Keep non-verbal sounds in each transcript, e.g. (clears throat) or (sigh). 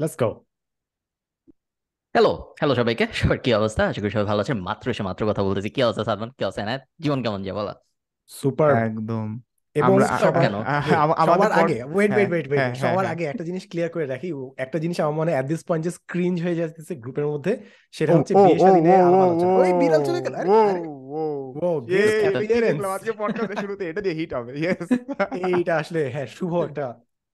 Let's go hello hello সবাইকে সবার কি অবস্থা আশা করি সবাই ভালো আছে মাত্র এসে মাত্র কথা বলতেছি কি অবস্থা সালমান কি অবস্থা এনায়েত জীবন কেমন যায় বলা সুপার একদম এবং সবার আগে ওয়েট হ্যাঁ, ওয়েট ওয়েট হ্যাঁ, ওয়েট হ্যাঁ, সবার হ্যাঁ। আগে একটা জিনিস ক্লিয়ার করে রাখি একটা জিনিস আমার মনে at this point just cringe হয়ে যাচ্ছে গ্রুপের মধ্যে সেটা হচ্ছে বিয়ে শাদী নিয়ে ও, আলোচনা ওই বিড়াল চলে গেল আরে ও, আরে ও, ও এ, গেস্ট এটা আজকে পডকাস্টের শুরুতে এটা দিয়ে হিট হবে ইয়েস এইটা আসলে হ্যাঁ শুভ একটা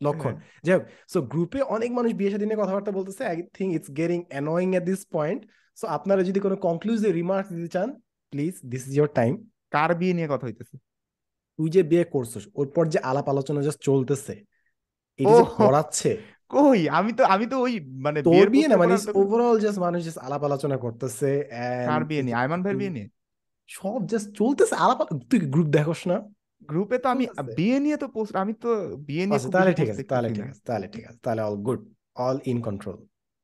লক্ষণ। যাই হোক সো গ্রুপে অনেক মানুষ বিয়ে শাদী নিয়ে কথাবার্তা বলতেছে I think it's getting annoying at this point so আপনারা যদি কোনো কনক্লুসিভ রিমার্ক দিতে চান please this is your time কার বিয়ে নিয়ে কথা হইতেছে? তুই যে বিয়ে করছিস ওর পর যে আলাপ আলোচনা জাস্ট চলতেছে এটা যে। করাচ্ছে কই? আমি তো আমি তো ওই মানে তোর বিয়ে না মানে ওভারঅল জাস্ট মানুষ জাস্ট আলাপ আলোচনা করতেছে কার বিয়ে নিয়ে? আয়মান ভাইয়ের বিয়ে নিয়ে? সব জাস্ট চলতেছে আলাপ তুই গ্রুপ দেখোস না। গ্রুপে তো আমি বিয়ে নিয়ে তো পোস্ট আমি তো বিয়ে নিয়ে আচ্ছা তাহলে ঠিক আছে তাহলে ঠিক আছে তাহলে ঠিক আছে তাহলে all good all in control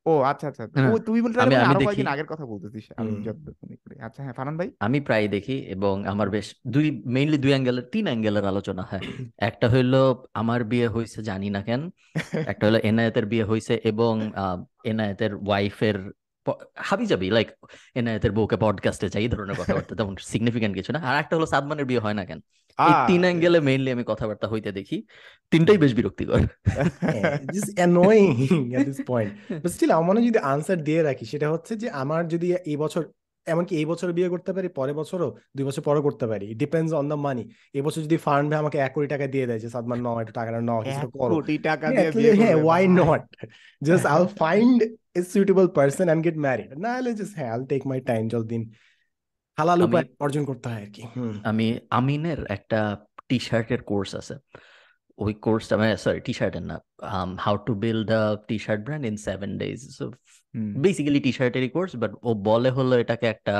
ও আচ্ছা আচ্ছা হ্যাঁ। ও তুই বলতে আমি- আরও কয়েকদিন আগের কথা বলতেছিস আমি হুম। যত মনে করি আচ্ছা হ্যাঁ ফারহান ভাই? আমি প্রায় দেখি এবং আমার বেশ দুই মেইনলি দুই অ্যাঙ্গেলের তিন অ্যাঙ্গেলের আলোচনা হয়। একটা হইল আমার বিয়ে হইছে জানি না কেন। একটা হলো এনায়েতের বিয়ে হইছে এবং আহ, এনায়েতের ওয়াইফের হাবি যাবি লাইক এনায়েতের বউকে পডকাস্টে চাই এই ধরনের কথাবার্তা তেমন সিগনিফিকেন্ট কিছু না। আর একটা হলো সাদমানের বিয়ে হয় না কেন? এই তিন অ্যাঙ্গেলে মেইনলি আমি কথাবার্তা হইতে দেখি। তিনটাই বেশ বিরক্তিকর। Just annoying at this point but still আমার মনে যদি আনসার দিয়ে রাখি সেটা হচ্ছে যে আমার যদি এই বছর এমনকি এই বছর বিয়ে করতে পারি পরের বছরও দুই বছর পরে করতে পারি। ডিপেন্ডস অন দ্য মানি এই বছর যদি ফান্ড ভাই আমাকে এক কোটি টাকা দিয়ে দেয় যে সাদমান ন একটু টাকাটা ন কিছু এক করো। কোটি টাকা দিয়ে হ্যাঁ why ভাই। not? Just (laughs) I'll find a suitable person and get married. না হলে just হ্যাঁ I'll take my time যতদিন হালাল আমি- উপায় অর্জন করতে হয় আর কি আমি আমিনের একটা টি শার্টের কোর্স আছে। ওই কোর্সটা মানে সরি টি শার্টের না how to build a T shirt brand in seven days so. Basically T শার্টেরই course but ও বলে হলো এটাকে একটা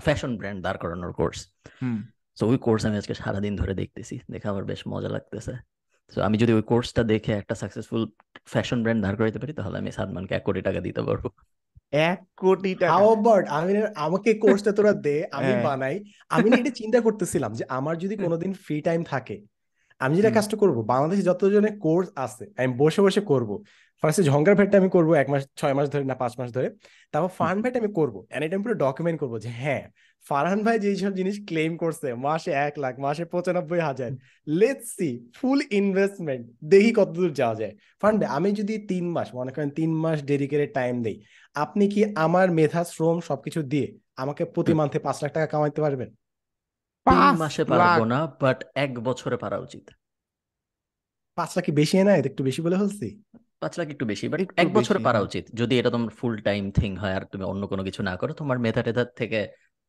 ফ্যাশন ব্র্যান্ড দাঁড় করানোর কোর্স হুম। সো ওই কোর্স আমি আজকে সারাদিন ধরে দেখতেছি। দেখে আমার বেশ মজা লাগতেছে। তো আমি যদি ওই কোর্সটা দেখে একটা সাকসেসফুল ফ্যাশন ব্র্যান্ড দাঁড় করাইতে পারি তাহলে আমি সাদমানকে এক কোটি টাকা দিতে পারব। এক কোটি টাকা। হাউ অ্যাবাউট আমি আমাকে কোর্সটা তোরা দে আমি হ্যাঁ। বানাই। আমি না এটা চিন্তা করতেছিলাম যে আমার যদি কোনোদিন ফ্রি টাইম থাকে আমি যেটা। কাজটা করব বাংলাদেশে যতজনের কোর্স আছে আমি বসে বসে করব। ফার্স্টে ঝঙ্কার ভেটটা আমি করব এক মাস ছয় মাস ধরে না পাঁচ মাস ধরে। তারপর ফান আমি করব। এন্ড এটা আমি পুরো ডকুমেন্ট করব যে হ্যাঁ ফারহান ভাই যেই সব জিনিস ক্লেম করছে মাসে এক লাখ মাসে পঁচানব্বই হাজার। লেটস সি ফুল ইনভেস্টমেন্ট দেখি কতদূর যাওয়া যায়। ফান ভাই আমি যদি তিন মাস মনে করেন তিন মাস ডেডিকেটেড টাইম দেই আপনি কি আমার মেধা শ্রম সবকিছু দিয়ে আমাকে প্রতি। মান্থে পাঁচ লাখ টাকা কামাইতে পারবেন? তিন মাসে পারব না বাট এক বছরে পারা উচিত। পাঁচ লাখ কি বেশি না একটু বেশি বলে ফেলছি। পাঁচ লাখ একটু বেশি বাট এক বছরে পারা। উচিত। যদি এটা তোমার ফুল টাইম থিং হয় আর তুমি অন্য কোনো কিছু না করো তোমার মেধা টেধার থেকে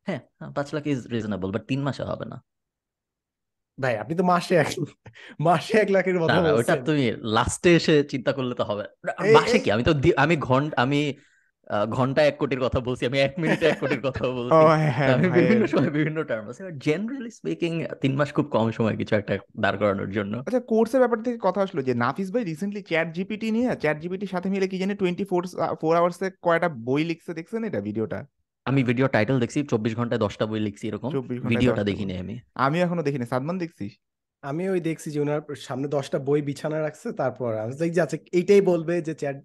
হ্যাঁ পাঁচ লাখ ইজ রিজনেবল বাট তিন মাসে হবে না। ভাই আপনি তো মাসে এক মাসে এক লাখের কথা ওটা তুমি লাস্টে এসে চিন্তা করলে তো হবে। মাসে কি? আমি তো আমি ঘণ্টা আমি আহ, ঘন্টায় এক কোটির কথা বলছি আমি এক মিনিটে এক কোটির কথা (laughs) বলছি। হ্যাঁ আমি বিভিন্ন সময় বিভিন্ন টার্ম আছে। জেনারেলি স্পিকিং তিন মাস খুব কম সময় কিছু একটা দাঁড় করানোর জন্য। আচ্ছা কোর্সের ব্যাপার থেকে কথা আসলো যে নাফিস ভাই রিসেন্টলি চ্যাট জিপিটি নিয়ে চ্যাট জিপিটির সাথে মিলে কি জানি টোয়েন্টি ফোর ফোর আওয়ার্সে কয়টা বই লিখছে দেখছেন এটা ভিডিওটা আমি ভিডিও টাইটেল দেখছি চব্বিশ ঘন্টায় দশটা বই লিখছি এরকম। ভিডিওটা দেখিনি আমি। আমি এখনও দেখিনি। সাদমান দেখছিস? আমি ওই দেখছি যে ওনার সামনে দশটা বই বিছানা রাখছে তারপর আমি দেখছি আচ্ছা এইটাই বলবে যে চ্যাট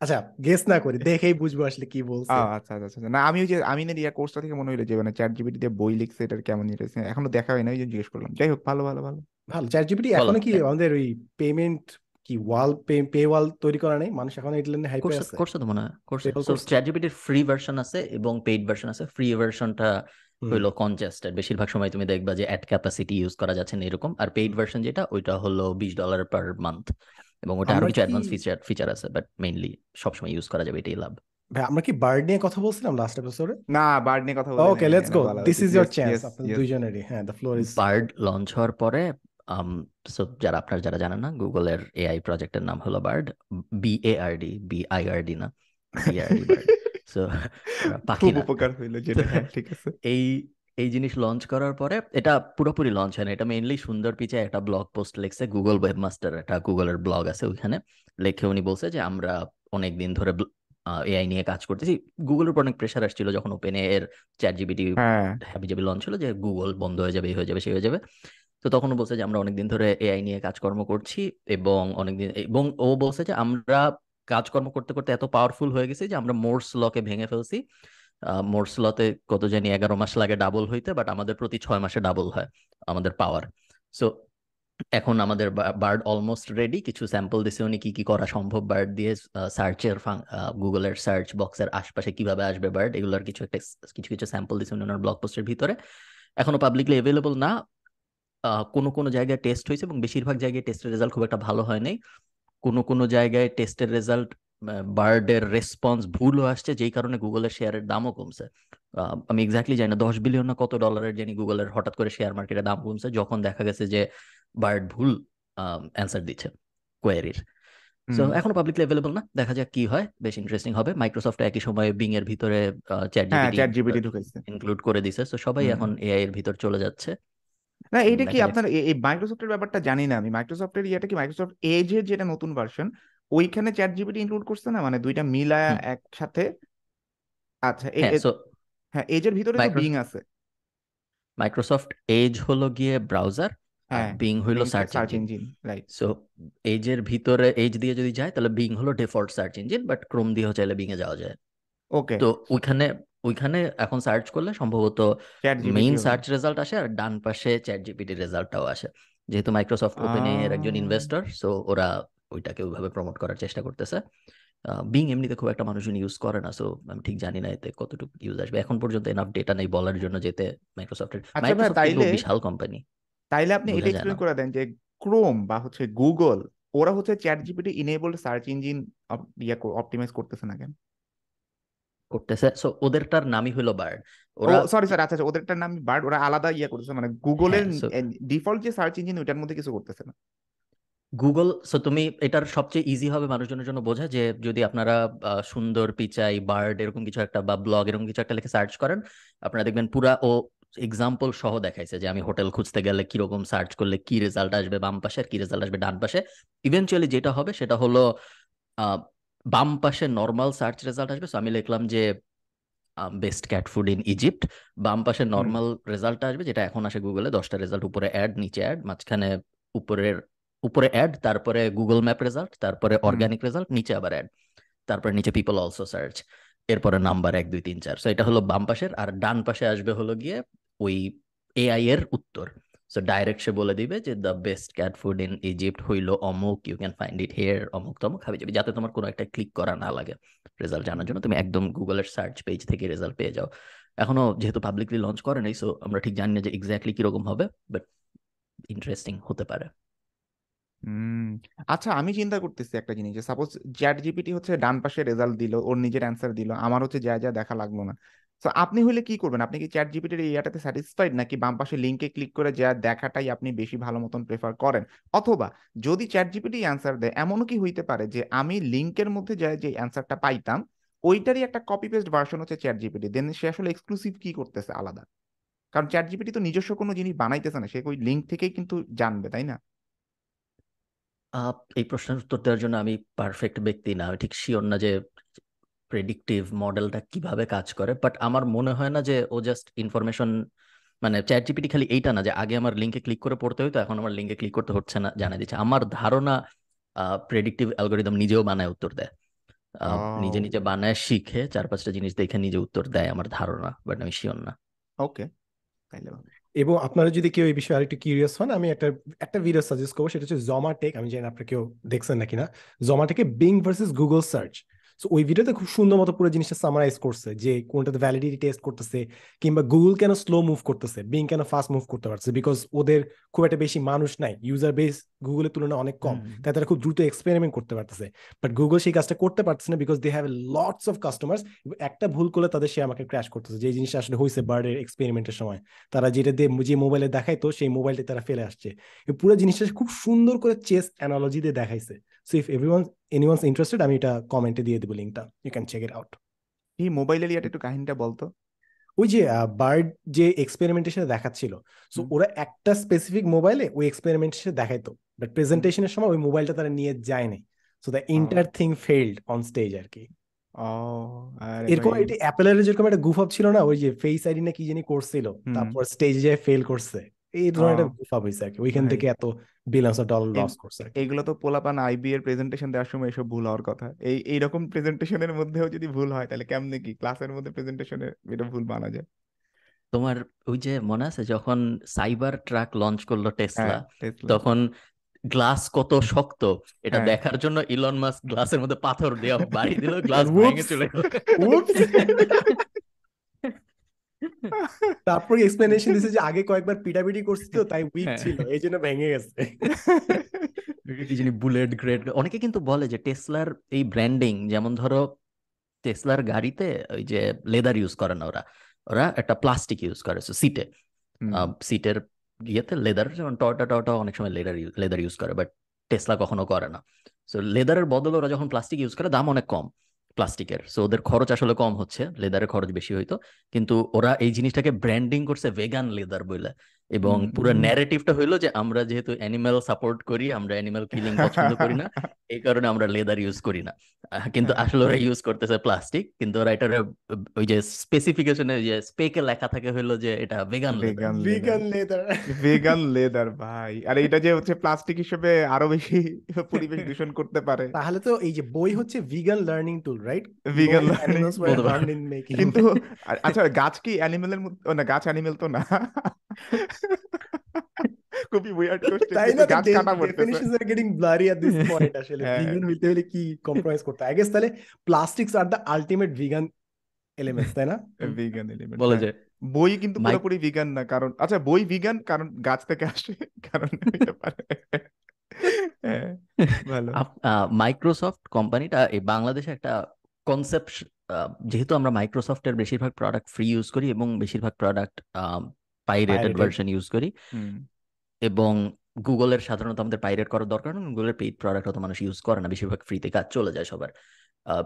আচ্ছা গেস না করি দেখেই বুঝব আসলে কি বলছে। আচ্ছা আচ্ছা আচ্ছা না আমি ওই যে আমিনের ইয়া কোর্সটা থেকে মনে হইল যে মানে চ্যাট জিপিটি দিয়ে বই লিখছে এটার কেমন ইয়েছে এখনও দেখা হয় না ওই যে জিজ্ঞেস করলাম। যাই হোক ভালো ভালো ভালো। ভালো চ্যাট জিপিটি। এখনও কি আমাদের ওই পেমেন্ট কি ওয়াল পে ওয়াল তৈরি করা নেই? মানুষ এখন এটা নিয়ে হাইপে আছে? কোর্সে তো মনে হয় কোর্সে সো course? তো। ফ্রি ভার্সন আছে এবং পেইড ভার্সন আছে। ফ্রি ভার্সনটা। হইল কনজেস্টেড বেশিরভাগ সময় তুমি দেখবা যে অ্যাড ক্যাপাসিটি ইউজ করা যাচ্ছে না এরকম। আর পেইড ভার্সন যেটা ওইটা হলো বিশ ডলার পার মান্থ এবং ওটা আরও কিছু অ্যাডভান্স ফিচার ফিচার আছে বাট মেইনলি সবসময় ইউজ করা যাবে এটাই লাভ ভাই আমরা কি বার্ড নিয়ে কথা বলছিলাম লাস্ট এপিসোডে না বার্ড নিয়ে কথা বলে okay let's go this is your Yes, chance আপনাদের দুইজনেরই। হ্যাঁ the floor is Bard launch হওয়ার পরে সো যারা আপনারা যারা জানেন না গুগলের এআই প্রজেক্টের নাম হলো Bard B A R D B I R D না B R D Bard so পাখি উপকার হইল যেটা হ্যাঁ, ঠিক আছে। এই এই জিনিস লঞ্চ করার পরে এটা পুরোপুরি লঞ্চ হয় না। এটা মেইনলি সুন্দর পিচে একটা ব্লগ পোস্ট লিখছে গুগল ওয়েবমাস্টার একটা গুগলের ব্লগ আছে ওইখানে। লেখে উনি বলছে যে আমরা অনেক দিন ধরে এআই নিয়ে কাজ করতেছি। গুগলের উপর অনেক প্রেশার আসছিল যখন ওপেন এর চ্যাট জিবিটি হ্যাঁ হ্যাবিজাবি লঞ্চ হলো যে গুগল বন্ধ হয়ে যাবে এই হয়ে যাবে সেই হয়ে যাবে। তো তখন বলছে যে আমরা অনেকদিন ধরে এআই নিয়ে কাজকর্ম করছি এবং অনেকদিন এবং ও বলছে যে আমরা কাজকর্ম করতে করতে এত পাওয়ারফুল হয়ে গেছে যে আমরা মোর্স লকে ভেঙে ফেলছি। মোর্স লতে কত জানি এগারো মাস লাগে ডাবল হইতে বাট আমাদের প্রতি ছয় মাসে ডাবল হয় আমাদের পাওয়ার সো এখন আমাদের বার্ড অলমোস্ট রেডি কিছু স্যাম্পল দিছে উনি কি কি করা সম্ভব বার্ড দিয়ে সার্চের গুগলের সার্চ বক্সের আশপাশে কীভাবে আসবে বার্ড এগুলোর কিছু একটা, কিছু কিছু স্যাম্পল দিছে উনি ওনার ব্লগ পোস্টের ভিতরে। এখনও পাবলিকলি অ্যাভেলেবল না কোনো কোনো জায়গায় টেস্ট হয়েছে এবং বেশিরভাগ জায়গায় টেস্টের রেজাল্ট খুব একটা ভালো হয় নাই কোনো কোনো জায়গায় টেস্টের রেজাল্ট বার্ডের রেসপন্স ভুলও আসছে যেই কারণে গুগলের শেয়ারের দামও কমছে। আমি এক্স্যাক্টলি জানি না দশ বিলিয়ন না কত ডলারের জানি গুগলের হঠাৎ করে শেয়ার মার্কেটের দাম কমছে যখন দেখা গেছে যে বার্ড ভুল অ্যান্সার দিচ্ছে কোয়ারির সো এখনও পাবলিকলি অ্যাভেলেবল না দেখা যাক কি হয় বেশ ইন্টারেস্টিং হবে। মাইক্রোসফট একই সময় বিং এর ভিতরে চ্যাট জিপিটি ইনক্লুড করে দিছে। সো সবাই এখন এআই এর ভিতর চলে যাচ্ছে। না এটা কি আপনার এই মাইক্রোসফটের ব্যাপারটা জানি না আমি। মাইক্রোসফটের ইয়েটা কি? মাইক্রোসফট এজ এর যেটা নতুন ভার্সন ওইখানে চ্যাট জিপিটি ইনক্লুড করছে না? মানে দুইটা মিলা একসাথে? আচ্ছা হ্যাঁ এজ এর ভিতরে তো বিং আছে। মাইক্রোসফট এজ হলো গিয়ে ব্রাউজার বিং হলো search engine right so Edge এর ভিতরে এজ দিয়ে যদি যায় তাহলে বিং হলো default search engine but Chrome দিয়েও চাইলে বিং এ যাওয়া যায়। ওকে তো ওইখানে ওইখানে এখন সার্চ করলে সম্ভবত মেইন সার্চ রেজাল্ট আসে আর ডান পাশে চ্যাট জিপিটি রেজাল্টটাও আসে। যেহেতু মাইক্রোসফট ওপেন এর একজন ইনভেস্টর সো ওরা ওইটাকে ওইভাবে প্রমোট করার চেষ্টা করতেছে। বিং এমনিতে খুব একটা মানুষজন ইউজ করে না সো আমি ঠিক জানি না এতে কতটুকু ইউজ আসবে। এখন পর্যন্ত এনাফ ডেটা নেই বলার জন্য যেতে মাইক্রোসফটের মাইক্রোসফট বিশাল কোম্পানি তাইলে আপনি এটা এক্সপ্লেন করে দেন যে ক্রোম বা হচ্ছে গুগল ওরা হচ্ছে ChatGPT enabled search engine yeah optimize করতেছে না কেন? করতেছে। সো ওদেরটার নামই হলো বার্ড ওরা সরি স্যার আচ্ছা ওদেরটার নাম বার্ড ওরা আলাদা ইয়া করতেছে মানে গুগলের ডিফল্ট যে সার্চ ইঞ্জিন ওটার মধ্যে কিছু করতেছে না। গুগল সো তুমি এটার সবচেয়ে ইজি হবে মানুষজনের জন্য বোঝা যে যদি আপনারা সুন্দর পিচাই বার্ড এরকম কিছু একটা বা ব্লগ এরকম কিছু একটা লিখে সার্চ করেন আপনারা দেখবেন পুরা ও এক্সাম্পল সহ দেখাইছে যে আমি হোটেল খুঁজতে গেলে কীরকম সার্চ করলে কি রেজাল্ট আসবে বাম পাশে আর কি রেজাল্ট আসবে ডান পাশে। ইভেনচুয়ালি যেটা হবে সেটা হলো বাম পাশে নর্মাল সার্চ রেজাল্ট আসবে। সো আমি লিখলাম যে best cat food in Egypt বাম পাশে নর্মাল রেজাল্ট আসবে যেটা এখন আসে গুগলে দশটা রেজাল্ট উপরে অ্যাড নিচে অ্যাড মাঝখানে উপরের উপরে অ্যাড তারপরে গুগল ম্যাপ রেজাল্ট তারপরে অর্গানিক রেজাল্ট নিচে আবার অ্যাড তারপরে নিচে পিপল অলসো সার্চ এরপরে নাম্বার এক দুই তিন চার। সো এটা হলো বাম পাশের আর ডান পাশে আসবে হলো গিয়ে ওই এআই এর উত্তর। সো ডাইরেক্ট সে বলে দিবে যে the best cat food in Egypt হইল অমুক you can find it here অমুক তমুক খাবি যাবে। যাতে তোমার কোনো একটা ক্লিক করা না লাগে রেজাল্ট জানার জন্য। তুমি একদম গুগলের সার্চ পেজ থেকে রেজাল্ট পেয়ে যাও। এখনও যেহেতু পাবলিকলি লঞ্চ করে নাই সো আমরা ঠিক জানি না যে এক্স্যাক্টলি কীরকম হবে বাট ইন্টারেস্টিং হতে পারে। আচ্ছা আমি চিন্তা করতেছি একটা জিনিস যে সাপোজ চ্যাট জিপিটি হচ্ছে ডান পাশে রেজাল্ট দিল, ওর নিজের অ্যান্সার দিল, আমার হচ্ছে যা যা দেখা লাগল না। তো আপনি হলে কি করবেন? আপনি কি চ্যাট জিপিটির ইয়াটাতে স্যাটিসফাইড নাকি বাম পাশে লিঙ্কে ক্লিক করে যা দেখাটাই আপনি বেশি ভালো মতন প্রেফার করেন? অথবা যদি চ্যাট জিপিটি অ্যান্সার দেয়, এমনও কি হইতে পারে যে আমি লিঙ্কের মধ্যে যা যে অ্যান্সারটা পাইতাম, ওইটারই একটা কপি পেস্ট ভার্সন হচ্ছে চ্যাট জিপিটি দেন সে আসলে এক্সক্লুসিভ কি করতেছে আলাদা? কারণ চ্যাট জিপিটি তো নিজস্ব কোনো জিনিস বানাইতেছে না, সে ওই লিঙ্ক থেকেই কিন্তু জানবে, তাই না? এই প্রশ্নের উত্তর দেওয়ার জন্য আমি পারফেক্ট ব্যক্তি না। আমি ঠিক শিওর না যে প্রেডিক্টিভ মডেলটা কীভাবে কাজ করে বাট আমার মনে হয় না যে ও জাস্ট ইনফরমেশন মানে চ্যাট জিপিটি খালি এইটা না যে আগে আমার লিঙ্কে ক্লিক করে পড়তে হইতো এখন আমার লিঙ্কে ক্লিক করতে হচ্ছে না জানা দিচ্ছে। আমার ধারণা প্রেডিক্টিভ অ্যালগোরিদম নিজেও বানায় উত্তর দেয়। নিজে নিজে বানায় শিখে চার পাঁচটা জিনিস দেখে নিজে উত্তর দেয় আমার ধারণা বাট আমি শিওর না। ওকে এবং আপনারা যদি কেউ এই বিষয়ে আরেকটু কিউরিয়াস হন, আমি একটা একটা ভিডিও সাজেস্ট করব, সেটা হচ্ছে জমাটেক আমি জানি আপনারা কেউ দেখছেন নাকি না। জমাটেকে Bing versus Google search so ওই ভিডিওতে খুব সুন্দর মতো পুরো জিনিসটা সামারাইজ করছে যে কোনটাতে ভ্যালিডিটি টেস্ট করতেছে কিংবা গুগল কেন স্লো মুভ করতেছে বিং কেন ফাস্ট মুভ করতে পারছে বিকজ ওদের খুব একটা বেশি মানুষ নাই ইউজার বেস গুগলের তুলনায় অনেক কম তাই তারা খুব দ্রুত এক্সপেরিমেন্ট করতে পারতেছে। বাট গুগল সেই কাজটা করতে পারতেছে না because they have lots of customers একটা ভুল করলে তাদের সে আমাকে ক্র্যাশ করতেছে যে জিনিসটা আসলে হয়েছে বার্ডের এক্সপেরিমেন্টের সময়। তারা যেটা দিয়ে যে মোবাইলে দেখাইতো সেই মোবাইলটা তারা ফেলে আসছে। পুরো জিনিসটা খুব সুন্দর করে চেস অ্যানালজি দিয়ে দেখাইছে। So if everyone anyone's interested আমি এটা কমেন্টে দিয়ে দেবো লিঙ্কটা you can check it out এই মোবাইলের ইয়াটা একটু কাহিনীটা বলতো? ওই যে বার্ড যে এক্সপেরিমেন্টেশনে দেখাচ্ছিল। সো ওরা একটা স্পেসিফিক মোবাইলে ওই এক্সপেরিমেন্টেশনে দেখাইতো। বাট প্রেজেন্টেশনের সময় ওই মোবাইলটা তারা নিয়ে যায় নাই। So the entire thing failed on stage আর কি। এরকম এটি অ্যাপেলের যেরকম একটা গুফ ছিল না ওই যে ফেস আইডি না কি জানি করছিল। তারপর স্টেজে ফেল করছে। এই ধরনের একটা গুফ হয়েছে আর কি। ওইখান থেকে এত বিলিয়ন্স অফ ডলার লস করছে। এগুলো তো পোলাপান আইবি এর প্রেজেন্টেশন দেওয়ার সময় এসব ভুল হওয়ার কথা। এই এইরকম প্রেজেন্টেশনের মধ্যেও যদি ভুল হয় তাহলে কেমনে কি? ক্লাসের মধ্যে প্রেজেন্টেশনে এটা ভুল মানা যায়। তোমার ওই যে মনে আছে যখন সাইবার ট্রাক লঞ্চ করল টেসলা হ্যাঁ তখন গ্লাস কত শক্ত এটা হ্যাঁ। দেখার জন্য ইলন মাস্ক গ্লাসের মধ্যে পাথর দেওয়া বাড়ি দিল গ্লাস ভেঙে! চলে গেল! (laughs) তারপর এক্সপ্লেনেশন দিছে যে আগে কয়েকবার পিটাপিটি করছি তো তাই উইক হ্যাঁ। ছিল এই জন্য ভেঙে গেছে। কি জানি বুলেট গ্রেড অনেকে কিন্তু বলে যে টেসলার এই ব্র্যান্ডিং যেমন ধরো টেসলার গাড়িতে ওই যে লেদার ইউজ করে না ওরা। ওরা একটা প্লাস্টিক ইউজ করে সিটে সিটের ইয়েতে লেদার যেমন টয়টা টয়টা অনেক সময় লেদার লেদার ইউজ করে বাট টেসলা কখনো করে না। সো লেদারের বদলে ওরা যখন প্লাস্টিক ইউজ করে দাম অনেক কম। প্লাস্টিকের। সো ওদের খরচ আসলে কম হচ্ছে লেদারের খরচ বেশি হইতো। কিন্তু ওরা এই জিনিসটাকে ব্র্যান্ডিং করছে ভেগান লেদার বলে এবং পুরো ন্যারেটিভটা হইল যে আমরা যেহেতু অ্যানিমেল সাপোর্ট করি আমরা অ্যানিমেল কিলিং পছন্দ করি না (laughs) এই কারণে আমরা লেদার ইউজ করি না। কিন্তু হ্যাঁ। আসলে ওরা ইউজ করতেছে প্লাস্টিক কিন্তু ওরা এটার ওই যে স্পেসিফিকেশনে যে স্পেকে লেখা থাকে হইল যে এটা vegan leather vegan leather vegan leather vegan leather ভাই। আর এটা যে হচ্ছে প্লাস্টিক হিসেবে আরও বেশি (laughs) পরিবেশ দূষণ করতে পারে। তাহলে তো এই যে বই হচ্ছে vegan learning tool right vegan learning কিন্তু (laughs) আচ্ছা গাছ কি অ্যানিমেলের মধ্যে না গাছ অ্যানিমেল তো না। খুবই উইয়ার্ড কোশ্চেন তাই কিন্তু না তো গাছ কাটা পড়তেছে definitions R getting blurry at this point আসলে হ্যাঁ ভিগান হইতে হলে কি কম্প্রোমাইজ করতে আই গেস তাহলে plastics are the ultimate vegan elements তাই না? ভিগান এলিমেন্ট বলে হ্যাঁ। বই কিন্তু পুরোপুরি ভিগান না কারণ আচ্ছা বই ভিগান কারণ গাছ থেকে আসে কারণ হইতে পারে। হ্যাঁ ভালো। মাইক্রোসফট কোম্পানিটা এই বাংলাদেশে একটা কনসেপ্ট যেহেতু আমরা মাইক্রোসফটের বেশিরভাগ প্রোডাক্ট ফ্রি ইউজ করি এবং বেশিরভাগ প্রোডাক্ট পাইরেটেড ভার্সন ইউজ করি। এবং গুগলের সাধারণত আমাদের পাইরেট করার দরকার নেই। গুগলের পেইড প্রোডাক্ট অত মানুষ ইউজ করে না। বেশিরভাগ ফ্রিতে কাজ চলে যায় সবার।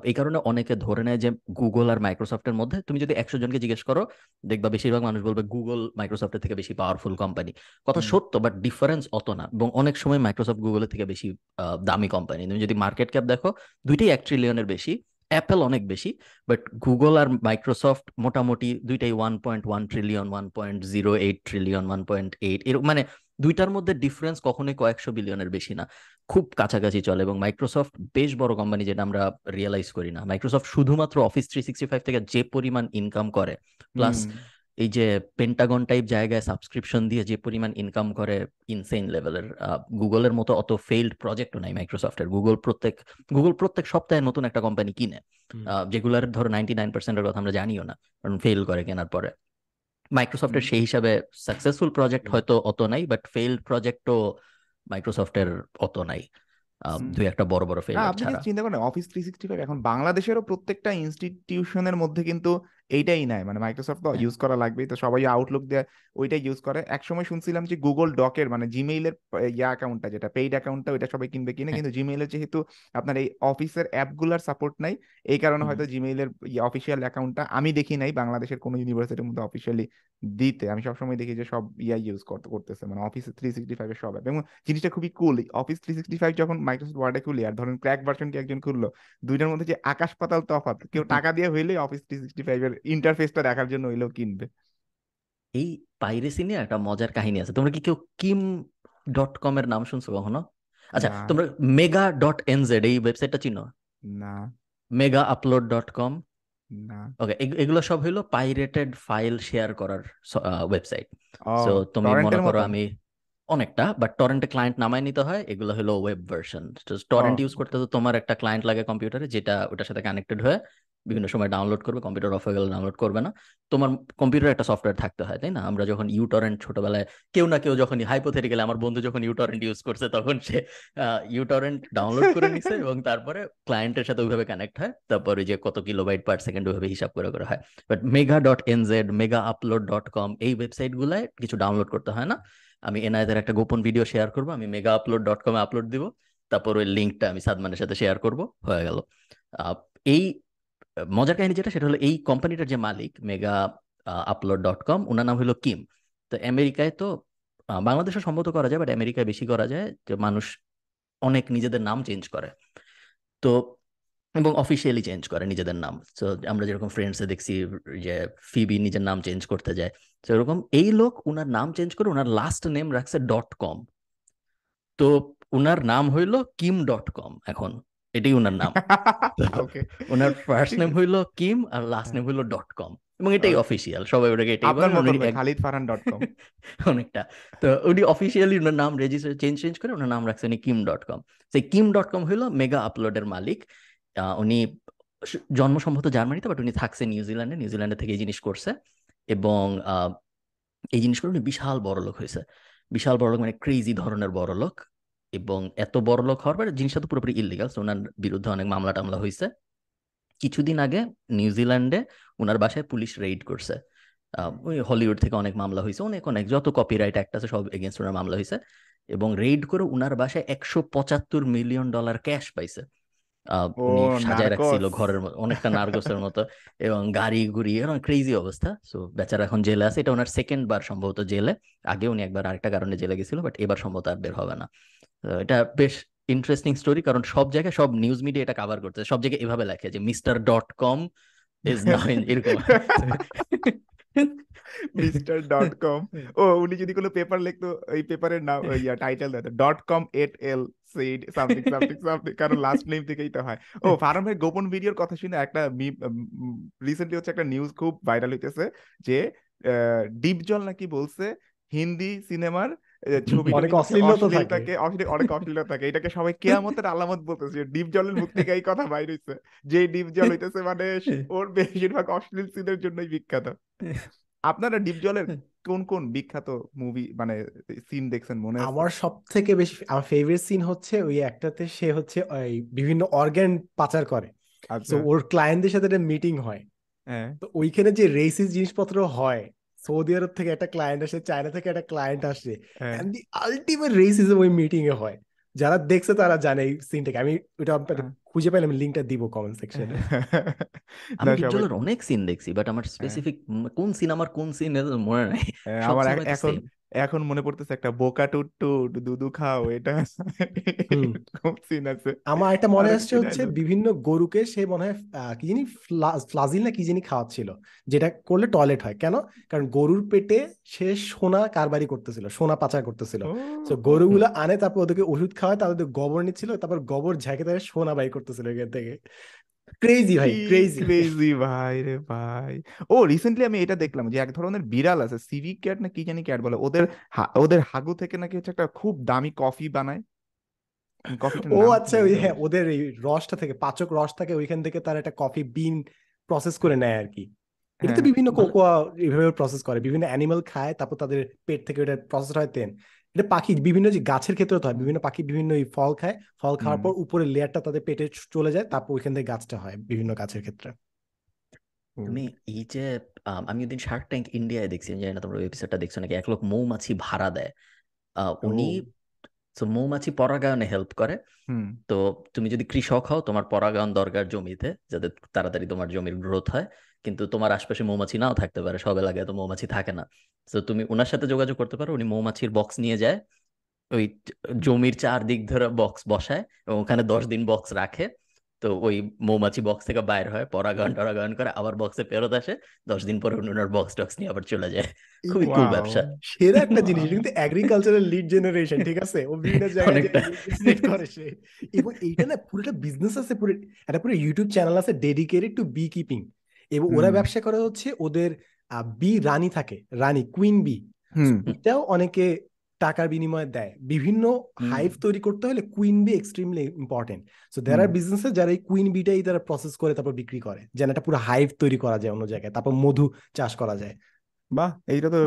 এই কারণে অনেকে ধরে নেয় যে গুগল আর মাইক্রোসফটের মধ্যে তুমি যদি একশো জনকে জিজ্ঞেস করো দেখবা বেশিরভাগ মানুষ বলবে গুগল মাইক্রোসফটের থেকে বেশি পাওয়ারফুল কোম্পানি কথা সত্য বাট ডিফারেন্স অত না। এবং অনেক সময় মাইক্রোসফট গুগলের থেকে বেশি দামি কোম্পানি তুমি যদি মার্কেট ক্যাপ দেখো দুইটাই এক ট্রিলিয়নের বেশি। অ্যাপেল অনেক বেশি বাট গুগল আর মাইক্রোসফট মোটামুটি দুইটাই one point one trillion one point zero eight trillion one point eight এরকম মানে দুইটার মধ্যে ডিফারেন্স কখনোই কয়েকশো বিলিয়নের বেশি না। খুব কাছাকাছি চলে এবং মাইক্রোসফট বেশ বড় কোম্পানি যেটা আমরা রিয়েলাইজ করি না। মাইক্রোসফট শুধুমাত্র অফিস থ্রি সিক্সটি ফাইভ থেকে যে পরিমাণ ইনকাম করে প্লাস এই যে পেন্টাগন টাইপ জায়গায় সাবস্ক্রিপশন দিয়ে যে পরিমাণ ইনকাম করে ইনসেইন লেভেলের গুগলের মতো অত ফেইল্ড প্রজেক্টও নাই মাইক্রোসফটের গুগল প্রত্যেক গুগল প্রত্যেক সপ্তাহে নতুন একটা কোম্পানি কিনে যেগুলার ধরো নাইনটি নাইন পার্সেন্টের কথা আমরা জানিও না কারণ ফেল করে কেনার পরে। মাইক্রোসফটের সেই হিসাবে সাকসেসফুল প্রজেক্ট হয়তো অত নাই বাট ফেইল্ড প্রজেক্টও মাইক্রোসফটের অত নাই। দুই একটা বড় বড় ফেলিয়ার আপনি চিন্তা করেন অফিস থ্রি সিক্সটি ফাইভ এখন বাংলাদেশেরও প্রত্যেকটা ইনস্টিটিউশনের মধ্যে কিন্তু এইটাই নেয় মানে মাইক্রোসফট তো হ্যাঁ। ইউজ করা লাগবেই তো সবাই আউটলুক দেয় ওইটাই ইউজ করে একসময় শুনছিলাম যে গুগল ডকের মানে জিমেইলের ইয়া অ্যাকাউন্টটা যেটা পেইড অ্যাকাউন্টটা ওইটা সবাই কিনবে কিনে হ্যাঁ। কিন্তু জিমেইলের যেহেতু আপনার এই অফিসের অ্যাপগুলোর সাপোর্ট নাই এই কারণে। হয়তো জিমেইলের অফিসিয়াল অ্যাকাউন্টটা আমি দেখি নাই বাংলাদেশের কোনো ইউনিভার্সিটির মধ্যে অফিসিয়ালি দিতে আমি সবসময় দেখি যে সব ইয়া ইউজ করতে করতেছে মানে অফিস থ্রি সিক্সটি ফাইভের সব app। এবং জিনিসটা খুবই cool Office three sixty five যখন মাইক্রোসফট ওয়ার্ডে খুলি আর ধরেন ক্র্যাক ভার্সন কি একজন খুললো দুইটার মধ্যে যে আকাশ পাতাল তফাৎ কেউ টাকা দিয়ে হইলেই অফিস থ্রি সিক্সটি ফাইভের ইন্টারফেসটা দেখার জন্য হইলেও কিনবে। এই পাইরেসি নিয়ে একটা মজার কাহিনী আছে। তোমরা কি কেউ কিম ডট কম এর নাম শুনছো কখনো? আচ্ছা তোমরা মেগা ডট এনজেড এই ওয়েবসাইটটা চিনো? না। Megaupload dot com. না। ওকে এগুলো সব হইল পাইরেটেড ফাইল শেয়ার করার ওয়েবসাইট সো তুমি মনে করো আমি অনেকটা বাট টরেন্টে ক্লায়েন্ট নামায় নিতে হয় এগুলো হলো ওয়েব ভার্সন টরেন্ট ইউজ করতে তো তোমার একটা ক্লায়েন্ট লাগে কম্পিউটারে যেটা ওটার সাথে কানেক্টেড হয়ে বিভিন্ন সময় ডাউনলোড করবে কম্পিউটার অফ হয়ে গেলে ডাউনলোড করবে না। তোমার কম্পিউটার একটা সফটওয়্যার থাকতে হয়, তাই না? আমরা যখন ইউটরেন্ট ছোটবেলায়, কেউ না কেউ যখন হাইপোথেটিক্যালি আমার বন্ধু যখন ইউটরেন্ট ইউজ করছে, তখন সে ইউটরেন্ট ডাউনলোড করে নিছে এবং তারপরে ক্লায়েন্টের সাথে ওইভাবে কানেক্ট হয়। তারপরে যে কত কিলোবাইট পার সেকেন্ড ওইভাবে হিসাব করে করে হয়। But Mega dot NZ Megaupload dot com এই ওয়েবসাইট গুলায় কিছু ডাউনলোড করতে হয় না। আমি এনআইদের একটা গোপন ভিডিও শেয়ার করব, আমি মেগা আপলোড ডট কমে আপলোড দিব। তারপর ওই লিঙ্কটা আমি সাদমানের সাথে শেয়ার করব, হয়ে গেল। এই মজার কাহিনী যেটা, সেটা হলো এই কোম্পানিটার যে মালিক মেগা আপলোড ডট কম ওনার নাম হলো কিম তো আমেরিকায় তো বাংলাদেশে সম্ভবত করা যায় বাট আমেরিকায় বেশি করা যায়, যে মানুষ অনেক নিজেদের নাম চেঞ্জ করে। তো, এবং অফিসিয়ালি চেঞ্জ করে নিজেদের নাম। তো আমরা যেরকম ফ্রেন্ডসে দেখছি, যে ফিবি নিজের নাম চেঞ্জ করতে যায়। তো এরকম এই লোক ওনার নাম চেঞ্জ করে ওনার লাস্ট নেম রাখছে ডট কম তো ওনার নাম হইল কিম ডট কম এখন। এটাই উনার নাম। ওকে ওনার ফার্স্ট নেম হইল কিম আর লাস্ট নেম হইল ডট কম এবং এটাই অফিসিয়াল সবাই ওটাকে এটাই উনি খালিদ ফারহান ডট কম (laughs) অনেকটা। তো উনি অফিসিয়ালি ওনার নাম রেজিস্টার চেঞ্জ চেঞ্জ করে ওনার নাম রাখছেন কিম ডট কম সেই কিম ডট কম হইল মেগা আপলোডের মালিক। আহ, উনি জন্ম সম্ভবত জার্মানিতে বাট উনি থাকছে নিউজিল্যান্ডে নিউজিল্যান্ডে থেকে এই জিনিস করছে। এবং আহ, এই জিনিস করে উনি বিশাল বড় লোক হয়েছে। বিশাল বড় লোক মানে ক্রেজি ধরনের বড় লোক এবং এত বড় লোক হওয়ার পরে জিনিসটা তো পুরোপুরি ইলিগাল ওনার বিরুদ্ধে অনেক মামলা টামলা হয়েছে কিছুদিন আগে নিউজিল্যান্ডে ওনার বাসায় পুলিশ রেইড করছে। ওই হলিউড থেকে অনেক মামলা হয়েছে অনেক অনেক যত কপিরাইট অ্যাক্ট আছে সব এগেনস্ট ওনার মামলা হয়েছে এবং রেইড করে উনার বাসায় একশো পঁচাত্তর মিলিয়ন ডলার ক্যাশ পাইছে। আহ, সাজায় রাখছিল ঘরের মতো অনেকটা নার্গসের মতো। (laughs) এবং গাড়ি গুড়ি এরকম ক্রেজি অবস্থা। সো বেচারা এখন জেলে আছে। এটা ওনার সেকেন্ড বার সম্ভবত জেলে। আগে উনি একবার আরেকটা কারণে জেলে গেছিল বাট এবার সম্ভবত আর বের হবে না। এটা বেশ ইন্টারেস্টিং স্টোরি কারণ সব জায়গায় সব নিউজ মিডিয়া এটা কভার করছে। সব জায়গায় এভাবে লেখে যে mister dot com is now এরকম। মিস্টার ডট কম ও উনি যদি কোনো পেপার লিখতো এই পেপারের নাম ইয়া টাইটেল দিত dot com et al said something something something কারণ লাস্ট নেম থেকেই তো হয়। ও ফারাম ভাই গোপন ভিডিওর কথা শুনে একটা রিসেন্টলি হচ্ছে একটা নিউজ খুব ভাইরাল হইতেছে যে ডিপ জল নাকি বলছে হিন্দি সিনেমার অনেক অশ্লীলতা থাকে। থাকে অশ্লীল- অনেক অশ্লীলতা থাকে। এটাকে সবাই কেয়ামতের আলামত বলতেছে। ডিপ জলের মুখ থেকে এই কথা বাইর হইছে। যে ডিপ জল হইতেছে মানে ওর বেশিরভাগ অশ্লীল সিনের জন্যই বিখ্যাত। আপনারা ডিপ জলের কোন কোন বিখ্যাত মুভি মানে সিন দেখছেন মনে আমার সব থেকে বেশি আমার ফেভারিট সিন হচ্ছে ওই একটাতে সে হচ্ছে ওই বিভিন্ন অর্গান পাচার করে। তো আচ্ছা ওর ক্লায়েন্টদের সাথে একটা মিটিং হয়। হ্যাঁ। তো ওইখানে যে রেসিস জিনিসপত্র হয় সৌদি আরব থেকে একটা ক্লায়েন্ট আসে চায়না থেকে একটা ক্লায়েন্ট আসে হ্যাঁ। এন্ড দি আলটিমেট রেসিজম ওই মিটিং এ হয়। যারা দেখছে তারা জানে এই সিনটাকে আমি ওটা আপনাকে হ্যাঁ। খুঁজে পেলে আমি লিঙ্কটা দিব কমেন্ট সেকশনে (laughs) আমি জলের অনেক সিন দেখছি বাট আমার স্পেসিফিক কোন সিন আমার কোন সিন মনে নাই। হ্যাঁ, সব আমার এখন সেম এখন মনে পড়তেছে একটা বোকা টুট্টু দুধু খাও এটা। খুব সিন আছে। আমার একটা মনে আসছে হচ্ছে। বিভিন্ন গরুকে সে মনে হয় কি জানি ফ্লাজিল না কি জানি খাওয়াচ্ছিল যেটা করলে টয়লেট হয়। কেন? কারণ গরুর পেটে সে সোনা কারবারি করতেছিল সোনা পাচার করতেছিল। তো গরুগুলো আনে তারপর ওদেরকে ওষুধ খাওয়ায় তাদের গোবর নিচ্ছিল তারপর গোবর ঝাঁকে তাদের সোনা বাই করতেছিল এখান থেকে। ক্রেজি ভাই ক্রেজি ক্রেজি ভাই রে ভাই। ও রিসেন্টলি আমি এটা দেখলাম যে এক ধরনের বিড়াল আছে সিভিক ক্যাট না কি জানি ক্যাট বলে। ওদের ওদের হাগু থেকে নাকি হচ্ছে একটা খুব দামি কফি বানায়। ও আচ্ছা ওই হ্যাঁ ওদের এই রসটা থেকে পাচক রস থাকে ওইখান থেকে তার একটা কফি বিন প্রসেস করে নেয় আর কি। এটা তো হ্যাঁ, বিভিন্ন কোকোয়া এইভাবে প্রসেস করে বিভিন্ন অ্যানিমাল খায় তারপর তাদের পেট থেকে ওটা প্রসেস হয় তেন এটা পাখি বিভিন্ন যে গাছের ক্ষেত্রে তো হয় বিভিন্ন পাখি বিভিন্ন ফল খায় ফল খাওয়ার পর উপরের লেয়ারটা তাদের পেটে চলে যায় তারপর ওইখান থেকে গাছটা হয় বিভিন্ন গাছের ক্ষেত্রে। তুমি এই যে আম, ওদিন শার্ক ট্যাঙ্ক ইন্ডিয়ায় দেখছি জানি না তোমরা এপিসোডটা দেখছ নাকি এক লোক মৌমাছি ভাড়া দেয়। আহ, উনি তো মৌমাছি পরাগায়নে হেল্প করে। হুম। তো তুমি যদি কৃষক হও তোমার পরাগায়ন দরকার জমিতে যাতে তাড়াতাড়ি তোমার জমির গ্রোথ হয়। কিন্তু তোমার আশপাশে মৌমাছি নাও থাকতে পারে সব এলাকায় তো মৌমাছি থাকে না। তো তুমি ওনার সাথে যোগাযোগ করতে পারো উনি মৌমাছির বক্স নিয়ে যায় ওই জমির চারদিক ধরে বক্স বসায় এবং ওখানে দশ দিন বক্স রাখে। তো ওই মৌমাছি বক্স থেকে বাইর হয় পরাগায়ন টরাগায়ন করে আবার বক্সে ফেরত আসে দশ দিন পরে উনি ওনার বক্স টক্স নিয়ে আবার চলে যায়। খুবই কুল ব্যবসা। সেরা একটা জিনিস কিন্তু এগ্রিকালচারাল লিড জেনারেশন ঠিক আছে? ও বিভিন্ন (laughs) জায়গায় করে সে। এবং এইটা না পুরোটা বিজনেস আছে পুরো একটা পুরো ইউটিউব চ্যানেল আছে ডেডিকেটেড টু বি কিপিং এবং ওরা ব্যবসা করে হচ্ছে ওদের বি রানী থাকে রানী কুইন বি এটাও অনেকে টাকার বিনিময়ে দেয়। বিভিন্ন। হাইভ তৈরি করতে হলে queen bee extremely important so there are. বিজনেসে যারা এই কুইন বিটাই তারা প্রসেস করে তারপর বিক্রি করে। যেন একটা পুরো হাইভ তৈরি করা যায় অন্য জায়গায় তারপর মধু চাষ করা যায়। বাহ! এইটা তো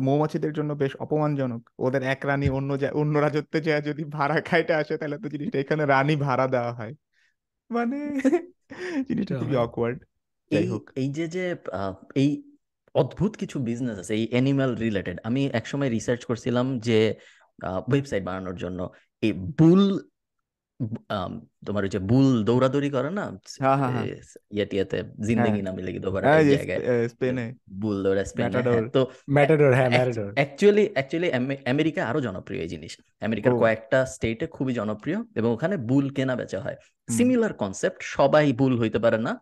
মৌমাছিদের জন্য বেশ অপমানজনক। ওদের এক রানী অন্য অন্য রাজত্বে যায় যদি ভাড়া খাইতে আসে তাহলে তো জিনিসটা এখানে রানী ভাড়া দেওয়া হয়। মানে (laughs) জিনিসটা খুবই অকওয়ার্ড যাই এই হোক। এই যে যে এই অদ্ভুত কিছু বিজনেস আছে এই অ্যানিমাল রিলেটেড আমি একসময় রিসার্চ করছিলাম যে ওয়েবসাইট বানানোর জন্য। এই বুল তোমার ওই যে বুল দৌড়াদৌড়ি করে না? হ্যাঁ, হ্যাঁ, হ্যাঁ। ইয়েতে ইয়েতে জিন্দেগি না মিলেগি দোবারা জায়গায়। স্পেনে। বুল দৌড়া স্পেনে। তো ম্যাটাডোর হ্যাঁ ম্যাটাডোর অ্যাকচুয়ালি অ্যাকচুয়ালি আমেরিকা আরও জনপ্রিয় এই জিনিস। আমেরিকার কয়েকটা স্টেটে খুবই জনপ্রিয় এবং ওখানে বুল কেনা বেচা হয়। সিমিলার কনসেপ্ট সবাই বুল হইতে পারে না।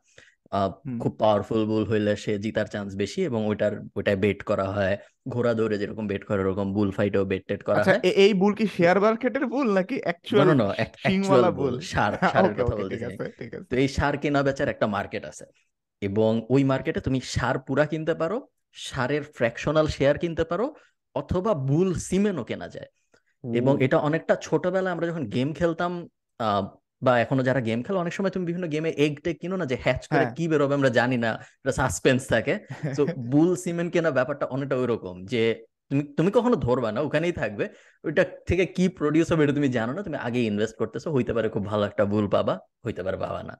খুব পাওয়ারফুল বুল হইলে সে জিতার চান্স বেশি এবং ওইটার ওইটায় বেট করা হয়। ঘোড়া দৌড়ে যেরকম বেট করে ওরকম বুল ফাইটেও বেট টেট করা আচ্ছা হয়। এই বুল কি শেয়ার মার্কেটের বুল নাকি actual no no actual bull bull সার সারের ওকে কথা ঠিক আছে তো এই সার কেনা বেচার একটা মার্কেট আছে এবং ওই মার্কেটে তুমি সার পুরা কিনতে পারো সারের ফ্র্যাকশনাল শেয়ার কিনতে পারো অথবা বুল সিমেনও কেনা যায়। এবং এটা অনেকটা ছোটবেলায় আমরা যখন গেম খেলতাম আহ, বা এখনও যারা গেম খেলো অনেক সময় তুমি বিভিন্ন গেমে এগ টেক কিনো না যে হ্যাচ করে হ্যাঁ। কি বেরোবে আমরা জানি না এটা সাসপেন্স থাকে। তো বুল সিমেন্ট কেনা ব্যাপারটা অনেকটা ওইরকম যে তুমি তুমি কখনো ধরবা না ওখানেই থাকবে। ওইটা থেকে কি প্রডিউস হবে এটা তুমি জানো না তুমি আগে ইনভেস্ট করতেছো হইতে পারে খুব ভালো একটা বুল পাবা হইতে পারে পাবা না।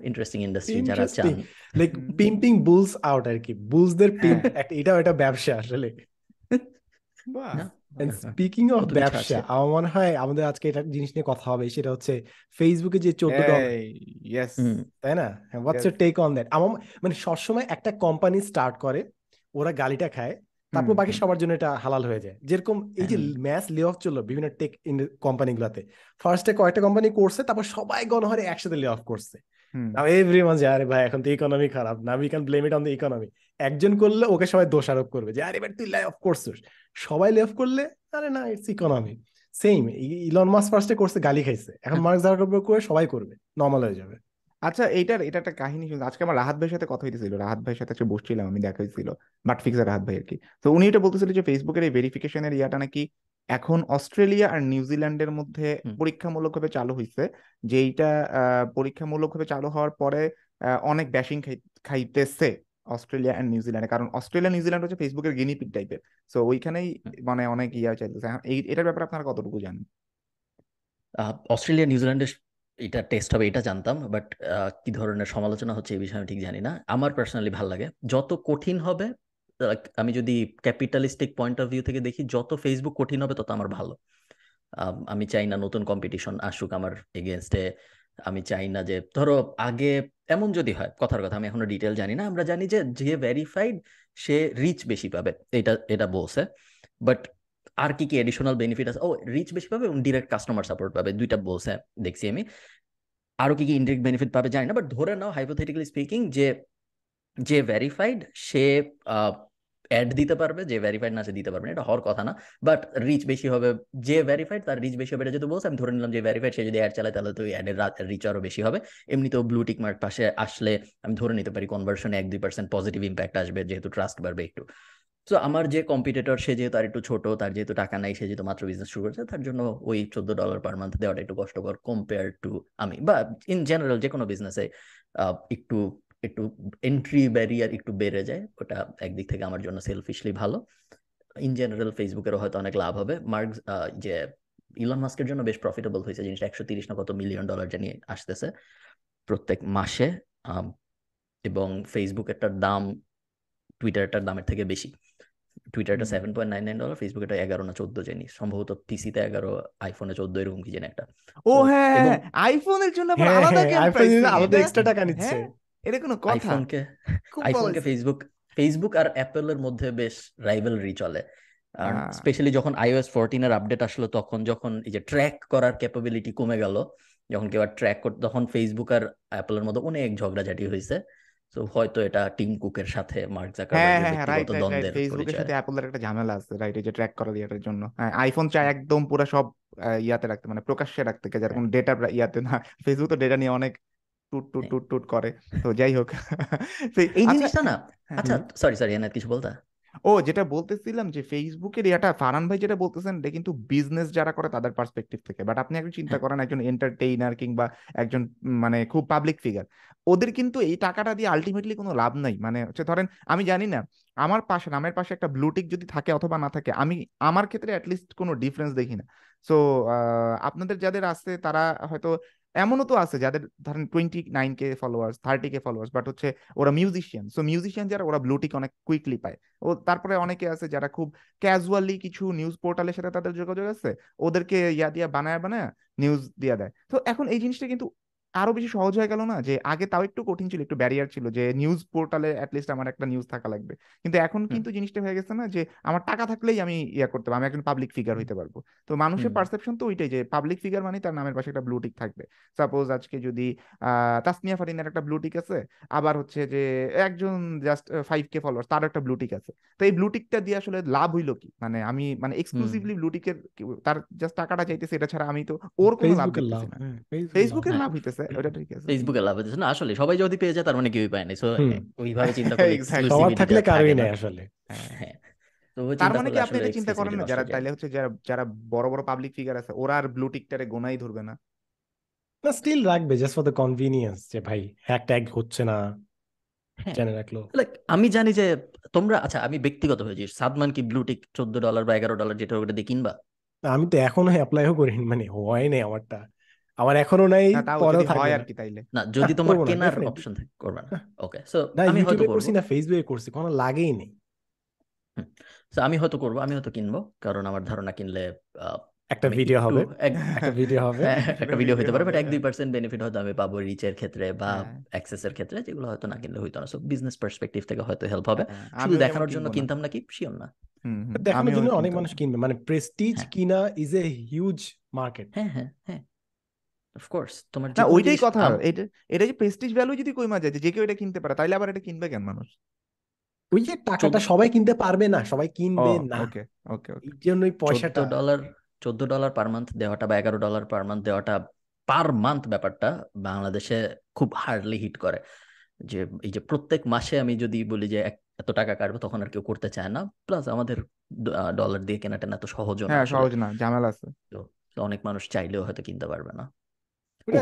ইন্টারেস্টিং ইন্ডাস্ট্রি যারা চান। লাইক পিম্পিং বুলস আউট আর কি। বুলসদের পিম্প (laughs) এটাও একটা ব্যবসা আসলে। (laughs) বাহ! স্পিকিং অফ ব্যবসা আমার মনে হয় আমাদের আজকে এটা জিনিস নিয়ে কথা হবে সেটা হচ্ছে ফেসবুকে যে চোদ্দ ডলার ইয়েস তাই না? What's your take on that আমার মানে সবসময় একটা কোম্পানি স্টার্ট করে ওরা গালিটা খায় তারপর বাকি সবার জন্য এটা হালাল হয়ে যায়। যেরকম এই যে ম্যাচ লে অফ চলল বিভিন্ন টেক কোম্পানিগুলোতে ফার্স্টে কয়েকটা কোম্পানি করছে তারপর সবাই গণহারে একসাথে লে অফ করছে। নাও এভরিওয়ান যে আরে ভাই এখন তো ইকোনমি খারাপ না we can blame it on the economy একজন করলে ওকে সবাই দোষারোপ করবে যে আরে তুই লে অফ করছিস সবাই লে করলে আরে না it's economy same Elon Musk ফার্স্টে করছে গালি খাইছে। এখন মার্ক জাকারবার্গ করে সবাই করবে নর্মাল হয়ে যাবে। আচ্ছা এইটার এটা একটা কাহিনী শুনছি আজকে আমার রাহাত ভাইয়ের সাথে কথা হইতেছিল রাহাত ভাইয়ের সাথে আজকে বসছিলাম আমি দেখা হয়েছিল বাট ফিক্সার রাহাত ভাই আর কি। তো উনি এটা বলতেছিল যে ফেসবুকের এই ভেরিফিকেশনের ইয়াটা নাকি এখন অস্ট্রেলিয়া আর নিউজিল্যান্ডের মধ্যে পরীক্ষামূলকভাবে চালু হয়েছে যে এইটা আহ, পরীক্ষামূলকভাবে চালু হওয়ার পরে অনেক ব্যাশিং খাইতেছে অস্ট্রেলিয়া এন্ড নিউজিল্যান্ডে কারণ অস্ট্রেলিয়া নিউজিল্যান্ড হচ্ছে ফেসবুকের গিনিপিগ টাইপের। সো ওইখানেই মানে অনেক ইয়া চাইতেছে। এটার ব্যাপারে আপনারা কতটুকু জানেন? অস্ট্রেলিয়া নিউজিল্যান্ডের এটা টেস্ট হবে এটা জানতাম। বাট কি ধরনের সমালোচনা হচ্ছে এই বিষয়ে আমি ঠিক জানি না। আমার পার্সোনালি ভালো লাগে। যত কঠিন হবে আমি যদি ক্যাপিটালিস্টিক পয়েন্ট অফ ভিউ থেকে দেখি যত ফেসবুক কঠিন হবে তত আমার ভালো। আম, চাই না নতুন কম্পিটিশন আসুক আমার এগেনস্টে আমি চাই না যে ধরো আগে এমন যদি হয় কথার কথা আমি এখনও ডিটেল জানি না আমরা জানি যে যে ভেরিফাইড সে রিচ বেশি পাবে এটা এটা বলছে। বাট আর কি কি এডিশনাল বেনিফিট আছে? ও রিচ বেশি পাবে এবং ডিরেক্ট কাস্টমার সাপোর্ট পাবে দুইটা বলছে দেখছি আমি। আরও কি কি ইনডিরেক্ট বেনিফিট পাবে জানি না বাট ধরে নাও হাইপোথেটিক্যালি স্পিকিং যে যে ভেরিফাইড সে অ্যাড দিতে পারবে, যে ভেরিফাইড না সে দিতে পারবে না, এটা হওয়ার কথা না। বাট রিচ বেশি হবে, যে ভেরিফাইড তার রিচ বেশি হবে, এটা যদি বলছে, আমি ধরে নিলাম যে ভেরিফাইড সে যদি অ্যাড চালায়, তাহলে তো অ্যাডের রিচ আরও বেশি হবে। এমনিতেও ব্লু টিক মার্ক পাশে আসলে আমি ধরে নিতে পারি কনভার্সনে এক দুই পার্সেন্ট পজিটিভ ইম্প্যাক্ট আসবে, যেহেতু ট্রাস্ট বাড়বে একটু। তো আমার যে কম্পিটিটর সে যেহেতু আর একটু ছোট, তার যেহেতু টাকা নাই, সে যেহেতু মাত্র বিজনেস শুরু করেছে, তার জন্য ওই চোদ্দ ডলার পার মান্থ দেওয়াটা একটু কষ্টকর কম্পেয়ার টু আমি। বা ইন জেনারেল যে কোনো বিজনেসে একটু একটু এন্ট্রি ব্যারিয়ার একটু বেড়ে যায় ওটা একদিক থেকে আমার জন্য সেলফিশলি ভালো। ইন জেনারেল ফেসবুকেরও হয়তো অনেক লাভ হবে। মার্ক যে ইলন মাস্কের জন্য বেশ প্রফিটেবল হয়েছে জিনিসটা একশো তিরিশ না কত মিলিয়ন ডলার জানিয়ে আসতেছে প্রত্যেক মাসে এবং ফেসবুকেরটার দাম টুইটারটার দামের থেকে বেশি। টুইটারটা seven point nine nine dollar ফেসবুকেটা এগারো না চোদ্দ জানি সম্ভবত পিসিতে এগারো আইফোনে চোদ্দ এরকম কি জানি একটা। ও হ্যাঁ এবং হ্যাঁ আইফোনের জন্য হ্যাঁ আলাদা হ্যাঁ আইফোন আলাদা এক্সট্রা টাকা নিচ্ছে। হ্যাঁ এটা কোনো কথা। আইফোনকে আইফোনকে ফেসবুক ফেসবুক আর অ্যাপেলের মধ্যে বেশ রাইভালরি চলে। স্পেশালি যখন আইওএস ফোরটিনের আপডেট আসলো তখন যখন এই যে ট্র্যাক করার ক্যাপাবিলিটি কমে গেল যখন কেউ ট্র্যাক করতে তখন ফেসবুক আর অ্যাপেলের মধ্যে অনেক ঝগড়াঝাটি হয়েছে। তো হয়তো এটা টিম কুকের সাথে মার্ক হ্যাঁ জাকারবার্গের হ্যাঁ হ্যাঁ দ্বন্দ্বের ফেসবুকের সাথে অ্যাপলের একটা ঝামেলা আছে রাইট এই যে ট্র্যাক করার ইয়াটার জন্য। হ্যাঁ আইফোন চায় একদম পুরো সব ইয়াতে রাখতে মানে প্রকাশ্যে রাখতে হ্যাঁ। কোনো ডেটা ইয়াতে না। ফেসবুক তো ডেটা নিয়ে অনেক টুট টুট। টুট টুট করে। তো যাই হোক। (laughs) এই আচ্ছা জিনিসটা না হ্যাঁ আচ্ছা সরি সরি এনায়েত কিছু বলতা? ও যেটা বলতেছিলাম যে ফেসবুকের ইয়াটা ফারহান ভাই যেটা বলতেছেন এটা কিন্তু বিজনেস যারা করে তাদের পার্সপেক্টিভ থেকে। বাট আপনি একজন চিন্তা হ্যাঁ। করেন একজন এন্টারটেইনার কিংবা একজন মানে খুব পাবলিক ফিগার ওদের কিন্তু এই টাকাটা দিয়ে আলটিমেটলি কোনো লাভ নাই। মানে হচ্ছে ধরেন আমি জানি না আমার পাশে নামের পাশে একটা ব্লুটিক যদি থাকে অথবা না থাকে আমি আমার ক্ষেত্রে অ্যাটলিস্ট কোনো ডিফারেন্স দেখি না। সো আপনাদের যাদের আছে তারা হয়তো এমনও তো আছে যাদের ধরেন twenty nine K followers thirty K followers but হচ্ছে ওরা মিউজিশিয়ান সো মিউজিশিয়ান যারা, ওরা ব্লুটিক অনেক কুইকলি পায়। ও তারপরে অনেকে আছে যারা খুব ক্যাজুয়ালি কিছু নিউজ পোর্টালের সাথে তাদের যোগাযোগ আছে, ওদেরকে ইয়া দিয়া বানায় বানায় নিউজ দিয়া দেয়। তো এখন এই জিনিসটা কিন্তু আরও বেশি সহজ হয়ে গেল না? যে আগে তাও একটু কঠিন ছিল একটু ব্যারিয়ার ছিল যে নিউজ পোর্টালে অ্যাটলিস্ট আমার একটা নিউজ থাকা লাগবে। কিন্তু এখন কিন্তু জিনিসটা হয়ে গেছে না যে আমার টাকা থাকলেই আমি ইয়া করতে পারব আমি একজন পাবলিক ফিগার হইতে পারব। তো মানুষের পারসেপশন তো ওইটাই যে পাবলিক ফিগার মানে তার নামের পাশে একটা ব্লু টিক থাকবে। সাপোজ আজকে যদি আহ তাসনিয়া ফারিনের একটা ব্লু টিক আছে আবার হচ্ছে যে একজন জাস্ট ফাইভ কে ফলোয়ার্স তার একটা ব্লু টিক আছে। তো এই ব্লু টিকটা দিয়ে আসলে লাভ হইল কি? মানে আমি মানে এক্সক্লুসিভলি ব্লু টিকের তার জাস্ট টাকাটা চাইতেছে এটা ছাড়া আমি তো ওর কোনো লাভ ফেসবুকের লাভ দেখতেছি না হ্যাঁ হ্যাঁ হইতেছে ওটা ঠিক আছে। ফেসবুকে লাভ হচ্ছে না আসলে সবাই যদি পেয়ে যায় তার মানে কেউই পায় নাই। সো ওইভাবে চিন্তা (laughs) Exactly. সবার থাকলে কারোই নাই আসলে। হ্যাঁ। (laughs) হ্যাঁ। তো ওই তার চিন্তা মানে করলে কি আপনি এটা চিন্তা করেন না যারা তাইলে হচ্ছে যারা যারা বড় বড় পাবলিক ফিগার আছে ওরা আর ব্লু টিকটারে গোনাই ধরবে না। না স্টিল রাখবে জাস্ট ফর দ্য কনভিনিয়েন্স যে ভাই হ্যাক ট্যাগ হচ্ছে না হ্যাঁ। জেনে রাখল লাইক আমি জানি যে তোমরা আচ্ছা আমি ব্যক্তিগত হয়েছি সাদমান কি ব্লু টিক চোদ্দ ডলার বা এগারো ডলার যেটা ওটা দিয়ে কিনবা? আমি তো এখনও অ্যাপ্লাইও করিনি মানে হয় নাই আমারটা। আমার এখনও নাই পরেও যদি থাকবে হয় আর কি তাইলে। না যদি তোমার কেনার অপশন থাকে করবা না। ওকে সো আমি হয়তো করছি না ফেসবুকে করছি কোনো লাগেই নেই। সো আমি হয়তো করব আমি হয়তো কিনবো কারণ আমার ধারণা কিনলে আহ, একটা ভিডিও হবে। (laughs) (laughs) একটা ভিডিও হবে। হ্যাঁ, একটা ভিডিও হতে পারে বাট এক দুই হ্যাঁ। পার্সেন্ট বেনিফিট হয়তো আমি পাবো রিচের ক্ষেত্রে বা হ্যাঁ। অ্যাক্সেসের ক্ষেত্রে যেগুলো হয়তো না কিনলে হইতো না। সো বিজনেস পার্সপেক্টিভ থেকে হয়তো হেল্প হবে। হ্যাঁ, শুধু দেখানোর জন্য কিনতাম নাকি? শিওর না। দেখানোর জন্য অনেক মানুষ না। কিনবে। মানে প্রেস্টিজ হ্যাঁ। কিনা ইজ এ হিউজ মার্কেট হ্যাঁ হ্যাঁ হ্যাঁ। অফকোর্স তোমার না ওইটাই কথা। আম- এটা এটা যে প্রেস্টিজ ভ্যালু যদি কইমা যায় যে যে কেউ এটা কিনতে পারে তাইলে আবার এটা কিনবে কেন মানুষ? ওই যে টাকাটা সবাই কিনতে পারবে না সবাই ও কিনবে না। ওকে ওকে ওকে। এই জন্যই চোদ্দ পয়সাটা ডলার চোদ্দ ডলার পার মান্থ দেওয়াটা বা এগারো ডলার পার মান্থ দেওয়াটা পার মান্থ ব্যাপারটা বাংলাদেশে খুব হার্ডলি হিট করে। যে এই যে প্রত্যেক মাসে আমি যদি বলি যে এত টাকা কাটবো তখন আর কেউ করতে চায় না। প্লাস আমাদের ডলার দিয়ে কেনাটা না এত সহজও না হ্যাঁ আসলে। সহজ না ঝামেলা আছে। তো অনেক মানুষ চাইলেও হয়তো কিনতে পারবে না।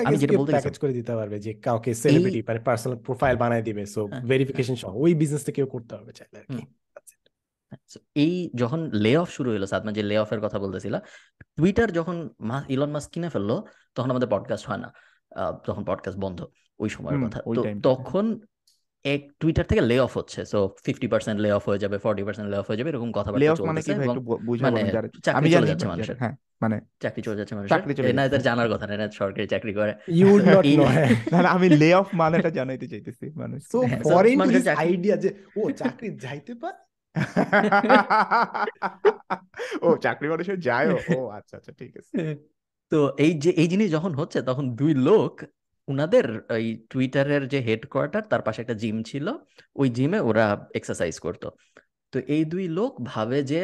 আমি যেটা বলতে প্যাকেজ করে দিতে পারবে যে কাউকে সেলিব্রিটি মানে পার্সোনাল প্রোফাইল বানায় দিবে সো হ্যাঁ, ভেরিফিকেশন সহ। ওই বিজনেসটা কেউ করতে পারবে চাইলে আর কি। এই যখন লে অফ শুরু হলো সাদমা যে লে অফের কথা বলতেছিল টুইটার যখন ইলন মাস্ক কিনে ফেলল তখন আমাদের পডকাস্ট হয় না। তখন পডকাস্ট বন্ধ ওই সময়ের কথা। তো তখন এক টুইটার থেকে লে অফ হচ্ছে so fifty percent lay off হয়ে যাবে ফর্টি পার্সেন্ট লে অফ হয়ে যাবে এরকম কথাবার্তা অফ মানে একটু বু- বুঝা মানে চাকরি চলে যাচ্ছে মানুষের। হ্যাঁ মানে চাকরি চলে যাচ্ছে মানুষের। জানার কথা না সরকারি চাকরি করে। ইউ উড নট নো হ্যাঁ। (laughs) না না, আমি লে অফ মানেটা জানাইতে চাইতেছি মানুষ। সো হ্যাঁ, ফরেন টু দিস আইডিয়া যে ও চাকরি যাইতে পারে? (laughs) ও চাকরি মানুষের যায় ও আচ্ছা আচ্ছা ঠিক আছে। (laughs) তো এই যে এই জিনিস যখন হচ্ছে তখন দুই লোক উনাদের ওই টুইটারের যে হেডকোয়ার্টার তার পাশে একটা জিম ছিল। ওই জিমে ওরা এক্সারসাইজ করতো। তো এই দুই লোক ভাবে যে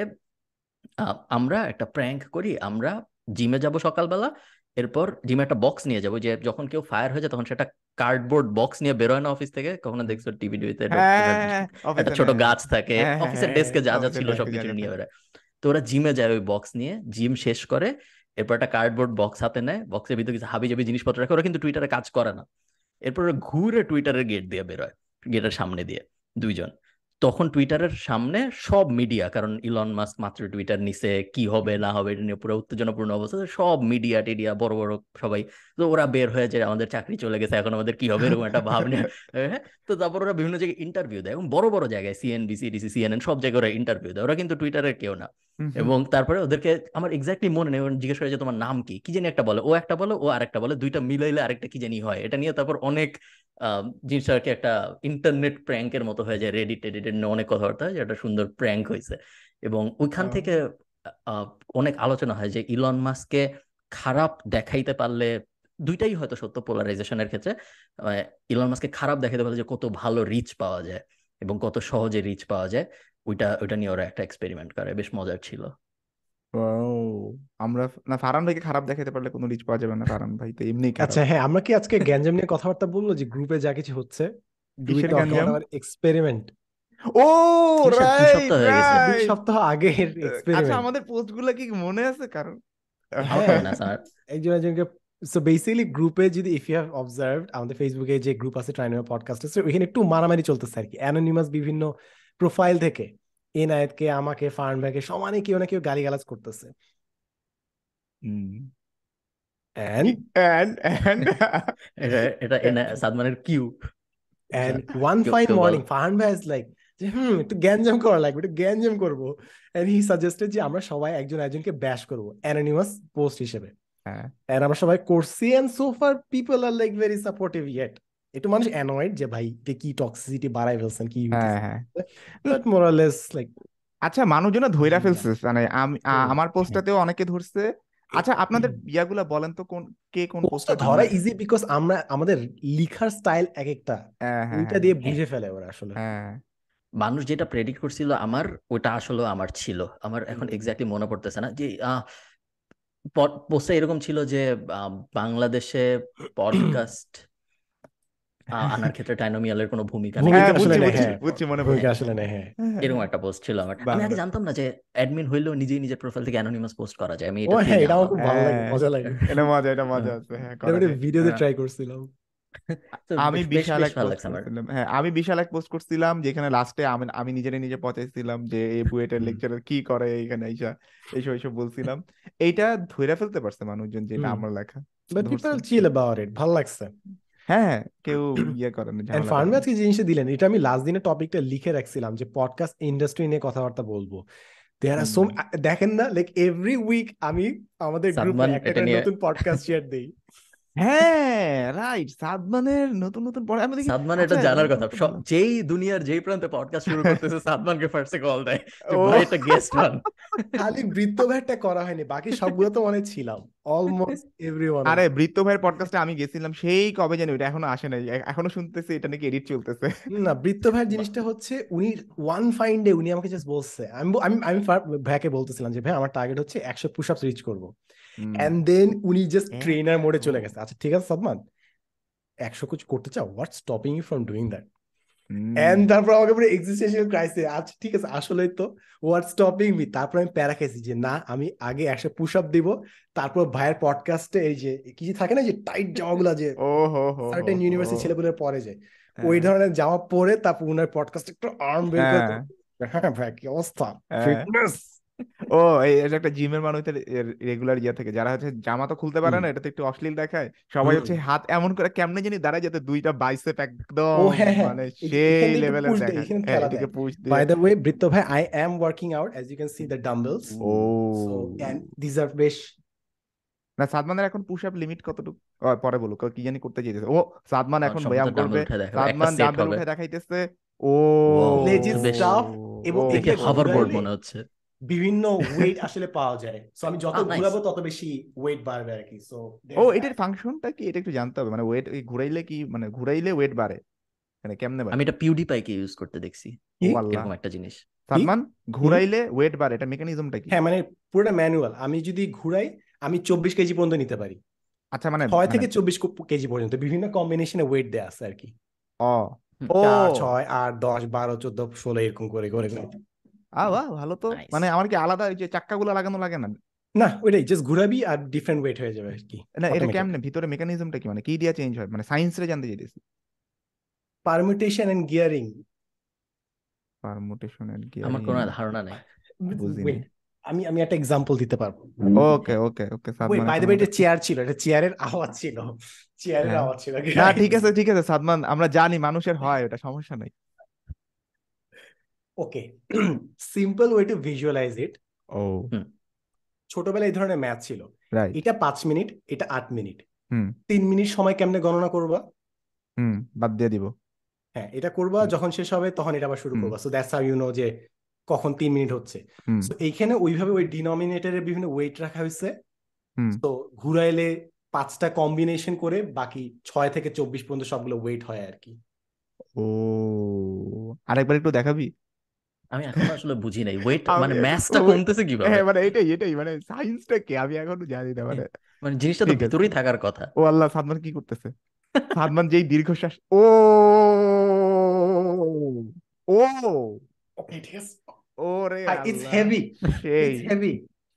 আমরা একটা প্র্যাঙ্ক করি আমরা জিমে যাব সকালবেলা এরপর জিমে একটা বক্স নিয়ে যাব যে যখন কেউ ফায়ার হয়ে যায় তখন সেটা কার্ডবোর্ড বক্স নিয়ে বেরোয় না অফিস থেকে কখনো দেখছ টিভি টিভিতে হ্যাঁ একটা ছোট গাছ থাকে হ্যাঁ, হ্যাঁ, অফিসের হ্যাঁ, ডেস্কে যা যা ছিল সবকিছু নিয়ে। বেরোয় তো ওরা জিমে যায় ওই বক্স নিয়ে জিম শেষ করে এরপর একটা কার্ডবোর্ড বক্স হাতে নেয় বক্সের ভিতরে কিছু হাবি জাবি জিনিসপত্র রাখে ওরা কিন্তু টুইটারে কাজ করে না এরপর ওরা ঘুরে টুইটারের গেট দিয়ে বেরোয় গেটের সামনে দিয়ে দুইজন তখন টুইটারের সামনে সব মিডিয়া কারণ ইলন মাস্ক মাত্র টুইটার নিছে কি হবে না হবে এটা নিয়ে পুরো উত্তেজনাপূর্ণ অবস্থা সব মিডিয়া টিডিয়া বড় বড় সবাই তো ওরা বের হয়ে যায় আমাদের চাকরি চলে গেছে এখন আমাদের কি হবে এরকম একটা ভাব নিয়ে (laughs) হ্যাঁ, তো তারপর ওরা বিভিন্ন জায়গায় ইন্টারভিউ দেয় এবং বড় বড় জায়গায় সিএনবিসি ডিসি সিএনএন সব জায়গায় ওরা ইন্টারভিউ দেয় ওরা কিন্তু টুইটারের কেউ না। এবং তারপরে ওদেরকে আমার এক্স্যাক্টলি মনে নেই জিজ্ঞেস করে যে তোমার নাম কি? কি জানি একটা বলে ও একটা বলে ও আরেকটা বলে দুইটা মিলাইলে আরেকটা কি জানি হয়। এটা নিয়ে তারপর অনেক জিনিসটা আর কি একটা ইন্টারনেট প্র্যাঙ্কের মতো হয়ে যায় রেডিট টেডিট নিয়ে অনেক কথাবার্তা হয় একটা সুন্দর প্র্যাঙ্ক হয়েছে। এবং ওইখান থেকে অনেক আলোচনা হয় যে ইলন মাস্ককে খারাপ দেখাইতে পারলে দুইটাই হয়তো সত্য পোলারাইজেশনের ক্ষেত্রে ইলন মাস্ককে খারাপ দেখাইতে পারলে যে কত ভালো রিচ পাওয়া যায় এবং কত সহজে রিচ পাওয়া যায়। ওইটা ওইটা নিয়ে ওরা একটা এক্সপেরিমেন্ট করে বেশ মজার ছিল। ও আমরা না ফারান ভাইকে খারাপ দেখাতে পারলে কোনো রিচ পাওয়া যাবে না ফারান ভাই তো এমনি আচ্ছা হ্যাঁ আমরা কি আজকে গ্যাঞ্জাম নিয়ে কথাবার্তা বলল যে গ্রুপে যা কিছু হচ্ছে? এক্সপেরিমেন্ট ও রাইট সপ্তাহ হয়ে গেছে। দুই সপ্তাহ আগের আচ্ছা এক্সপেরিমেন্ট আমাদের পোস্টগুলা কি মনে আছে কারণ আমার হ্যাঁ। একজন একজনকে সো বেসিক্যালি গ্রুপে যদি ইফ ইউ হ্যাভ অবজার্ভড আমাদের ফেসবুকে যে গ্রুপ আছে ট্রাইনোমা পডকাস্ট আছে ওইখানে একটু মারামারি চলতেছে আর কি। অ্যানোনিমাস বিভিন্ন প্রোফাইল থেকে এনায়েতকে আমাকে ফার্ন ভাইকে সমানে কেউ না কেউ গালিগালাজ করতেছে। And and? And (laughs) এটা এটা সাদমানের Q and one fine morning fern ভাই ইজ লাইক যে হুম একটু গ্যাঞ্জাম করা লাগবে একটু গ্যাঞ্জাম করব। এন্ড হি সাজেস্টেড যে আমরা সবাই একজন একজনকে ব্যাশ করব অ্যানোনিমাস পোস্ট হিসেবে। হ্যাঁ। এন্ড আমরা সবাই করছি and so far people are like very supportive yet একটু মানুষ অ্যানয়েড যে ভাই কি টক্সিসিটি বাড়াই ফেলছেন কি হ্যাঁ হ্যাঁ। বাট মোরালেস লাইক আচ্ছা মানুষজন ধইরা। ফেলছে মানে আমি আমার পোস্টটাতেও অনেকে ধরছে। আচ্ছা আপনাদের ইয়াগুলা বলেন তো কোন কে কোন পোস্টটা ধরা ইজি বিকজ আমরা আমাদের লিখার স্টাইল এক একটা ওইটা হ্যাঁ। দিয়ে বুঝে ফেলে ওরা আসলে। হ্যাঁ। মানুষ যেটা প্রেডিক্ট করছিল আমার ওটা আসলে আমার ছিল। আমার এখন। এক্স্যাক্টলি মনে পড়তেছে না যে পোস্টে এরকম ছিল যে বাংলাদেশে (coughs) পডকাস্ট আনার ক্ষেত্রে টাইনোমিয়ালের কোনো ভূমিকা নেই। হ্যাঁ আসলে বুঝছি নেই, হ্যাঁ। বুঝছি মনে ভূমিকা আসলে নেই হ্যাঁ। এরকম একটা পোস্ট ছিল আমার। আমি আগে জানতাম না যে অ্যাডমিন হইলেও নিজেই নিজের প্রোফাইল থেকে অ্যানোনিমাস পোস্ট করা যায়। আমি এটা হ্যাঁ এটা খুব ভালো লাগে মজা লাগে। এটা মজা এটা মজা আছে হ্যাঁ। ভিডিওতে। ট্রাই করছিলাম। আমি বেশ- বেশ বিশাল বেশ এক ভালো লাগছে আমার। করছিলাম হ্যাঁ আমি বিশাল এক পোস্ট করছিলাম যেখানে লাস্টে আমি আমি নিজেরে নিজে পচাইছিলাম যে এই বুয়েটের। লেকচারার কি করে এইখানে এইসা এইসব এইসব বলছিলাম। এইটা ধইরা ফেলতে পারছে মানুষজন যেটা আমার লেখা। বাট পিপল ধরছে। চিল অ্যাবাউট ইট ভালো লাগছে। হ্যাঁ হ্যাঁ, কেউ (clears throat) ইয়ে করেন এন্ড ফার্মি আজকে জিনিসটা দিলেন এটা আমি লাস্ট দিনে টপিকটা লিখে রাখছিলাম যে পডকাস্ট ইন্ডাস্ট্রি নিয়ে কথাবার্তা বলব। দেয়ার আর সো দেখেন না লাইক এভরি উইক আমি আমাদের গ্রুপে একটা নতুন পডকাস্ট শেয়ার দেই। (laughs) হ্যাঁ রাইট সাদমানের নতুন নতুন পড়ে আমি দেখি সাদমান এটা আচ্ছা, জানার কথা। যেই দুনিয়ার যেই প্রান্তে পডকাস্ট শুরু করতেছে (laughs) সাদমানকে ফার্স্টে কল দেয় যে ভাই একটা গেস্ট বান খালি বৃত্ত ভাইটা করা হয়নি বাকি সবগুলো তো মনে ছিলাম। অলমোস্ট এভরিওয়ান আরে বৃত্ত ভাইয়ের পডকাস্টে আমি গেছিলাম সেই কবে জানি ওটা এখনও আসে নাই। এখনও শুনতেছি এটা নাকি এডিট চলতেছে। না বৃত্ত ভাইয়ের জিনিসটা হচ্ছে উনি ওয়ান ফাইন ডে উনি আমাকে জাস্ট বলছে। আমি আমি আমি ভাইকে বলতেছিলাম যে ভাই আমার টার্গেট হচ্ছে একশো পুশ আপস রিচ করব। এন্ড দেন উনি জাস্ট ট্রেনার মোডে চলে গেছে আচ্ছা ঠিক আছে সাদমান একশো কিছু করতে চাও what stopping you from doing that. And তারপর আমাকে পুরো এক্সিস্টেন্সিয়াল ক্রাইসিস আচ্ছা ঠিক আছে আসলেই তো হোয়াট স্টপিং মি তারপর আমি প্যারা খাইছি যে না আমি আগে একশো পুশ আপ দিব তারপর ভাইয়ের পডকাস্টে এই যে কিছু থাকে না যে টাইট জামাগুলা যে সার্টেন ইউনিভার্সিটি। ছেলেপুলের পরে যায় হ্যাঁ। ওই ধরনের জামা পরে তারপর উনার পডকাস্ট একটু আর্ম বের করে হ্যাঁ। হ্যাঁ ভাই কি অবস্থা হ্যাঁ। ফিটনেস ও এই এটা একটা জিমের মানুষ রেগুলার ইয়ে থেকে। যারা হচ্ছে জামা তো খুলতে পারে না এটা তো একটু অশ্লীল দেখায়। সবাই হচ্ছে হাত এমন করে কেমনে জানি দাঁড়ায় যাতে দুইটা বাইসেপ একদম হ্যাঁ হ্যাঁ। মানে সেই লেভেলের দেখায়। হ্যাঁ দেয় পুশ দিয়ে। By the. ওয়ে বৃত্ত ভাই I am working out as you can see the dumbbells O. So and this আর বেশ না সাদমানের এখন পুশ আপ লিমিট কতটুকু পরে বলুক ও কি জানি করতে চাইতেছে ও সাদমান এখন ব্যায়াম করবে সাদমান ডাম্বেল উঠে দেখাইতেছে। ও। বেশ। stuff এবং হভারবোর্ড মনে হচ্ছে। বিভিন্ন (laughs) ওয়েট আসলে পাওয়া যায়। সো আমি যত Ah, ঘুরাবো তত বেশি ওয়েট বাড়বে আর কি সো ও এটার ফাংশনটা কি? এটা একটু জানতে হবে। মানে ওয়েট ঘুরাইলে কি মানে ঘুরাইলে ওয়েট বাড়ে? মানে কেমনে বাড়ে? আমি এটা পিউডিপাইকে ইউজ করতে দেখছি। এরকম একটা জিনিস। সালমান ঘুরাইলে ওয়েট বাড়ে। এটা মেকানিজমটা কি? হ্যাঁ মানে পুরোটা ম্যানুয়াল আমি যদি ঘুরাই আমি চব্বিশ কেজি পর্যন্ত নিতে পারি। আচ্ছা মানে ছয় মানে থেকে চব্বিশ কেজি পর্যন্ত। বিভিন্ন কম্বিনেশনে ওয়েট দেয়া আছে আর কি ও। ছয় আট দশ বারো চোদ্দ ষোলো এরকম করে করে করে। আ বাহ ভালো তো। মানে আমার কি আলাদা ওই যে চাক্কাগুলো লাগানো লাগে না? না ওইটাই জাস্ট ঘুরাবি আর ডিফারেন্ট ওয়েট হয়ে যাবে আর কি না এটা. কেমনে? ভিতরে মেকানিজমটা কি? মানে কি দিয়া চেঞ্জ হয়? মানে সায়েন্স রে জানতে চাইতেছি। Permutation and gearing permutation and আমার কোনো ধারণা নেই। বুঝিনি। আমি আমি একটা এক্সাম্পল দিতে পারব। ওকে ওকে ওকে ওই সাদমান বাই দ্য ওয়ে এটা চেয়ার ছিল এটা চেয়ারের আওয়াজ ছিল। চেয়ারের হ্যাঁ। আওয়াজ ছিল। না ঠিক আছে ঠিক আছে সাদমান আমরা জানি মানুষের হয় ওটা সমস্যা নাই। Okay simple way to visualize it ও ছোটবেলায় এই ধরনের ম্যাথ ছিল। এটা পাঁচ মিনিট এটা আট মিনিট। তিন মিনিট সময় কেমনে গণনা করবা? হুম বাদ দিয়ে দিব। হ্যাঁ এটা করবা। যখন শেষ হবে তখন এটা আবার শুরু। করবা। So that's how you know যে কখন তিন মিনিট হচ্ছে। এইখানে ওইভাবে ওই ডিনোমিনেটরের বিভিন্ন ওয়েট রাখা হয়েছে। তো ঘুরাইলে পাঁচটা কম্বিনেশন করে বাকি ছয় থেকে চব্বিশ পর্যন্ত সবগুলো ওয়েট হয় আর কি। ও আরেকবার একটু দেখাবি? আমি এখন আসলে বুঝি নাই। ওয়েট মানে কমতেছে কীভাবে? হ্যাঁ মানে এটাই এটাই মানে সায়েন্সটা কি? আমি এখনও জানি না মানে মানে জিনিসটা তো ভিতরেই থাকার কথা। ও আল্লাহ সাদমান কি করতেছে? (laughs) সাদমান যেই দীর্ঘশ্বাস ও ও আছে। ওরে ইটস হেভি সেই ইটস হেভি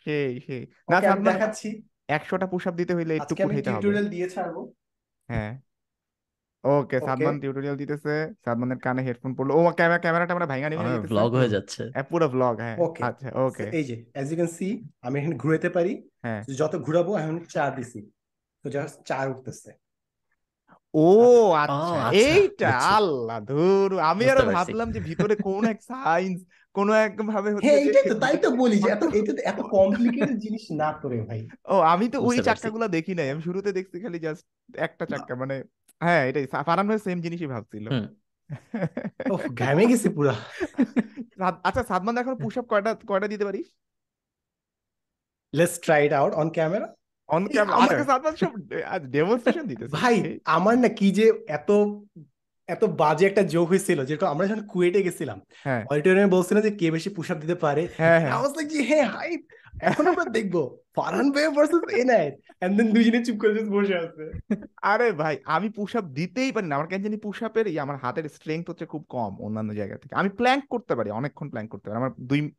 সেই সেই। না সাদমান দেখাচ্ছি। একশোটা পুশ আপ দিতে হইলে একটু উঠাইতে হবে। টিউটোরিয়াল দিয়ে ছাড়বো। হ্যাঁ। ওকে সাদমান টিউটোরিয়াল দিতেছে সাদমানের কানে হেডফোন পড়ল। ও ক্যামেরা ক্যামেরাটা আমরা ভাঙা নিয়ে আমার ব্লগ হয়ে যাচ্ছে। পুরো ব্লগ হ্যাঁ। আচ্ছা ওকে। এই যে অ্যাজ ইউ ক্যান সি আমি এখানে ঘুরাতে পারি। হ্যাঁ। যত ঘুরাবো এখন চার দিছি। তো জাস্ট চার উঠতেছে। ও ও আচ্ছা আচ্ছা। এইটা আল্লাহ ধুর। আমি আরও ভাবলাম যে ভিতরে কোন এক সাইন্স কোন এক ভাবে হচ্ছে হ্যাঁ যে তো তাই তো বলি যে এত এটা তো এত কমপ্লিকেটেড (laughs) জিনিস না করে ভাই। ও আমি তো ওই পারছি। দেখি নাই। আমি শুরুতে দেখছি খালি জাস্ট একটা চাকা মানে হ্যাঁ এটাই। ফারহান ভাই সেম জিনিসই ভাবছিল। ঘামে গেছে পুরা। আচ্ছা সাদমান এখন পুশ আপ কয়টা কয়টা দিতে পারিস? Let's try it out on camera on camera আমাকে সাদমান সব ডেমনস্ট্রেশন দিতেছে। ভাই আমার না কি যে এত এত বাজে একটা জোক হয়েছিল যেটা আমরা যখন কুয়েটে গেছিলাম হ্যাঁ। অডিটোরিয়ামে বলছিল যে কে বেশি পুশ আপ দিতে পারে? হ্যাঁ হ্যাঁ। আই ওয়াজ লাইক যে হ্যাঁ হাই এখন আমরা দেখব ফারহান ভাই ভার্সেস এনআইট এন্ড দেন দুইজনে চুপ করে just বসে আছে। আরে ভাই আমি পুশ আপ দিতেই পারি না। আমার কেন জানি পুশ আপের আমার হাতের স্ট্রেংথ হচ্ছে খুব কম অন্যান্য জায়গা থেকে। আমি প্ল্যাঙ্ক করতে পারি অনেকক্ষণ প্ল্যাঙ্ক করতে পারি। আমার দুই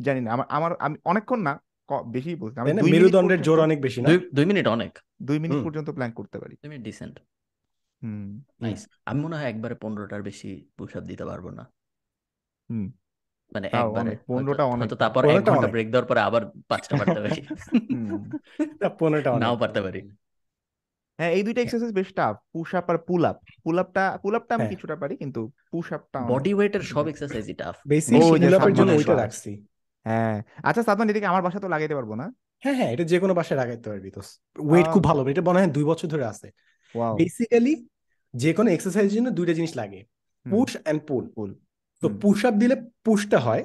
জানি না আমার আমার আমি অনেকক্ষণ না বেশি বলছি। আমি মেরুদণ্ডের জোর অনেক বেশি না? দুই দুই মিনিট অনেক। দুই মিনিট পর্যন্ত প্ল্যাঙ্ক করতে পারি। দুই মিনিট ডিসেন্ট হুম। নাইস আমি মনে হয় একবারে পনেরোটার বেশি পুশ আপ দিতে পারব না। হুম। মানে একবারে পনেরোটা অনেক তারপর এক ঘণ্টা ব্রেক দেওয়ার পরে আবার পাঁচটা পারতে পারি। (laughs) পনেরোটা নাও পারতে পারি। হ্যাঁ এই দুইটা এক্সারসাইজ বেশ টাফ পুশ আপ আর পুল আপ পুল আপটা পুল আপটা আমি হ্যাঁ। কিছুটা পারি কিন্তু পুশ আপটা বডি ওয়েটের সব। এক্সারসাইজই টাফ বেসিক ওই পুল আপের জন্য ওইটা রাখছি। হ্যাঁ। আচ্ছা সাদমান এদিকে আমার বাসা তো লাগাইতে পারব না? হ্যাঁ হ্যাঁ এটা যে কোনো বাসায় লাগাইতে পারবি তো। ওয়েট খুব ভালো এটা মনে হয় দুই বছর ধরে আছে। ওয়াও বেসিক্যালি যে কোনো এক্সারসাইজের জন্য দুইটা জিনিস লাগে। পুশ এন্ড পুল পুল তো পুশ আপ দিলে পুশটা হয়।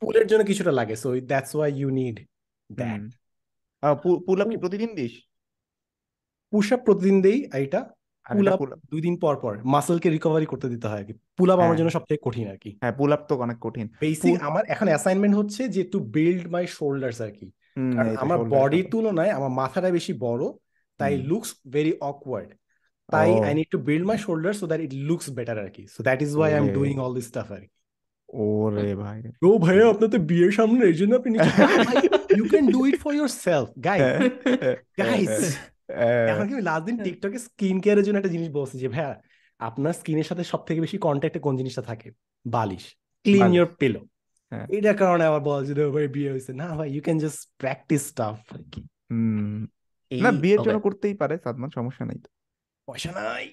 পুলের জন্য কিছুটা লাগে। So that's why you need that pull up কি প্রতিদিন দিস? পুশ আপ প্রতিদিন দেই আর পুল আপ দুই দিন পর পর। মাসেলকে রিকভারি করতে দিতে হয় আর কি পুল আপ আমার হ্যাঁ। জন্য সবথেকে কঠিন আর কি হ্যাঁ পুল আপ তো অনেক কঠিন। বেসিক আমার এখন অ্যাসাইনমেন্ট হচ্ছে যে টু বিল্ড মাই শোল্ডার্স আর কি আমার বডির তুলনায় আমার মাথাটা বেশি বড় তাই লুকস ভেরি অকওয়ার্ড তাই I need to build my shoulder so that it looks better আর কি so that is why I am doing all this stuff আর কি ওরে ভাই। ও ভাইয়া আপনার তো বিয়ের সামনে এই জন্য আপনি নিচে you can do it for yourself guys guys এখন কি লাস্ট দিন টিকটকে স্কিন কেয়ারের জন্য একটা জিনিস বলছি যে ভাইয়া আপনার স্কিনের সাথে সব থেকে বেশি কন্ট্যাক্টে কোন জিনিসটা থাকে? বালিশ। ক্লিন। ইয়োর পিলো হ্যাঁ। এটার কারণে আবার বলা যে ভাই বিয়ে হয়েছে। না ভাই you can just practice stuff আর কি হুম না বিয়ের জন্য করতেই পারে সাদমান সমস্যা নাই তো। পয়সা নাই।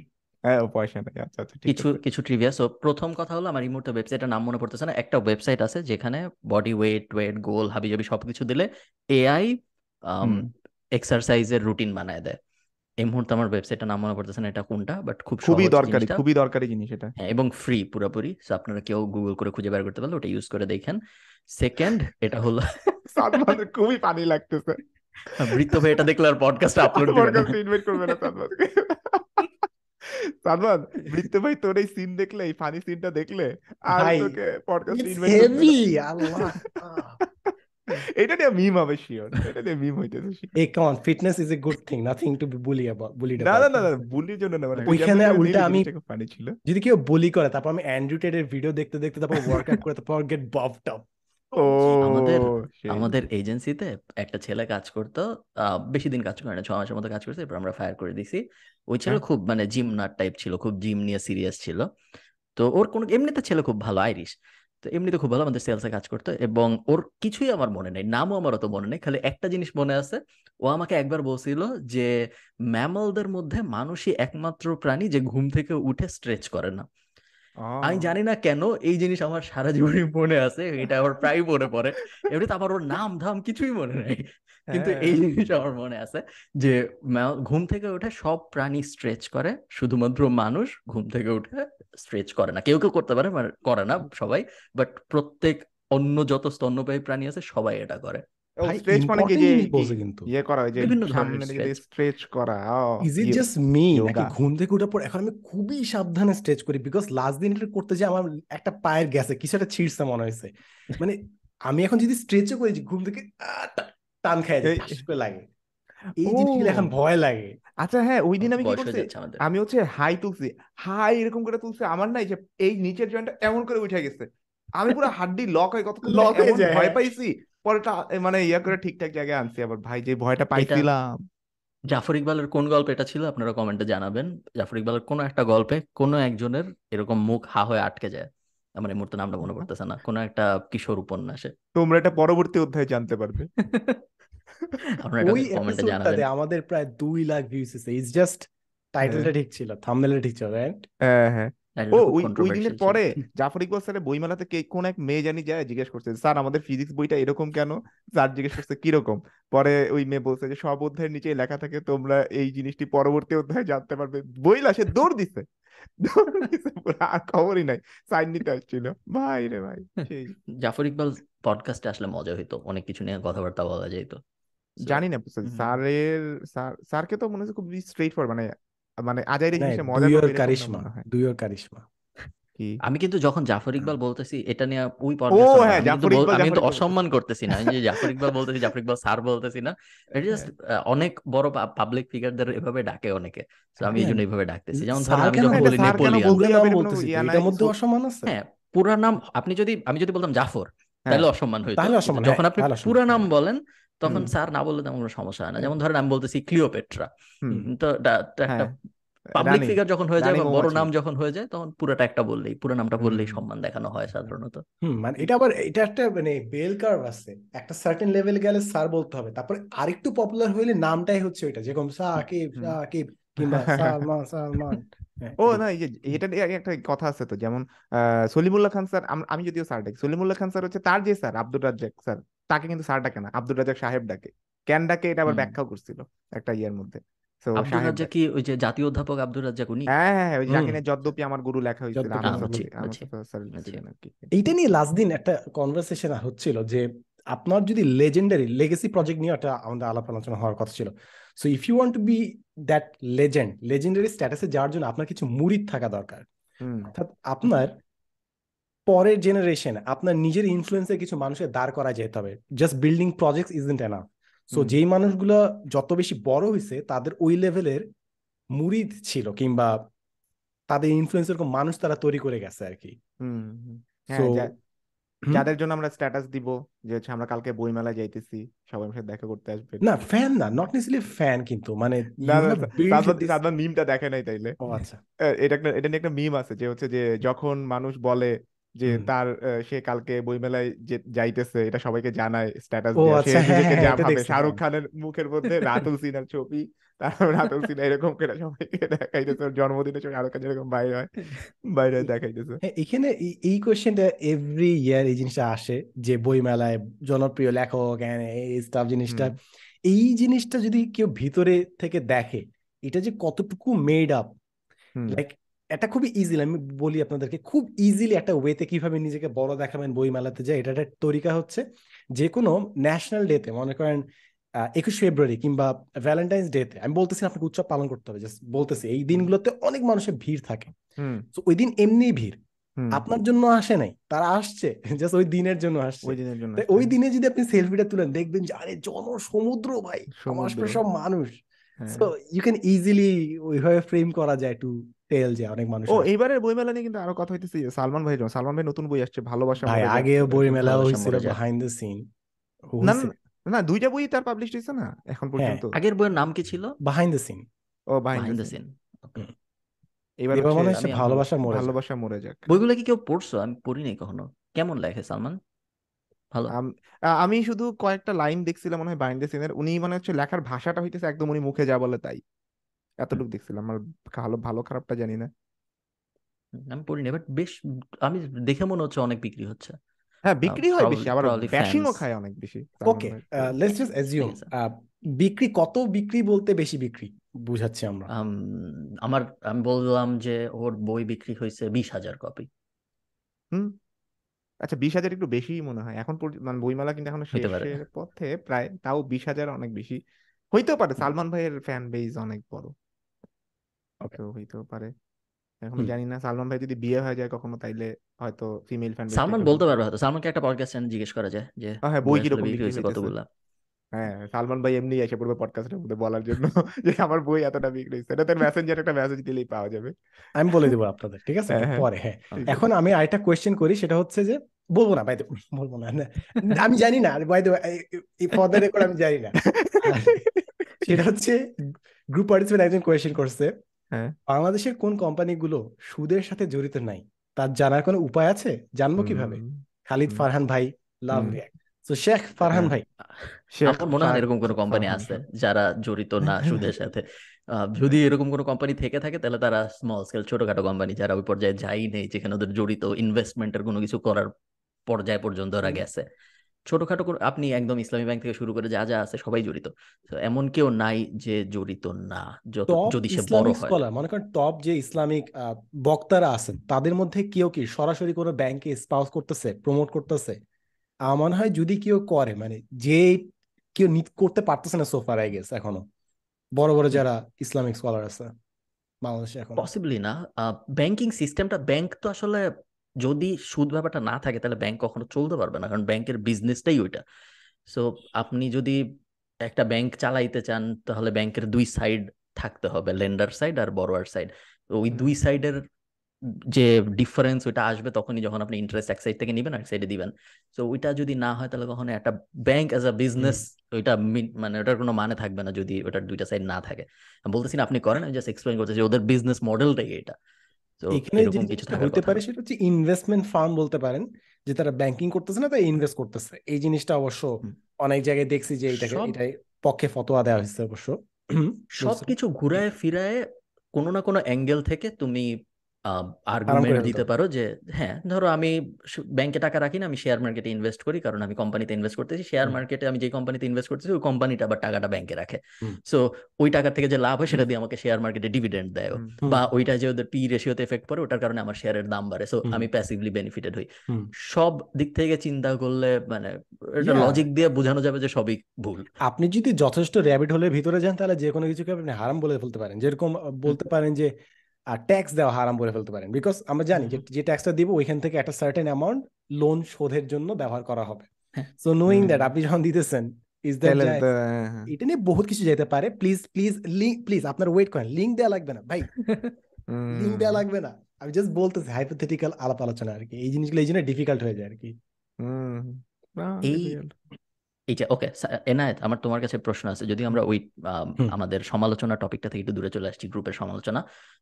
হ্যাঁ পয়সা নাই। আচ্ছা আচ্ছা কিছু আছে। কিছু ট্রিভিয়া সো প্রথম কথা হলো আমার এই মুহূর্তে ওয়েবসাইটের নাম মনে পড়তেছে না। একটা ওয়েবসাইট আছে যেখানে বডি ওয়েট ওয়েট গোল হাবিজাবি সবকিছু দিলে এআই এক্সারসাইজের রুটিন বানায় দেয়। এই মুহূর্তে আমার ওয়েবসাইটের নাম মনে পড়তেছে না এটা কোনটা? বাট খুব খুবই দরকারি খুবই দরকারি জিনিস এটা। হ্যাঁ এবং ফ্রি পুরোপুরি। সো আপনারা কেউ গুগল করে খুঁজে বের করতে পারলে ওটা ইউজ করে দেখেন। সেকেন্ড এটা হলো খুবই পানি লাগতেছে। বৃত্ত ভাই এটা দেখলে আর পডকাস্ট আপলোড পডকাস্ট ইনভাইট করবে না সাদমানকে সাদমান বৃত্ত ভাই তোর এই সিন দেখলে এই ফানি সিনটা দেখলে আর তোকে পডকাস্ট ইনভাইট হেভি আল্লাহ। এটা নিয়ে মিম হবে শিওর এটা নিয়ে মিম হইতেছে। এই come on fitness is a good thing nothing to be bully about bullied না না না না বুলির জন্য না মানে ওইখানে উল্টা আমি ফানি ছিল। যদি কেউ বুলি করে তারপর আমি অ্যান্ড্রু টেডের ভিডিও দেখতে দেখতে তারপর ওয়ার্কআউট করে তারপর গেট বফড আপ ও আমাদের আমাদের এজেন্সিতে একটা ছেলে কাজ করতো বেশি দিন কাজ করে না ছ মাসের মতো কাজ করছে এরপর আমরা ফায়ার করে দিছি। ওই ছেলে হ্যাঁ। খুব মানে জিম নাট টাইপ ছিল খুব জিম নিয়ে সিরিয়াস ছিল। তো ওর কোনো এমনিতে ছেলে খুব ভালো আইরিশ তো এমনিতে খুব ভালো আমাদের সেলসে কাজ করতো এবং ওর কিছুই আমার মনে নেই নামও আমার অত মনে নেই খালি একটা জিনিস মনে আছে ও আমাকে একবার বলছিল যে ম্যামলদের মধ্যে মানুষই একমাত্র প্রাণী যে ঘুম থেকে উঠে স্ট্রেচ করে না। আমি। জানি না কেন এই জিনিস আমার সারা জীবনই মনে আছে এটা আমার প্রায় মনে পড়ে এমনিতে আমার ওর নাম ধাম কিছুই মনে নেই কিন্তু হ্যাঁ। এই জিনিস আমার মনে আছে যে ঘুম থেকে উঠে সব প্রাণী স্ট্রেচ করে শুধুমাত্র মানুষ ঘুম থেকে উঠে স্ট্রেচ করে না কেউ কেউ করতে পারে মানে করে না সবাই বাট প্রত্যেক অন্য যত স্তন্যপায়ী প্রাণী আছে সবাই এটা করে স্ট্রেচ মানে কি যে ইয়ে করা যে সামনে দিকে স্ট্রেচ করা ইজ ইট ইয়ে- জাস্ট মি নাকি ঘুম থেকে ওঠার পর এখন আমি খুবই সাবধানে স্ট্রেচ করি বিকজ লাস্ট দিন এটা করতে যে আমার একটা পায়ের গেছে কিছু একটা ছিঁড়ছে মনে হয়েছে। মানে আমি এখন যদি স্ট্রেচও করি যে ঘুম থেকে টান খাই লাগে। এই জিনিসগুলো এখন ভয় লাগে। আচ্ছা হ্যাঁ ওই দিন আমি কি করছি আমি হচ্ছে হাই তুলছি। হাই এরকম করে তুলছি আমার নাই যে এই নিচের জয়েন্টটা এমন করে উঠে গেছে। আমি পুরো হাড্ডি লক হয়ে কত Lock হয়ে যায়, ভয় হ্যাঁ। পাইছি পরে টা- মানে ইয়া করে ঠিকঠাক জায়গায় আনছি আবার। ভাই যে ভয়টা পাইছিলাম। জাফর ইকবালের কোন গল্প এটা ছিল? আপনারা কমেন্টে জানাবেন। জাফর ইকবালের কোনো একটা গল্পে কোনো একজনের এরকম মুখ হা হয়ে আটকে যায়। আমার এই মুহূর্তে নামটা মনে পড়তেছে না। কোনো একটা কিশোর উপন্যাসে। তোমরা এটা পরবর্তী অধ্যায়ে জানতে পারবে। আপনারা এটা ওই কমেন্টে এপিসোডটাতে জানাবেন। আমাদের প্রায় দুই লাখ ভিউজ এসেছে। ইটস জাস্ট টাইটেলটা ঠিক ছিল থাম্বনেলটা ঠিক ছিল রাইট হ্যাঁ হ্যাঁ। ও টাইটেলটা খুব ওই ওই দিনের পরে জাফর ইকবাল স্যারের বইমেলাতে কে কোন এক মেয়ে জানি যায় জিজ্ঞেস করছে স্যার আমাদের ফিজিক্স বইটা এরকম কেন? স্যার জিজ্ঞেস করছে কীরকম? পরে ওই মেয়ে বলছে যে সব অধ্যায়ের নিচে লেখা থাকে তোমরা এই জিনিসটি পরবর্তী অধ্যায়ে জানতে পারবে। বইলা সে দৌড় দিছে। আর খবরই নাই। সাইন নিতে আসছিল। ভাই রে ভাই জাফর ইকবাল পডকাস্টে আসলে মজা হইতো অনেক কিছু নিয়ে কথাবার্তা বলা যেত জানি না স্যারের স্যার স্যারকে তো মনে হচ্ছে খুব স্ট্রেট ফর মানে মানে আজাইরে জিনিসে মজা দুইয়ের এরকম না কারিশমা মনে হয়? দুইয়ের কারিশমা। কি? আমি কিন্তু যখন জাফর ইকবাল বলতেছি এটা নিয়ে ওই হ্যাঁ আমি কিন্তু জাফর ইকবাল আমি জাফর কিন্তু ইকবাল। অসম্মান করতেছি না। আমি যে জাফর ইকবাল বলতেছি জাফর ইকবাল স্যার বলতেছি না এটা জাস্ট অনেক বড় পাবলিক ফিগারদের এভাবে ডাকে অনেকে। তো আমি এই হ্যাঁ জন্য এইভাবে ডাকতেছি। যেমন ধরেন আমি যখন বলি নেপোলিয়ান। এটার মধ্যে অসম্মান আছে? হ্যাঁ পুরা নাম আপনি যদি আমি যদি বলতাম জাফর হ্যাঁ। তাহলে অসম্মান অসম্মান যখন হ্যাঁ আপনি পুরা নাম হ্যাঁ বলেন তখন স্যার না বললে তেমন কোনো সমস্যা হয় না। যেমন ধরেন আমি বলতেছি ক্লিওপেট্রা। তো একটা হ্যাঁ। পাবলিক ফিগার যখন হয়ে যায় বা বড় নাম যখন হয়ে যায় তখন পুরোটা একটা বললেই পুরো নামটা বললেই সম্মান দেখানো হয় সাধারণত। মানে এটা আবার এটা একটা মানে বেল কার্ভ আছে। একটা সার্টেন লেভেল গেলে স্যার বলতে হবে। তারপরে আরেকটু পপুলার হইলে নামটাই হচ্ছে ওইটা যেরকম সাকিব হুম। সাকিব কিংবা সালমান সালমান। হ্যাঁ (laughs) ও না এই যে এটা একটা কথা আছে তো যেমন সলিমুল্লাহ খান স্যার আমি যদিও স্যার ডাকি সলিমুল্লাহ খান স্যার হচ্ছে তার যে স্যার আব্দুর রাজ্জাক স্যার তাকে কিন্তু স্যার ডাকে না আব্দুর রাজ্জাক সাহেব ডাকে। কেন ডাকে এটা আবার ব্যাখ্যাও করছিল একটা ইয়ের মধ্যে। তো সাহেব রাজ্জাক ডাকে। কি ওই যে জাতীয় অধ্যাপক আব্দুর রাজ্জাক উনি? হ্যাঁ হ্যাঁ হ্যাঁ ওই যাকে নিয়ে যদ্যপি আমার গুরু লেখা হয়েছিল লিখছিলেন আর কি এইটা নিয়ে লাস্ট দিন একটা কনভারসেশন হচ্ছিল যে আপনার যদি লেজেন্ডারি লেগেসি প্রজেক্ট নিয়ে একটা আমাদের আলাপ আলোচনা হওয়ার কথা ছিল। So if you want to be that legend legendary স্ট্যাটাসে যাওয়ার জন্য আপনার কিছু মুরিদ থাকা দরকার। অর্থাৎ আপনার পরের জেনারেশন আপনার নিজের ইনফ্লুয়েন্সে কিছু মানুষের দাঁড় করা যেতে হবে। Just building projects isn't enough so যেই মানুষগুলো যত বেশি বড় হয়েছে তাদের ওই লেভেলের মুরিদ ছিল কিংবা তাদের ইনফ্লুয়েন্স এরকম মানুষ তারা তৈরি করে গেছে আর কি হ্যাঁ যাদের জন্য আমরা স্ট্যাটাস দিব যে হচ্ছে আমরা কালকে বইমেলায় যাইতেছি সবাই সাথে দেখা করতে আসবেন না ফ্যান না নট নেসেসলি ফ্যান কিন্তু মানে মিমটা দেখে নাই তাইলে। ও আচ্ছা। এটা একটা এটা নিয়ে একটা মিম আছে যে হচ্ছে যে যখন মানুষ বলে যে তার সে কালকে বইমেলায় যে যাইতেছে এটা সবাইকে জানায় স্ট্যাটাস দিয়ে। সে আচ্ছা হ্যাঁ নিজেকে হ্যাঁ যা এটা ভাবে শাহরুখ হ্যাঁ। খানের মুখের মধ্যে রাতুল সিনহার ছবি তারপর রাতুল সিনহা এরকম করে সবাইকে দেখাইতেছে জন্মদিনে ছবি শাহরুখ খান যেরকম বাইরে হয় বাইরে হয় দেখাইতেছে। হ্যাঁ, এখানে এই- কোয়েশ্চেনটা এভরি ইয়ার এই জিনিসটা আসে যে বই মেলায় জনপ্রিয় লেখক এই স্টাফ জিনিসটা। এই জিনিসটা যদি কেউ ভিতরে থেকে দেখে এটা যে কতটুকু মেড আপ লাইক এটা খুবই ইজিলি আমি বলি আপনাদেরকে খুব ইজিলি একটা ওয়েতে কীভাবে নিজেকে বড় দেখাবেন বই মেলাতে যায় এটা একটা তরিকা হচ্ছে যে কোনো ন্যাশনাল ডেতে মনে করেন একুশ ফেব্রুয়ারি কিংবা ভ্যালেন্টাইন্স ডেতে আমি বলতেছি আপনাকে উৎসব পালন করতে হবে জাস্ট বলতেছি এই দিনগুলোতে অনেক মানুষের ভিড় থাকে। তো ওই দিন এমনি ভিড় আপনার জন্য আসে নাই তারা আসছে (laughs) জাস্ট ওই দিনের জন্য আসছে। ওই দিনের জন্য ওই দিনে যদি আপনি সেলফিটা তুলেন দেখবেন যে আরে জন সমুদ্র ভাই আমার সব মানুষ। সো ইউ ক্যান ইজিলি ওইভাবে ফ্রেম করা যায় টু টেল যে অনেক মানুষ ও এইবারের বইমেলা নিয়ে কিন্তু আরও কথা হইতেছে যে সালমান ভাই সালমান ভাই নতুন বই আসছে ভালোবাসা ভাই আগে বই মেলাও ভালোবাসা হয়েছিল মরে যাক। বিহাইন্ড দ্য সিন না না, দুইটা বই তার পাবলিশ হয়েছে না এখন হ্যাঁ, পর্যন্ত। আগের বইয়ের নাম কি ছিল? বিহাইন্ড দ্য সিন ও বিহাইন্ড দ্য সিন এবার মনে হচ্ছে ভালোবাসা মরে ভালোবাসা মরে যাক। বইগুলো কি কেউ পড়ছো? আমি পড়ি নাই কখনো। কেমন লেখে সালমান? ভালো। আমি শুধু কয়েকটা লাইন দেখছিলাম মনে হয় বাইন্ড সিনের উনি মানে হচ্ছে লেখার ভাষাটা হইতেছে একদম উনি মুখে যা বলে তাই। এতটুকু দেখছিলাম আর ভালো ভালো খারাপটা জানি না। আমি পড়ি নাই বাট বেশ আমি দেখে মনে হচ্ছে অনেক বিক্রি হচ্ছে। হ্যাঁ বিক্রি হয় বেশি আবার ব্যাশিংও খায় অনেক বেশি। ওকে। লেটস জাস্ট অ্যাজিউম ঠিক বিক্রি কত বিক্রি বলতে বেশি বিক্রি? বুঝাচ্ছি আমরা। আমার আমি বললাম যে ওর বই বিক্রি হয়েছে বিশ হাজার কপি হুম। আচ্ছা বিশ হাজার একটু বেশি মনে হয়। এখন মানে বইমেলা কিন্তু এখনও হইতে পারে। শেষের পথে প্রায় তাও বিশ হাজার অনেক বেশি। হইতেও পারে সালমান ভাইয়ের ফ্যান বেজ অনেক বড়। তো হইতেও পারে। এখন জানি না সালমান ভাই যদি বিয়ে হয়ে যায় কখনো তাইলে হয়তো ফিমেল ফ্যান সালমান বলতে পারবে হয়তো। সালমানকে একটা পডকাস্ট জিজ্ঞেস করা যায় যে হ্যাঁ বই কীরকম বিক্রি হয়েছে কতগুলা? হ্যাঁ সালমান ভাই এমনি এসে পড়বে পডকাস্টের মধ্যে বলার জন্য যে আমার বই এতটা বিক্রি হয়েছে এটা তার মেসেঞ্জার একটা মেসেজ দিলেই পাওয়া যাবে। আমি বলে দেবো আপনাদের ঠিক আছে? হ্যাঁ, হ্যাঁ। পরে হ্যাঁ। এখন আমি আরেকটা কোয়েশ্চেন করি সেটা হচ্ছে যে বলব না বাইতে বলব না আমি জানি না by the for the record আমি জানি না। (laughs) সেটা হচ্ছে গ্রুপ পার্টিসিপেন্ট একজন কোয়েশ্চেন করছে হ্যাঁ। বাংলাদেশের কোন কোম্পানিগুলো সুদের সাথে জড়িত নাই তার জানার কোনো উপায় আছে? জানব কীভাবে? খালিদ ফারহান ভাই লাভ। রিয়াক্ট তো শেখ ফারহান হ্যাঁ। ভাই। শেখ আমার মনে হয় এরকম কোনো কোম্পানি আছে যারা জড়িত না (laughs) সুদের সাথে। আহ, যদি এরকম কোনো কোম্পানি থেকে থাকে তাহলে তারা স্মল স্কেল ছোটখাটো কোম্পানি যারা ওই পর্যায়ে যাই নেই যেখানে ওদের জড়িত ইনভেস্টমেন্টের কোনো কিছু করার পর্যায় পর্যন্ত ওরা গেছে। ছোটখাটো আপনি একদম ইসলামী ব্যাংক থেকে শুরু করে যা যা আছে সবাই জড়িত। এমন কেউ নাই যে জড়িত না যত যদি সে বড় হয়। মনে করেন টপ যে ইসলামিক বক্তারা আছেন তাদের মধ্যে কেউ কি সরাসরি কোনো ব্যাংকে স্পাউস করতেছে প্রমোট করতেছে? আমার মনে হয় যদি কেউ করে মানে যে কেউ করতে পারতেছে না সোফার আই গেস এখনও। বড় বড় যারা ইসলামিক স্কলার আছে বাংলাদেশে এখন। পসিবলি না। ব্যাংকিং সিস্টেমটা ব্যাংক তো আসলে যদি সুদ ব্যাপারটা না থাকে তাহলে ব্যাংক কখনো চলতে পারবে না। কারণ ব্যাংকের বিজনেসটাই ওইটা। সো আপনি যদি একটা ব্যাংক চালাইতে চান তাহলে ব্যাংকের দুই সাইড থাকতে হবে। লেন্ডার সাইড আর বড়োয়ার সাইড ওই দুই সাইডের যে ডিফারেন্স ওইটা আসবে তখনই যখন আপনি ইন্টারেস্ট এক সাইড থেকে নেবেন আর সাইডে দিবেন। সো ওইটা যদি না হয় তাহলে কখনো একটা ব্যাংক অ্যাজ আ বিজনেস ওইটা মানে ওটার কোনো মানে থাকবে না যদি ওটার দুইটা সাইড না থাকে। বলতেছি না আপনি করেন আমি জাস্ট এক্সপ্লেন করতেছি ওদের বিজনেস মডেলটাই এটা। তো এখানে কথা পারে সেটা হচ্ছে ইনভেস্টমেন্ট ফার্ম বলতে পারেন যে তারা ব্যাংকিং করতেছে না তাই ইনভেস্ট করতেছে। এই জিনিসটা অবশ্য অনেক জায়গায় দেখছি যে এটাকে এটাই পক্ষে ফতোয়া দেওয়া হয়েছে অবশ্য। সবকিছু ঘুরায় ফিরায় কোনো না কোনো অ্যাঙ্গেল থেকে তুমি আর্গুমেন্ট দিতে। পারো যে হ্যাঁ ধরো আমি ব্যাংকে টাকা রাখি না আমি শেয়ার মার্কেটে ইনভেস্ট করি কারণ আমি কোম্পানিতে ইনভেস্ট করতেছি। শেয়ার মার্কেটে আমি যে কোম্পানিতে ইনভেস্ট করতেছি ওই কোম্পানিটা আবার টাকাটা ব্যাংকে রাখে। সো ওই টাকা থেকে যে লাভ হয় সেটা দিয়ে আমাকে শেয়ার মার্কেটে ডিভিডেন্ড দেয় বা ওইটা যে ওদের পি রেশিওতে এফেক্ট পড়ে ওটার কারণে আমার শেয়ারের দাম বাড়ে। সো আমি প্যাসিভলি বেনিফিটেড হই। সব দিক থেকে চিন্তা করলে মানে এটা লজিক দিয়ে বোঝানো যাবে যে সবই ভুল। আপনি যদি যথেষ্ট র্যাবিট হলে ভিতরে যান তাহলে যে কোনো কিছুকে আপনি হারাম বলে ফেলতে পারেন। যেরকম বলতে পারেন যে ট্যাক্স দেওয়া হারাম বলে ফেলতে পারেন। বিকজ আমরা জানি যে যে ট্যাক্সটা দিব ওইখান থেকে একটা সার্টেন অ্যামাউন্ট লোন শোধের জন্য ব্যবহার করা হবে। সো নোয়িং দ্যাট আপনি যখন দিতেছেন ইজ দ্যাট হ্যাঁ। এটা নিয়ে বহুত কিছু যেতে পারে। প্লিজ প্লিজ লিঙ্ক প্লিজ আপনার ওয়েট করেন। লিঙ্ক দেওয়া লাগবে না ভাই। লিঙ্ক দেওয়া লাগবে না। আমি জাস্ট বলতেছি হাইপোথেটিক্যাল আলাপ আলোচনা আর কি। এই জিনিসগুলো এই জন্য ডিফিকাল্ট হয়ে যায় আর কি। এই। এই যে ওকে এনায়েত আমার তোমার কাছে প্রশ্ন আছে। যদি আমরা ওই আম, আমাদের সমালোচনা টপিকটা থেকে একটু দূরে চলে আসছি গ্রুপের সমালোচনা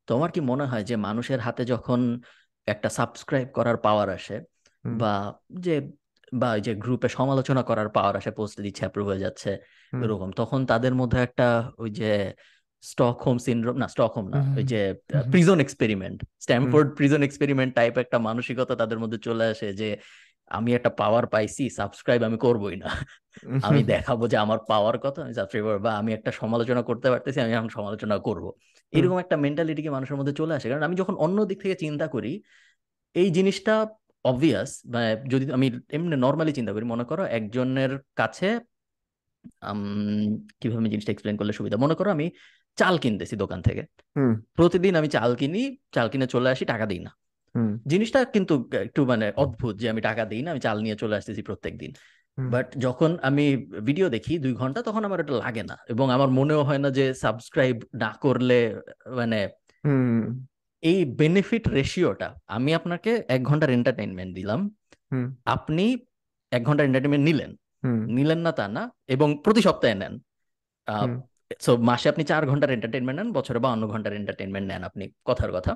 তোমার কি মনে হয় যে মানুষের হাতে যখন একটা সাবস্ক্রাইব করার পাওয়ার আসে বা যে বা যে গ্রুপে সমালোচনা করার পাওয়ার আসে পোস্ট দিচ্ছে অ্যাপ্রুভ হয়ে যাচ্ছে এরকম তখন তাদের মধ্যে একটা ওই যে স্টকহোম সিনড্রোম না স্টকহোম না ওই যে prison experiment Stamford prison experiment type একটা মানসিকতা তাদের মধ্যে চলে আসে যে আমি একটা পাওয়ার পাইছি সাবস্ক্রাইব আমি করবোই না। (laughs) আমি দেখাবো যে আমার পাওয়ার কত আমি সাবস্ক্রাইব বা আমি একটা সমালোচনা করতে পারতেছি আমি এখন সমালোচনা করব। এরকম একটা মেন্টালিটি কি মানুষের মধ্যে চলে আসে। কারণ আমি যখন অন্য দিক থেকে চিন্তা করি এই জিনিসটা অবভিয়াস যদি আমি এমনি নর্মালি চিন্তা করি মনে করো একজনের কাছে কীভাবে আমি জিনিসটা এক্সপ্লেন করলে সুবিধা? মনে করো আমি চাল কিনতেছি দোকান থেকে। প্রতিদিন আমি চাল কিনি চাল কিনে চলে আসি টাকা দিই না। জিনিসটা কিন্তু একটু মানে অদ্ভুত যে আমি টাকা দিই না আমি চাল নিয়ে চলে আসতেছি প্রত্যেক দিন বাট যখন আমি ভিডিও দেখি দুই ঘণ্টা তখন আমার এটা লাগে না। এবং আমার মনেও হয় না যে সাবস্ক্রাইব না করলে মানে এই বেনিফিট রেশিওটা আমি আপনাকে এক ঘণ্টার এন্টারটেইনমেন্ট দিলাম। আপনি এক ঘণ্টার এন্টারটেইনমেন্ট নিলেন। নিলেন না তা না এবং প্রতি সপ্তাহে নেন। সো মাসে আপনি চার ঘণ্টার এন্টারটেনমেন্ট নেন বছরে বাউন্ন ঘণ্টার এন্টারটেনমেন্ট নেন আপনি কথার কথা।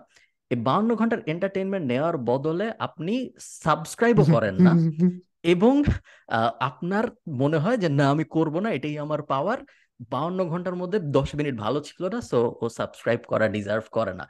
এই বাউন্ন ঘণ্টার এন্টারটেনমেন্ট নেওয়ার বদলে আপনি সাবস্ক্রাইবও করেন না। (laughs) এবং আপনার মনে হয় যে না আমি করব না এটাই আমার পাওয়ার বাউন্ন ঘণ্টার মধ্যে দশ মিনিট ভালো ছিল না সো ও সাবস্ক্রাইব করা ডিজার্ভ করে না।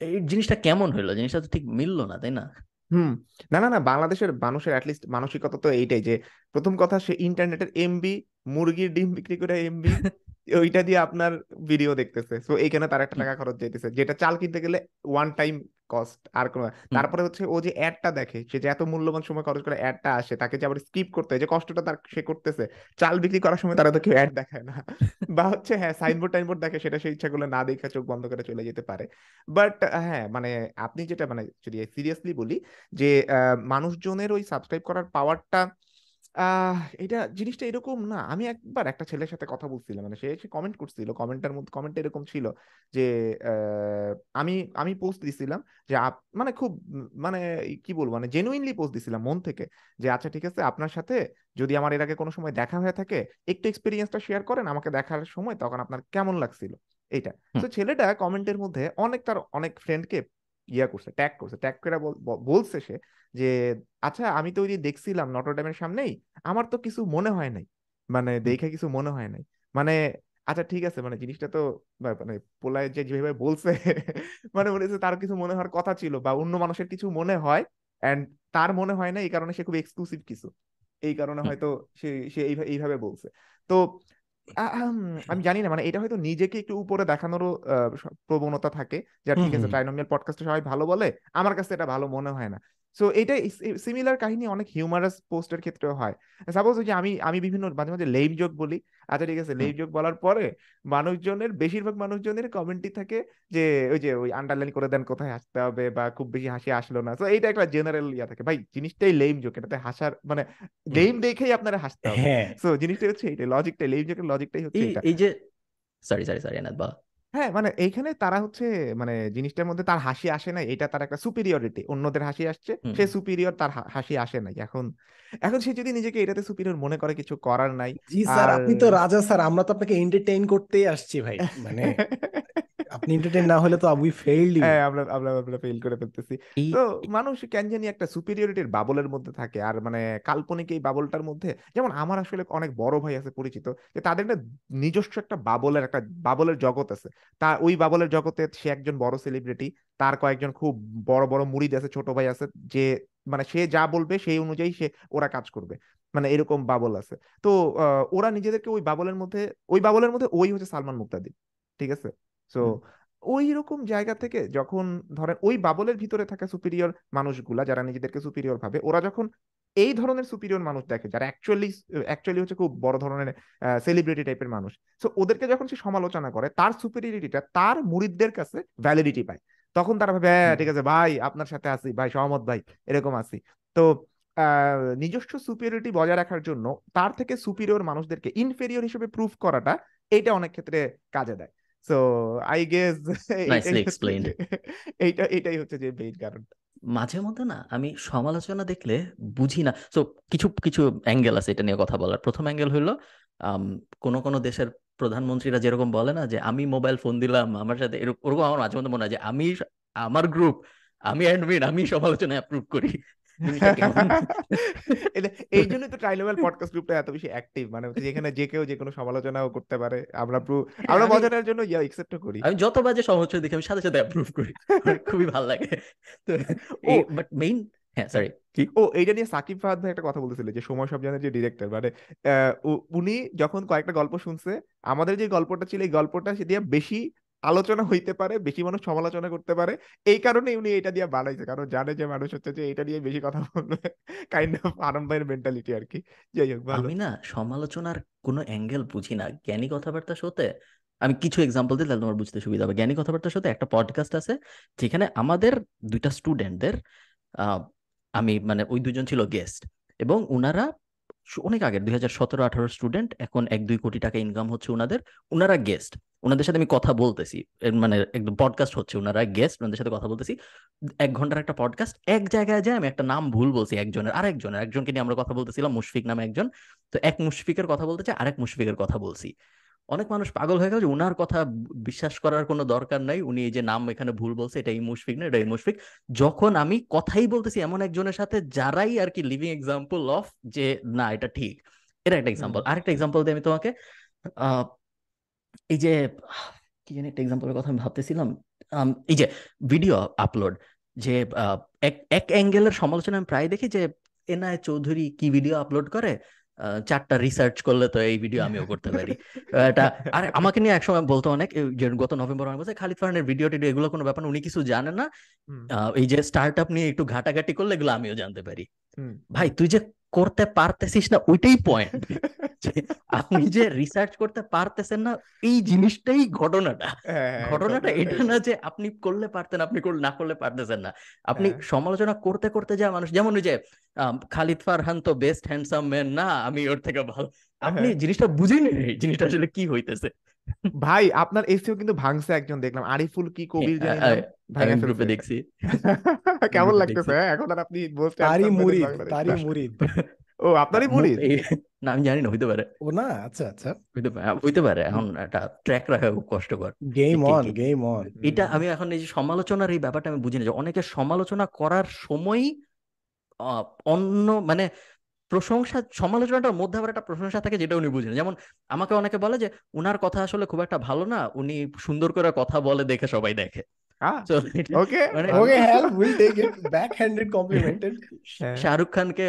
এই জিনিসটা কেমন হইল? জিনিসটা তো ঠিক মিললো না তাই না? হুম না না না বাংলাদেশের মানুষের অ্যাটলিস্ট মানসিকতা তো এইটাই যে প্রথম কথা সে ইন্টারনেটের এমবি মুরগির ডিম বিক্রি করে এমবি (laughs) ওইটা দিয়ে আপনার ভিডিও দেখতেছে। সো এইখানে তার একটা টাকা খরচ যাইতেছে যেটা চাল কিনতে গেলে ওয়ান টাইম কস্ট আর কোনো তারপরে হচ্ছে ও যে অ্যাডটা দেখে সে যে এত মূল্যবান সময় খরচ করে অ্যাডটা আসে তাকে যে আবার স্কিপ করতে হয় যে কষ্টটা তার সে করতেছে চাল বিক্রি করার সময় তারা তো কেউ অ্যাড দেখায় না। (laughs) বা হচ্ছে হ্যাঁ সাইনবোর্ড টাইনবোর্ড দেখে সেটা সে ইচ্ছা করলে না দেখে চোখ বন্ধ করে চলে যেতে পারে। বাট হ্যাঁ মানে আপনি যেটা মানে যদি সিরিয়াসলি বলি যে আহ, মানুষজনের ওই সাবস্ক্রাইব করার পাওয়ারটা এটা জিনিসটা এরকম না। আমি একবার একটা ছেলের সাথে কথা বলছিলাম মানে সে এসে কমেন্ট করছিল কমেন্টের মধ্যে কমেন্ট এরকম ছিল যে আমি আমি পোস্ট দিছিলাম যে মানে খুব মানে কি বলব মানে জেনুইনলি পোস্ট দিছিলাম মন থেকে যে আচ্ছা ঠিক আছে আপনার সাথে যদি আমার এর আগে কোনো সময় দেখা হয়ে থাকে একটু এক্সপিরিয়েন্সটা শেয়ার করেন আমাকে দেখার সময় তখন আপনার কেমন লাগছিল? এইটা। হুম। তো ছেলেটা কমেন্টের মধ্যে অনেক তার অনেক ফ্রেন্ডকে ইয়া করছে ট্যাগ করছে। ট্যাগ করে বলছে সে যে আচ্ছা আমি তো ওই যে দেখছিলাম নটরডেমের সামনেই আমার তো কিছু মনে হয় নাই। মানে দেখে কিছু মনে হয় নাই। মানে আচ্ছা ঠিক আছে মানে জিনিসটা তো মানে পোলায় যে যেভাবে বলছে (laughs) মানে হচ্ছে তার কিছু মনে হওয়ার কথা ছিল বা অন্য মানুষের কিছু মনে হয় এন্ড তার মনে হয় না এই কারণে সে খুব এক্সক্লুসিভ কিছু। এই কারণে হয়তো সে সে এইভাবে এইভাবে বলছে। তো আমি জানি না মানে এটা হয়তো নিজেকে একটু উপরে দেখানোরও আহ, প্রবণতা থাকে। যা ঠিক আছে ট্রাইনোমিয়াল পডকাস্টে সবাই ভালো বলে। আমার কাছে এটা ভালো মনে হয় না। সো এটাই সিমিলার কাহিনী অনেক হিউমারাস পোস্টের ক্ষেত্রেও হয়। সাপোজ যে আমি আমি বিভিন্ন মাঝে মাঝে লেম জোক বলি। আচ্ছা ঠিক আছে লেম জোক বলার পরে মানুষজনের বেশিরভাগ মানুষজনের কমেন্টই থাকে যে ওই যে ওই আন্ডারলাইন করে দেন কোথায় হাসতে হবে বা খুব বেশি হাসি আসলো না। তো এইটা একটা জেনারেল ইয়া থাকে। ভাই জিনিসটাই লেম জোক এটাতে হাসার মানে। লেম দেখেই আপনারা হাসতে হবে। হ্যাঁ। সো জিনিসটাই হচ্ছে এইটাই। লজিকটাই লেম জোকের লজিকটাই হচ্ছে এটা এই যে সরি সরি সরি এনাদ বা হ্যাঁ মানে এইখানে তারা হচ্ছে মানে জিনিসটার মধ্যে তার হাসি আসে না এটা তার একটা সুপিরিয়রিটি অন্যদের হাসি আসছে সে সুপিরিয়র তার হাসি আসে নাই। এখন এখন সে যদি নিজেকে এটাতে সুপিরিয়র মনে করে কিছু করার নাই জি স্যার আপনি তো রাজা স্যার আমরা তো আপনাকে এন্টারটেইন করতেই আসছি ভাই মানে (laughs) আপনি এন্টারটেইন না হলে তো উই ফেইলড হ্যাঁ আমরা আমরা আমরা ফেল করে ফেলতেছি। তো মানুষ কেন জানি একটা সুপিরিয়রিটির বাবলের মধ্যে থাকে। আর মানে কাল্পনিক এই বাবলটার মধ্যে যেমন আমার আসলে অনেক বড় ভাই আছে পরিচিত যে তাদের একটা নিজস্ব একটা বাবলের একটা বাবলের জগৎ আছে। তা ওই বাবলের জগতে সে একজন বড় সেলিব্রিটি তার কয়েকজন খুব বড় বড় মুড়িদ আছে ছোট ভাই আছে যে মানে সে যা বলবে সেই অনুযায়ী সে ওরা কাজ করবে। মানে এরকম বাবল আছে। তো আহ, ওরা নিজেদেরকে ওই বাবলের মধ্যে ওই বাবলের মধ্যে ওই হচ্ছে সালমান মুক্তাদি ঠিক আছে? সো ওই রকম জায়গা থেকে যখন ধরেন ওই বাবলের ভিতরে থাকা সুপিরিয়র মানুষগুলা যারা নিজেদেরকে সুপিরিয়র ভাবে ওরা যখন এই ধরনের সুপিরিয়র মানুষ দেখে যারা অ্যাকচুয়ালি অ্যাকচুয়ালি হচ্ছে খুব বড় ধরনের সেলিব্রিটি টাইপের মানুষ সো ওদেরকে যখন সে সমালোচনা করে তার সুপিরিয়রিটিটা তার মুরিদদের কাছে ভ্যালিডিটি পায়। তখন তারা ভাবে হ্যাঁ ঠিক আছে ভাই আপনার সাথে আছি ভাই সহমত ভাই এরকম আছি। তো আহ, নিজস্ব সুপিরিয়রিটি বজায় রাখার জন্য তার থেকে সুপিরিয়র মানুষদেরকে ইনফেরিয়র হিসেবে প্রুফ করাটা এটা অনেক ক্ষেত্রে কাজে দেয়। So I guess nicely explained এইটা এটাই হচ্ছে যে মেইন কারণ। মাঝে মধ্যে না আমি সমালোচনা দেখলে বুঝি না। তো কিছু কিছু অ্যাঙ্গেল আছে এটা নিয়ে কথা বলার। প্রথম অ্যাঙ্গেল হলো কোন কোন দেশের প্রধানমন্ত্রীরা যেরকম বলে না যে আমি মোবাইল ফোন দিলাম আমার সাথে এরকম আমার মাঝে মধ্যে মনে হয় যে আমি আমার গ্রুপ আমি অ্যাডমিন আমি সমালোচনা অ্যাপ্রুভ করি। (laughs) এই জন্যই তো ট্রাইলেভেল পডকাস্ট গ্রুপটা এত বেশি অ্যাক্টিভ মানে যেখানে যে কেউ যে কোনো সমালোচনাও করতে পারে। আমরা হ্যাঁ আমরা আমি মজার জন্য ইয়া একসেপ্ট করি। আমি যত বাজে সমালোচনা দেখি আমি সাথে সাথে অ্যাপ্রুভ করি। খুবই ভালো লাগে। তো ও বাট মেইন হ্যাঁ সরি কি? ও এইটা নিয়ে সাকিব ফাহাদ ভাই একটা কথা বলতেছিল যে সময় সব জানের যে ডিরেক্টর মানে উনি যখন কয়েকটা গল্প শুনছে আমাদের যে গল্পটা ছিল এই গল্পটা সে দিয়ে বেশি আলোচনা হইতে পারে, বেশি মানুষ সমালোচনা করতে পারে। এই কারণে উনি এটা দিয়ে বানাইছে, কারণ জানে যে মানুষ হচ্ছে যে এটা নিয়ে বেশি কথা বলবে। কাইন্ড অফ আনন্দ ভাইয়ের মেন্টালিটি আর কি। যাই হোক আমি না সমালোচনার কোনো অ্যাঙ্গেল বুঝি না। জ্ঞানী কথাবার্তা শোতে আমি কিছু এক্সাম্পল দিই তাহলে তোমার বুঝতে সুবিধা হবে। জ্ঞানী কথাবার্তা শোতে একটা পডকাস্ট আছে, যেখানে আমাদের দুইটা স্টুডেন্টদের আমি মানে ওই দুজন ছিল গেস্ট এবং উনারা সু- অনেক আগের, দুই হাজার সতেরো আঠারো স্টুডেন্ট এখন এক দুই কোটি টাকা ইনকাম হচ্ছে ওনাদের ওনারা গেস্ট ওনাদের সাথে আমি কথা বলতেছি। মানে একদম পডকাস্ট হচ্ছে ওনারা গেস্ট ওনাদের সাথে কথা বলতেছি। এক ঘণ্টার একটা পডকাস্ট এক জায়গায় যায় আমি একটা নাম ভুল বলছি একজনের আরেকজনের একজনকে নিয়ে আমরা কথা বলতেছিলাম মুশফিক নামে একজন। তো এক মুশফিকের কথা বলতে চাই আরেক মুশফিকের কথা বলছি। অনেক মানুষ পাগল হয়ে গেল যে উনার কথা বিশ্বাস করার কোনো দরকার নাই। উনি এই যে নাম এখানে ভুল বলছে এটা এই মুশফিক না এটা এই মুশফিক। যখন আমি কথাই বলতেছি এমন একজনের সাথে যারাই আর কি লিভিং এক্সাম্পল অফ যে না এটা ঠিক। এটা একটা এক্সাম্পল আরেকটা এক্সাম্পল দিই আমি তোমাকে আহ, এই যে কি জানি একটা এক্সাম্পলের কথা আমি ভাবতেছিলাম। এই যে ভিডিও আপলোড যে এক এক অ্যাঙ্গেলের সমালোচনা আমি প্রায় দেখি যে এনআই চৌধুরী কি ভিডিও আপলোড করে? চারটা রিসার্চ করলে তো এই ভিডিও আমিও করতে পারি। এটা আর আমাকে নিয়ে একসময় বলতো অনেক যে গত নভেম্বর মাসে বলছে খালিদ ফারহানের ভিডিও টিডিও এগুলো কোনো ব্যাপার উনি কিছু জানে না। এই যে স্টার্ট আপ নিয়ে একটু ঘাটাঘাটি করলে এগুলো আমিও জানতে পারি। ভাই তুই যে করতে পারতেছিস না ওইটাই পয়েন্ট (laughs) আপনি যে রিসার্চ করতে পারতেছেন না এই জিনিসটাই ঘটনাটা। হ্যাঁ হ্যাঁ ঘটনাটা এটা না যে আপনি করলে পারতেন আপনি করলে না করলে পারতেছেন না। আপনি হ্যাঁ। সমালোচনা করতে করতে যা মানুষ যেমন ওই যে খালিদ ফারহান তো বেস্ট হ্যান্ডসাম ম্যান না আমি ওর থেকে ভালো। আপনি জিনিসটা বুঝেই নেই জিনিসটা আসলে কি হইতেছে। ভাই আপনার এসিও কিন্তু ভাঙছে একজন দেখলাম। আরিফুল কি কবির হ্যাঁ, জানি নাম ভাঙা গ্রুপে ফেলছে। দেখছি। (laughs) কেমন লাগতেছে হ্যাঁ? এখন আর আপনি মোস্ট তারই হ্যান্ডসাম মুরিদ বাংলাদেশ মুরিদ ও আপনারই মুরিদ এই- না আমি জানি না হইতে পারে। ও না আচ্ছা আচ্ছা। হইতে পারে হইতে পারে। এখন একটা ট্র্যাক রাখা খুব কষ্টকর। গেম অন গেম অন এটা আমি এখন এই যে সমালোচনার এই ব্যাপারটা আমি বুঝি না যে অনেকে সমালোচনা করার সময়ই আহ, অন্য মানে প্রশংসা সমালোচনাটার মধ্যে আবার একটা প্রশংসা থাকে যেটা উনি বুঝেন। যেমন আমাকে অনেকে বলে যে উনার কথা আসলে খুব একটা ভালো না উনি সুন্দর করে কথা বলে দেখে সবাই দেখে। (laughs) শাহরুখ খানকে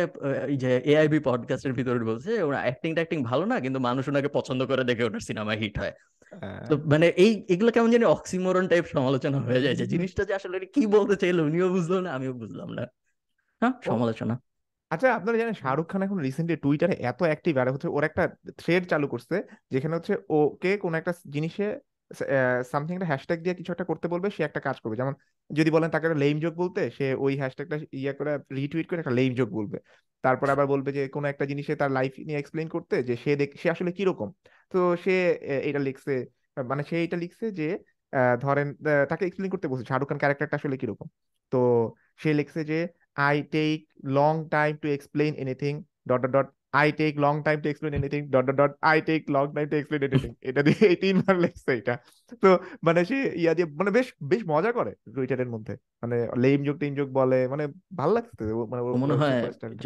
যে এআইবি পডকাস্টের ভিতরে বলছে ওনার অ্যাক্টিং ট্যাক্টিং ভালো না কিন্তু মানুষ ওনাকে পছন্দ করে দেখে ওনার সিনেমা হিট হয়। তো মানে এই এগুলো কেমন জানি অক্সিমোরন টাইপ সমালোচনা হয়ে যায় যে জিনিসটা যে আসলে কি বলতে চাইলো উনিও বুঝলো না আমিও বুঝলাম না। হ্যাঁ সমালোচনা। আচ্ছা আপনারা জানেন শাহরুখ খান এখন রিসেন্টলি টুইটারে এত অ্যাক্টিভ আর হচ্ছে ওর একটা থ্রেড চালু করছে, যেখানে হচ্ছে ওকে কোন একটা জিনিসে সামথিং একটা হ্যাশট্যাগ দিয়ে কিছু একটা করতে বলবে, সে একটা কাজ করবে। যেমন যদি বলেন তাকে একটা লেম জোক বলতে, সে ওই হ্যাশট্যাগটা ইয়ে করে রিটুইট করে একটা লেম জোক বলবে। তারপর আবার বলবে যে কোনো একটা জিনিসে তার লাইফ নিয়ে এক্সপ্লেইন করতে যে সে দেখ, সে আসলে কীরকম? তো সে এটা লিখছে মানে সে এটা লিখছে যে ধরেন তাকে এক্সপ্লেন করতে বলছে শাহরুখ খান ক্যারেক্টারটা আসলে কীরকম? তো সে লিখছে যে I take long time to explain anything, dot, dot, dot. I take long time to explain anything dot dot dot I take long time to explain anything এটা দিয়ে এই তিনবার লিখছে এটা। তো মানে সে ইয়া দিয়ে মানে বেশ বেশ মজা করে টুইটারের মধ্যে। মানে লেম জোক টেম জোক বলে মানে ভালো লাগছে। মানে মনে হয়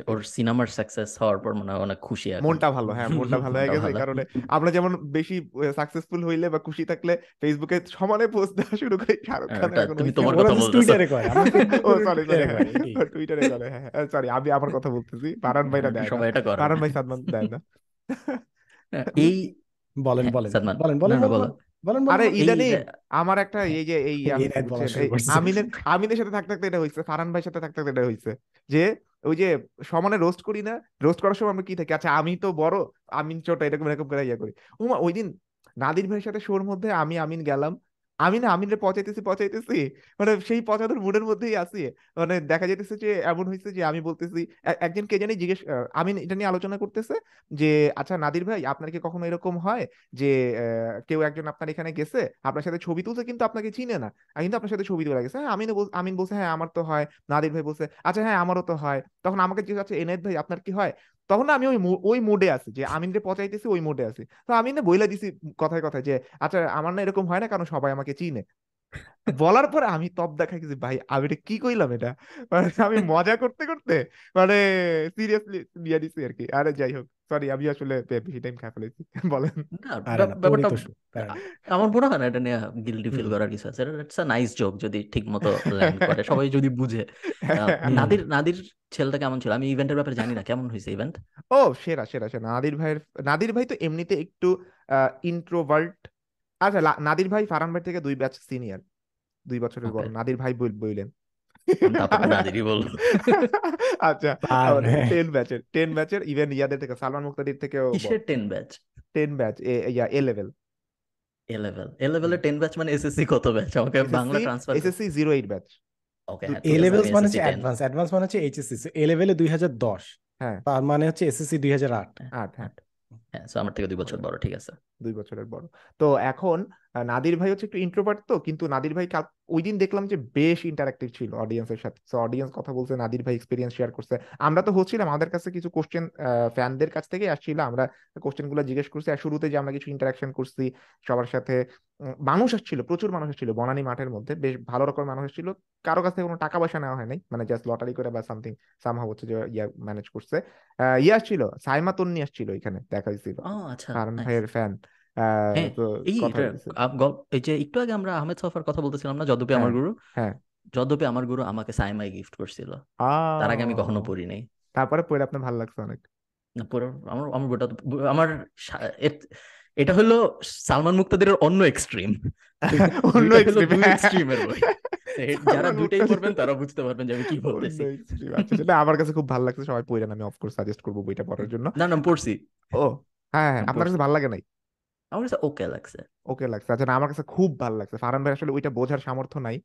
ওর সিনেমার সাকসেস হওয়ার পর মনে হয় অনেক খুশি এখন। মনটা ভালো হ্যাঁ (laughs) মনটা ভালো হয়ে গেছে। কারণে। আমরা যেমন বেশি সাকসেসফুল হইলে বা খুশি থাকলে ফেসবুকে সমানে পোস্ট দেওয়া শুরু করি শাহরুখ হ্যাঁ, এখন তুমি তোমার কথা ওরা বলতেছো। টুইটারে আমরা (laughs) ও সরি এটাই। টুইটারে করে। হ্যাঁ সরি আমি আমার কথা বলতেছি ফারহান ভাইরা দেয় না। সবাই এটা করে। ফারহান ভাই সাদমান দেয় না। হ্যাঁ, এই বলেন হ্যাঁ, বলেন সাদমান। বলেন বলেন বলেন আরে ইদানিং আমার একটা এই যে এই। আমিনের আমিনের সাথে থাকতে থাকতে এটা হয়েছে ভাইয়ের সাথে থাকতে থাকতে এটা হয়েছে। যে ওই যে সমানে রোস্ট করি না রোস্ট করার সময় আমরা কি থাকি? আচ্ছা আমি তো বড় আমিন ছোট এরকম এরকম করে ইয়া করি। ওমা ওই দিন নাদির ভাইয়ের সাথে শোর মধ্যে আমি আমিন গেলাম আমি না আমিনের পচাইতেছি পচাইতেছি। মানে সেই পচানোর মুডের মধ্যেই আছি। মানে দেখা যেতেছে যে, এমন হয়েছে যে, আমি বলতেছি একজন কে জানি জিজ্ঞেস আমিন এটা নিয়ে আলোচনা করতেছে যে আচ্ছা নাদির ভাই, আপনার কি কখনো এরকম হয় যে কেউ একজন আপনার এখানে গেছে, আপনার সাথে ছবি তুলছে কিন্তু আপনাকে চিনে না কিন্তু আপনার সাথে ছবি তোলা গেছে? হ্যাঁ আমিন আমিন বলছে হ্যাঁ আমার তো হয়। নাদির ভাই বলছে আচ্ছা হ্যাঁ আমারও তো হয়। তখন আমাকে জিজ্ঞাসা আছে এনায়েত ভাই, আপনার কি হয়? তখন না আমি ওই ওই মুডে আছি যে আমিনকে পচাইতেছি, ওই মুডে আছি। তো আমি না বইলা দিছি কথায় কথায় যে আচ্ছা আমার না এরকম হয় না, কারণ সবাই আমাকে চিনে। বলার পরে আমি তপ দেখাই গেছি ভাই আমি এটা কি কইলাম এটা? মানে আমি মজা করতে করতে মানে সিরিয়াসলি নিয়ে দিছি আর কি আরে যাই হোক সরি আমি আসলে বেশি টাইম খাই ফেলেছি বলেন। নেই। আমার মনে হয় না এটা নিয়ে গিল্টি ফিল করার কিছু আছে। ইটস আ নাইস জোক যদি ঠিক মতো ল্যান্ড করে (laughs) সবাই যদি বুঝে। (laughs) নাদির নাদির ছেলেটা কেমন ছিল? আমি ইভেন্টের ব্যাপারে জানি না কেমন হয়েছে ইভেন্ট ও সেরা সেরা সেরা। নাদির ভাইয়ের নাদির ভাই তো এমনিতে একটু ইন্ট্রোভার্ট আচ্ছা নাদির ভাই ফারহান ভাই থেকে দুই ব্যাচ সিনিয়র দুই বছরের বড়। নাদির ভাই বললেন বলব। (laughs) আচ্ছা। টেন ব্যাচের টেন ব্যাচের ইভেন ইয়াদের থেকে সালমান মুক্তাদির থেকেও ten batch ten batch yeah A level A level A লেভেলে টেন ব্যাচ মানে এসএসসি কত ব্যাচ আমাকে Bangla transfer SSC zero eight batch okay এ মানে হচ্ছে অ্যাডভান্স অ্যাডভান্স মানে হচ্ছে এইচএসসি এ লেভেলে দুই হাজার দশ। হ্যাঁ। তার মানে হচ্ছে এসএসসি দুই হাজার আট। আট হ্যাঁ। হ্যাঁ সো আমার থেকে দুই বছর বড় ঠিক আছে। দুই বছরের বড়। তো এখন নাদির ভাই হচ্ছে একটু ইন্ট্রোভার্ট তো কিন্তু নাদির ভাই কাল ওই দিন দেখলাম যে বেশ ইন্টারাক্টিভ ছিল অডিয়েন্সের সাথে। তো অডিয়েন্স কথা বলছে নাদির ভাই এক্সপিরিয়েন্স শেয়ার করছে। আমরা তো হচ্ছিলাম আমাদের কাছে কিছু কোশ্চেন ফ্যানদের কাছ থেকে আসছিল। আমরা কোশ্চেনগুলো জিজ্ঞেস করছি আর শুরুতে যে আমরা কিছু ইন্টারাকশন করছি সবার সাথে মানুষ আসছিল প্রচুর মানুষ আসছিল বনানী মাঠের মধ্যে। বেশ ভালো রকমের মানুষ আসছিল। কারও কাছ থেকে কোনো টাকা পয়সা নেওয়া হয় নাই মানে জাস্ট লটারি করে বা সামথিং সামহাও হচ্ছে যে ইয়া ম্যানেজ করছে। ইয়ে আসছিল সাইমা তন্নি আসছিল এখানে দেখা হয়েছিল। আচ্ছা কারণ ভাইয়ের ফ্যান এই আ- গল- এই যে একটু আগে আমরা আহমেদ সফার কথা বলতেছিলাম না যদ্যপি আমার হ্যাঁ, গুরু? হ্যাঁ। যদ্যপি আমার গুরু আমাকে সাইমাই গিফট করছিল। তার আগে আমি কখনো পড়ি নাই। তারপরে পড়ে আপনার ভালো লাগছে অনেক। আমার আমার বইটা আমার এটা হলো সালমান মুক্তাদিরের অন্য এক্সট্রিম (laughs) অন্য হ্যাঁ। বই। (laughs) যারা সালমান পড়বেন তারা বুঝতে পারবেন যে আমি কি বলতেছি। আচ্ছা আচ্ছা। আমার কাছে খুব ভালো লাগছে সবাই পড়েন আমি অফকোর্স সাজেস্ট করব বইটা পড়ার জন্য। না না পড়ছি। ও হ্যাঁ হ্যাঁ আপনার কাছে। ভালো লাগে নাই? আমার কাছে ওকে লাগছে। ওকে লাগছে। আচ্ছা আমার কাছে খুব ভালো লাগছে। ফারহান ভাই, আসলে ওইটা বোঝার সামর্থ্য নাই।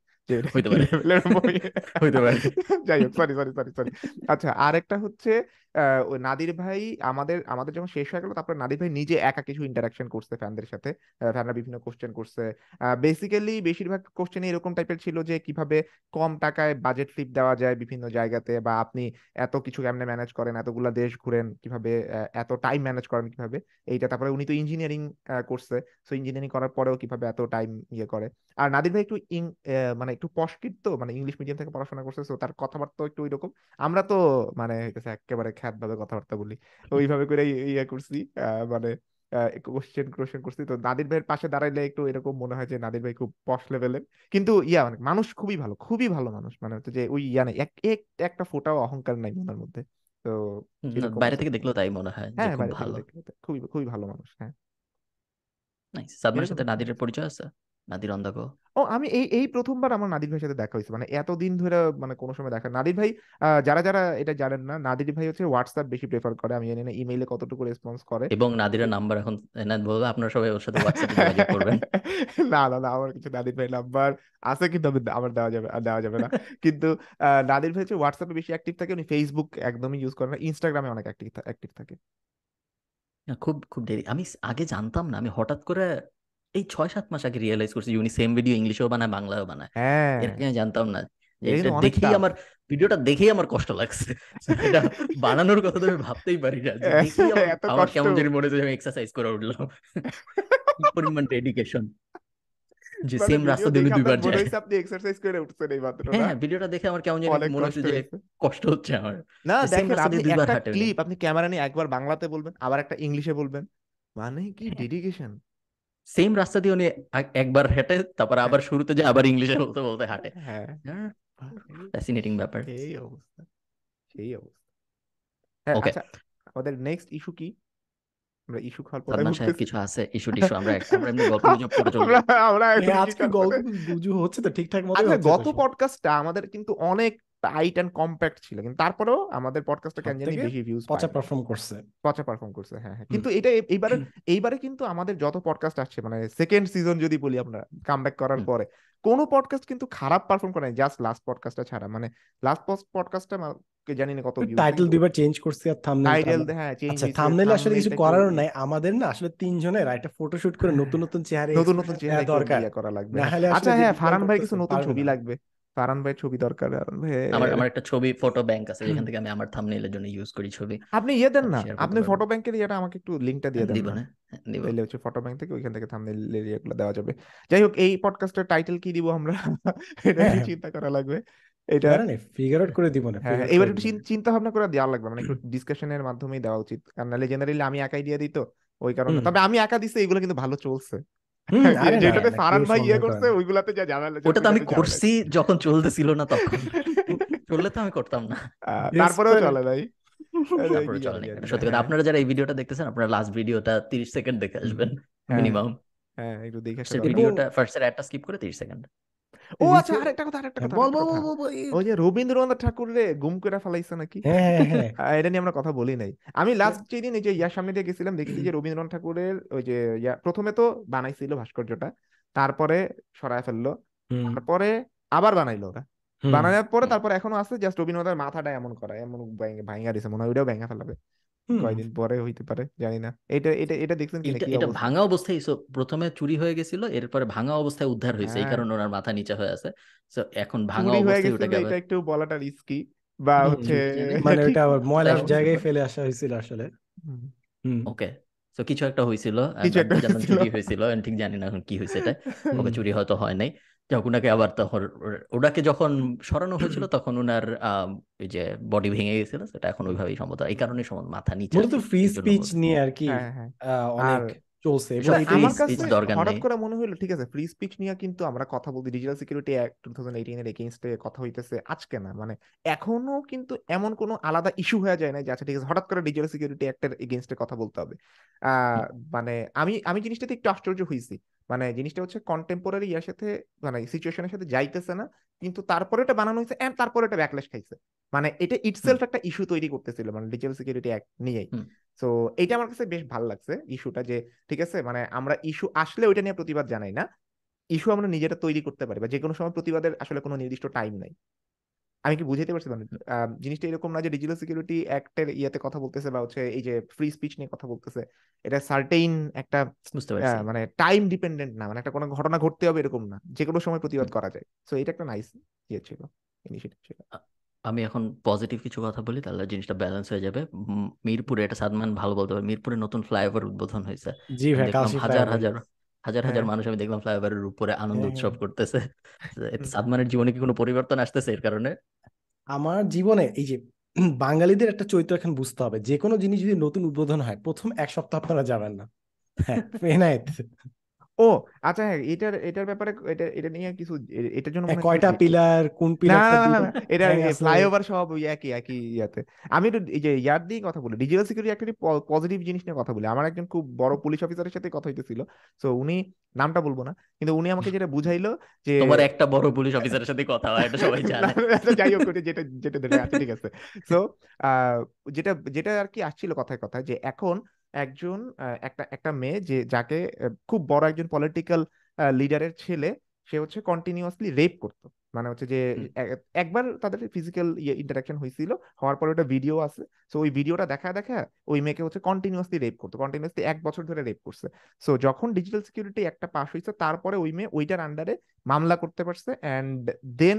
হইতে পারে। (laughs) level এর বই। (laughs) হইতে পারে। যাই হোক সরি সরি সরি সরি আচ্ছা আরেকটা হচ্ছে ওই নাদির ভাই আমাদের আমাদের যখন শেষ হয়ে গেল তারপরে নাদির ভাই নিজে একা কিছু ইন্টারাকশন করছে ফ্যানদের সাথে ফ্যানরা বিভিন্ন কোশ্চেন করছে বেসিক্যালি বেশিরভাগ কোশ্চেন এরকম টাইপের ছিল যে কীভাবে কম টাকায় বাজেট ফ্লিপ দেওয়া যায় বিভিন্ন জায়গাতে বা আপনি এত কিছু কেমনে ম্যানেজ করেন এতগুলা দেশ ঘুরেন কীভাবে এত টাইম ম্যানেজ করেন কীভাবে এইটা তারপরে উনি তো ইঞ্জিনিয়ারিং করছে সো ইঞ্জিনিয়ারিং করার পরেও কীভাবে এত টাইম ইয়ে করে আর নাদির ভাই একটু মানে একটু পশ কিড তো মানে ইংলিশ মিডিয়াম থেকে পড়াশোনা করছে তো তার কথাবার্তা একটু ওইরকম। আমরা তো মানে একেবারে খ্যাত ভাবে কথাবার্তা বলি। ওইভাবে করে ইয়ে করছি মানে কোশ্চেন কোশ্চেন করছি। তো নাদির ভাইয়ের পাশে দাঁড়াইলে একটু এরকম মনে হয় যে নাদির ভাই খুব পশ লেভেলের কিন্তু ইয়া মানে মানুষ খুবই ভালো খুবই ভালো মানুষ। মানে হচ্ছে যে ওই ইয়া নেই এক এক একটা ফোটাও অহংকার নাই ওনার মধ্যে। তো বাইরে থেকে দেখলেও তাই মনে হয় হ্যাঁ খুব বাইরে থেকে ভালো। দেখলে খুবই খুবই ভালো মানুষ হ্যাঁ। নাইস সাদমানের সাথে নাদিরের পরিচয় আছে? নাদির অন দ্য গো ও আমি এই এই প্রথমবার আমার নাদির ভাইয়ের সাথে দেখা হয়েছে। মানে এতদিন ধরে মানে কোনো সময় দেখা নাদির ভাই যারা যারা এটা জানেন না নাদির ভাই হচ্ছে হোয়াটসঅ্যাপ বেশি প্রেফার করে। আমি জানি না ইমেইলে কতটুকু রেসপন্স করে। এবং নাদিরের নাম্বার এখন এনায়েত বলবে আপনারা সবাই ওর সাথে হোয়াটসঅ্যাপে যোগাযোগ করবেন। (laughs) না না না আমার কিছু নাদির ভাই নাম্বার আছে কিন্তু আমি আমার দেওয়া যাবে দেওয়া যাবে না। (laughs) কিন্তু আহ, নাদির ভাই হচ্ছে হোয়াটসঅ্যাপে বেশি অ্যাক্টিভ থাকে উনি ফেসবুক একদমই ইউজ করে না ইনস্টাগ্রামে অনেক অ্যাক্টিভ অ্যাক্টিভ থাকে। খুব খুব দেরি। আমি আগে জানতাম না আমি হঠাৎ করে এই ছয় সাত মাস আগে রিয়েলাইজ করছি উনি সেম ভিডিও ইংলিশেও বানায় বাংলায়ও বানায়। হ্যাঁ। এর আমি জানতাম না দেখেই আমার ভিডিওটা দেখেই আমার কষ্ট লাগছে। এটা বানানোর কথা তো আমি ভাবতেই পারি না যে দেখেই আমার কেমন জানি মনে হচ্ছে যে আমি এক্সারসাইজ করে উঠলাম। পরিমাণ ডেডিকেশন যে মানে সেম রাস্তা দিয়ে দুইবার মনে যায়। আপনি এক্সারসাইজ করে উঠছেন এই মাত্র হ্যাঁ হ্যাঁ ভিডিওটা দেখে আমার কেমন জানি মনে হচ্ছে যে কষ্ট হচ্ছে আমার। না দেখেন আপনি একটা ক্লিপ আপনি ক্যামেরা নিয়ে একবার বাংলাতে বলবেন আবার একটা ইংলিশে বলবেন। মানে কি হ্যাঁ। ডেডিকেশন সেম রাস্তা দিয়ে উনি একবার হেঁটে তারপর আবার শুরুতে যে আবার ইংলিশে বলতে বলতে হাঁটে। হ্যাঁ। ফ্যাসিনেটিং ব্যাপার। এই অবস্থা সেই অবস্থা। হ্যাঁ ওকে আচ্ছা আমাদের নেক্সট ইস্যু কি? আমরা ইস্যু খাওয়ার পরে সাহেব কিছু আছে ইস্যু টিস্যু আমরা আমরা এমনি গল্প গুজব করে চলবো আমরা হ্যাঁ, আজকে গল্প পরে- গুজু হচ্ছে তো ঠিকঠাক আচ্ছা গত পডকাস্টটা আমাদের কিন্তু অনেক টাইট এন্ড কম্প্যাক্ট ছিল। কিন্তু তারপরেও আমাদের পডকাস্টটা কেন জানি বেশি ভিউজ পচা পারফর্ম করছে। পচা পারফর্ম করছে হ্যাঁ হ্যাঁ। কিন্তু এটা এইবারে এইবারে কিন্তু আমাদের যত পডকাস্ট আসছে মানে সেকেন্ড সিজন যদি বলি আমরা কামব্যাক করার পরে কোনো পডকাস্ট কিন্তু খারাপ পারফর্ম করে জাস্ট লাস্ট পডকাস্টটা ছাড়া। মানে লাস্ট পডকাস্টটা কে জানি না কত টাইটেল দুইবার চেঞ্জ করছি আর থাম্বনেল টাইটেল হ্যাঁ চেঞ্জ আচ্ছা থাম্বনেলে আসলে কিছু করারও নাই। আমাদের না আসলে তিনজনের একটা ফটোশুট করে নতুন নতুন চেহারা নতুন নতুন চেহারা দরকার। করা লাগবে। না হ্যাঁ। হলে আচ্ছা হ্যাঁ ফারহান ভাই কিছু নতুন ছবি লাগবে। ফারহান ভাই ছবি দরকার ফারহান ভাই। আমার আমার একটা ছবি ফটো ব্যাংক আছে যেখান থেকে আমি আমার থাম্বনেইলের জন্য ইউজ করি ছবি। আপনি ইয়ে দেন না শেয়ার আপনি ফটো ব্যাংকের ইয়েটা আমাকে একটু লিঙ্কটা দিয়ে দেন দিব না। হ্যাঁ, দিব। তাইলে হচ্ছে ফটো ব্যাংক থেকে ওইখান থেকে থাম্বনেল ইয়েগুলো দেওয়া যাবে। যাই হোক এই পডকাস্টের টাইটেল কি দিব আমরা? (laughs) এটা হ্যাঁ। চিন্তা করা লাগবে। এটা ফিগার আউট করে দিব না হ্যাঁ ফিগার আউট এবার করে একটু দিব চিন্তা ভাবনা করে দেওয়া লাগবে মানে (clears throat) একটু ডিসকাশনের মাধ্যমেই দেওয়া উচিত। কারণ নাহলে জেনারেলি আমি একাই দিয়ে দিই তো ওই কারণে। তবে আমি একা দিছি এগুলো কিন্তু ভালো চলছে। যেটাতে না ফারহান ভাই ইয়ে করছে না। ওইগুলাতে যা ঝামেলা ওটা তো আমি করছি যখন চলতেছিল না তখন। চললে তো আমি করতাম না। তারপরেও চলে। (laughs) জানি না। সত্যি কথা হ্যাঁ আপনারা যারা এই ভিডিওটা দেখতেছেন আপনারা লাস্ট ভিডিওটা 30 সেকেন্ড দেখে আসবেন হ্যাঁ মিনিমাম হ্যাঁ একটু দেখে আসা ফার্স্টের দরকার এবং অ্যাডটা স্কিপ করে 30 সেকেন্ড ও আচ্ছা আরেকটা কথা আরেকটা হ্যাঁ, কথা বল বল বল ওই যে রবীন্দ্রনাথ ঠাকুর রে গুম করে ফেলাইছে নাকি? হ্যাঁ হ্যাঁ (laughs) এটা নিয়ে আমরা কথা বলি নাই। আমি লাস্ট যেদিন এই যে ইয়ার সামনে দিয়ে গেছিলাম দেখছি যে (clears throat) রবীন্দ্রনাথ ঠাকুরের ওই যে প্রথমে তো বানাইছিল ভাস্কর্যটা তারপরে সরায় ফেলল তারপরে আবার বানাইলো ওরা বানানোর পরে। তারপরে এখনও আছে জাস্ট রবীন্দ্রনাথের মাথাটা এমন করা এমন ভাঙা দিছে মনে হয় ওইটাও ভেঙে ফেলাবে। কয়দিন পরে হইতে পারে জানি না এটা এটা এটা দেখছেন কিনা কি এটা অবস্থা? ভাঙা অবস্থায় so প্রথমে চুরি হয়ে গেছিল এরপরে ভাঙা অবস্থায় উদ্ধার হয়েছে এই হ্যাঁ। কারণে ওনার মাথা নিচে হয়ে আছে। তো এখন ভাঙা চুরি হয়ে অবস্থায় যে আবার এটা একটু বলাটা রিস্কি বা হচ্ছে (laughs) মানে ওটা আবার ময়লার জায়গায় ফেলে আসা হয়েছিল আসলে। ওকে তো কিছু একটা হয়েছিল। চুরি হয়েছিল ঠিক জানি না এখন কি হয়েছে এটা। (laughs) ওকে চুরি হয়তো হয় নাই। ওনাকে আবার তখন ওনাকে যখন সরানো হয়েছিল (clears throat) তখন ওনার আহ ওই যে বডি ভেঙে গেছিল সেটা এখন ওইভাবেই সম্ভবত এই কারণে সমান মাথা নিচে মূলত ফ্রি স্পিচ নিয়ে আর কি হ্যাঁ হ্যাঁ। আহ, অনেক চলছে। হঠাৎ করে মনে হইল ঠিক আছে ফ্রি স্পিচ নিয়ে কিন্তু আমরা কথা বলতে digital security act two thousand এইটিনের এগেইনস্টে কথা হইতেছে আজকে না। মানে এখনও কিন্তু এমন কোনো আলাদা ইস্যু হয়ে যায় না যে আচ্ছা ঠিক আছে হঠাৎ করে ডিজিটাল সিকিউরিটি অ্যাক্টের এগেইনস্টে কথা বলতে হবে। মানে আমি আমি জিনিসটাতে একটু আশ্চর্য হয়েছি মানে জিনিসটা হচ্ছে কন্টেম্পোরারি ইয়ার সাথে মানে সিচুয়েশনের সাথে যাইতেছে না কিন্তু তারপরে এটা বানানো হয়েছে এন্ড তারপরে এটা ব্যাকলেশ খাইছে। মানে এটা ইটসেলফ একটা ইস্যু তৈরি করতেছিল মানে ডিজিটাল সিকিউরিটি অ্যাক্ট নিয়েই। সো এইটা আমার কাছে বেশ ভালো লাগছে ইস্যুটা যে ঠিক আছে? মানে আমরা ইস্যু আসলে ওইটা নিয়ে প্রতিবাদ জানাই না। ইস্যু আমরা নিজেরা তৈরি করতে পারি বা যে কোনো সময় প্রতিবাদের আসলে কোনো নির্দিষ্ট টাইম নাই। আমি কি বুঝাইতে পারছি মানে জিনিসটা এরকম না যে ডিজিটাল সিকিউরিটি অ্যাক্টের ইয়েতে কথা বলতেছে বা হচ্ছে এই যে ফ্রি স্পিচ নিয়ে কথা বলতেছে এটা সার্টেইন একটা বুঝতে পারছি। মানে টাইম ডিপেন্ডেন্ট না। মানে একটা কোনো ঘটনা ঘটতে হবে এরকম না। যে কোনো সময় প্রতিবাদ করা যায়। সো এটা একটা নাইস ইয়ে ছিল ইনিশিয়েটিভ ছিল। আমি এখন পজিটিভ কিছু কথা বলি তাহলে জিনিসটা ব্যালেন্স হয়ে যাবে। মিরপুরে এটা সাদমান ভালো বলতে পারে। মিরপুরে নতুন ফ্লাইওভার উদ্বোধন হয়েছে। জি ভাই হাজার হাজার হাজার হাজার হ্যাঁ। মানুষ আমি দেখলাম ফ্লাইওভারের উপরে আনন্দ হ্যাঁ। উৎসব করতেছে। সাদমানের জীবনে কি কোনো পরিবর্তন আসতেছে এর কারণে? আমার জীবনে এই যে বাঙালিদের একটা চরিত্র এখন বুঝতে হবে। যে কোনো জিনিস যদি নতুন উদ্বোধন হয় প্রথম এক সপ্তাহ আপনারা যাবেন না। হ্যাঁ ও আচ্ছা হ্যাঁ এটার এটার ব্যাপারে এটা এটা নিয়ে কিছু এটার জন্য হ্যাঁ, মনে কয়টা পিলার কোন না পিলারটা না, না, না, এটা হ্যাং আছে ফ্লাইওভার সব ওই একই একই ইয়াতে। আমি একটু এই যে ইয়ার দিয়ে কথা বলি ডিজিটাল সিকিউরিটি একটা পজিটিভ জিনিস নিয়ে কথা বলি। আমার একজন খুব বড় পুলিশ অফিসারের সাথে কথা হইতেছিল। সো উনি নামটা বলব না কিন্তু উনি আমাকে যেটা বুঝাইলো যে তোমার একটা বড় পুলিশ অফিসারের সাথে কথা হয় এটা সবাই জানে। আচ্ছা, যাই হোক যেটা যেটা ধরে আছে ঠিক আছে। সো যেটা যেটা আর কি আসছিল কথায় কথায় যে এখন একজন একটা একটা মেয়ে যে যাকে খুব বড় একজন পলিটিক্যাল লিডারের ছেলে সে হচ্ছে কন্টিনিউয়াসলি রেপ করতো। মানে হচ্ছে যে একবার তাদের ফিজিক্যাল ইন্টারাকশন হয়েছিল হওয়ার পরে ওটা ভিডিও আছে। সো ওই ভিডিওটা দেখা দেখা ওই মেয়েকে হচ্ছে কন্টিনিউয়াসলি রেপ করতো কন্টিনিউয়াসলি এক বছর ধরে রেপ করছে। সো যখন ডিজিটাল সিকিউরিটি একটা পাস হয়েছে তারপরে ওই মেয়ে ওইটার আন্ডারে মামলা করতে পারছে অ্যান্ড দেন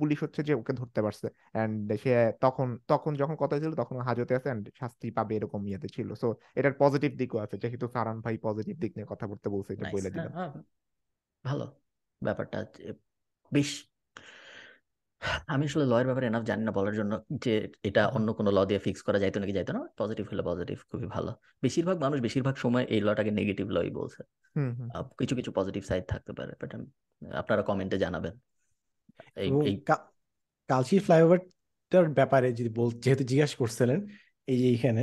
পুলিশ হচ্ছে যে ওকে ধরতে পারছে। অ্যান্ড সে তখন তখন যখন কথা ছিল তখন হাজতে আছে অ্যান্ড শাস্তি পাবে এরকম ইয়েতে ছিল। সো এটার পজিটিভ দিকও আছে যেহেতু সারান ভাই পজিটিভ দিক নিয়ে কথা বলতে বলছে এটা বলে দিলাম ভালো ব্যাপারটা বেশ আমি আসলে লয়ের ব্যাপারে এনাফ জানি না বলার জন্য যে এটা অন্য কোনো ল দিয়ে ফিক্স করা যাইতো নাকি যাইতো না। পজিটিভ হলে পজিটিভ খুবই ভালো। বেশিরভাগ মানুষ বেশিরভাগ সময় এই লটাকে নেগেটিভ লই বলছে। কিছু কিছু পজিটিভ সাইড থাকতে পারে বাট আপনারা কমেন্টে জানাবেন। এই এই কা- ফ্লাইওভারটার ব্যাপারে যদি বল যেহেতু জিজ্ঞাসা করছিলেন এই যে এইখানে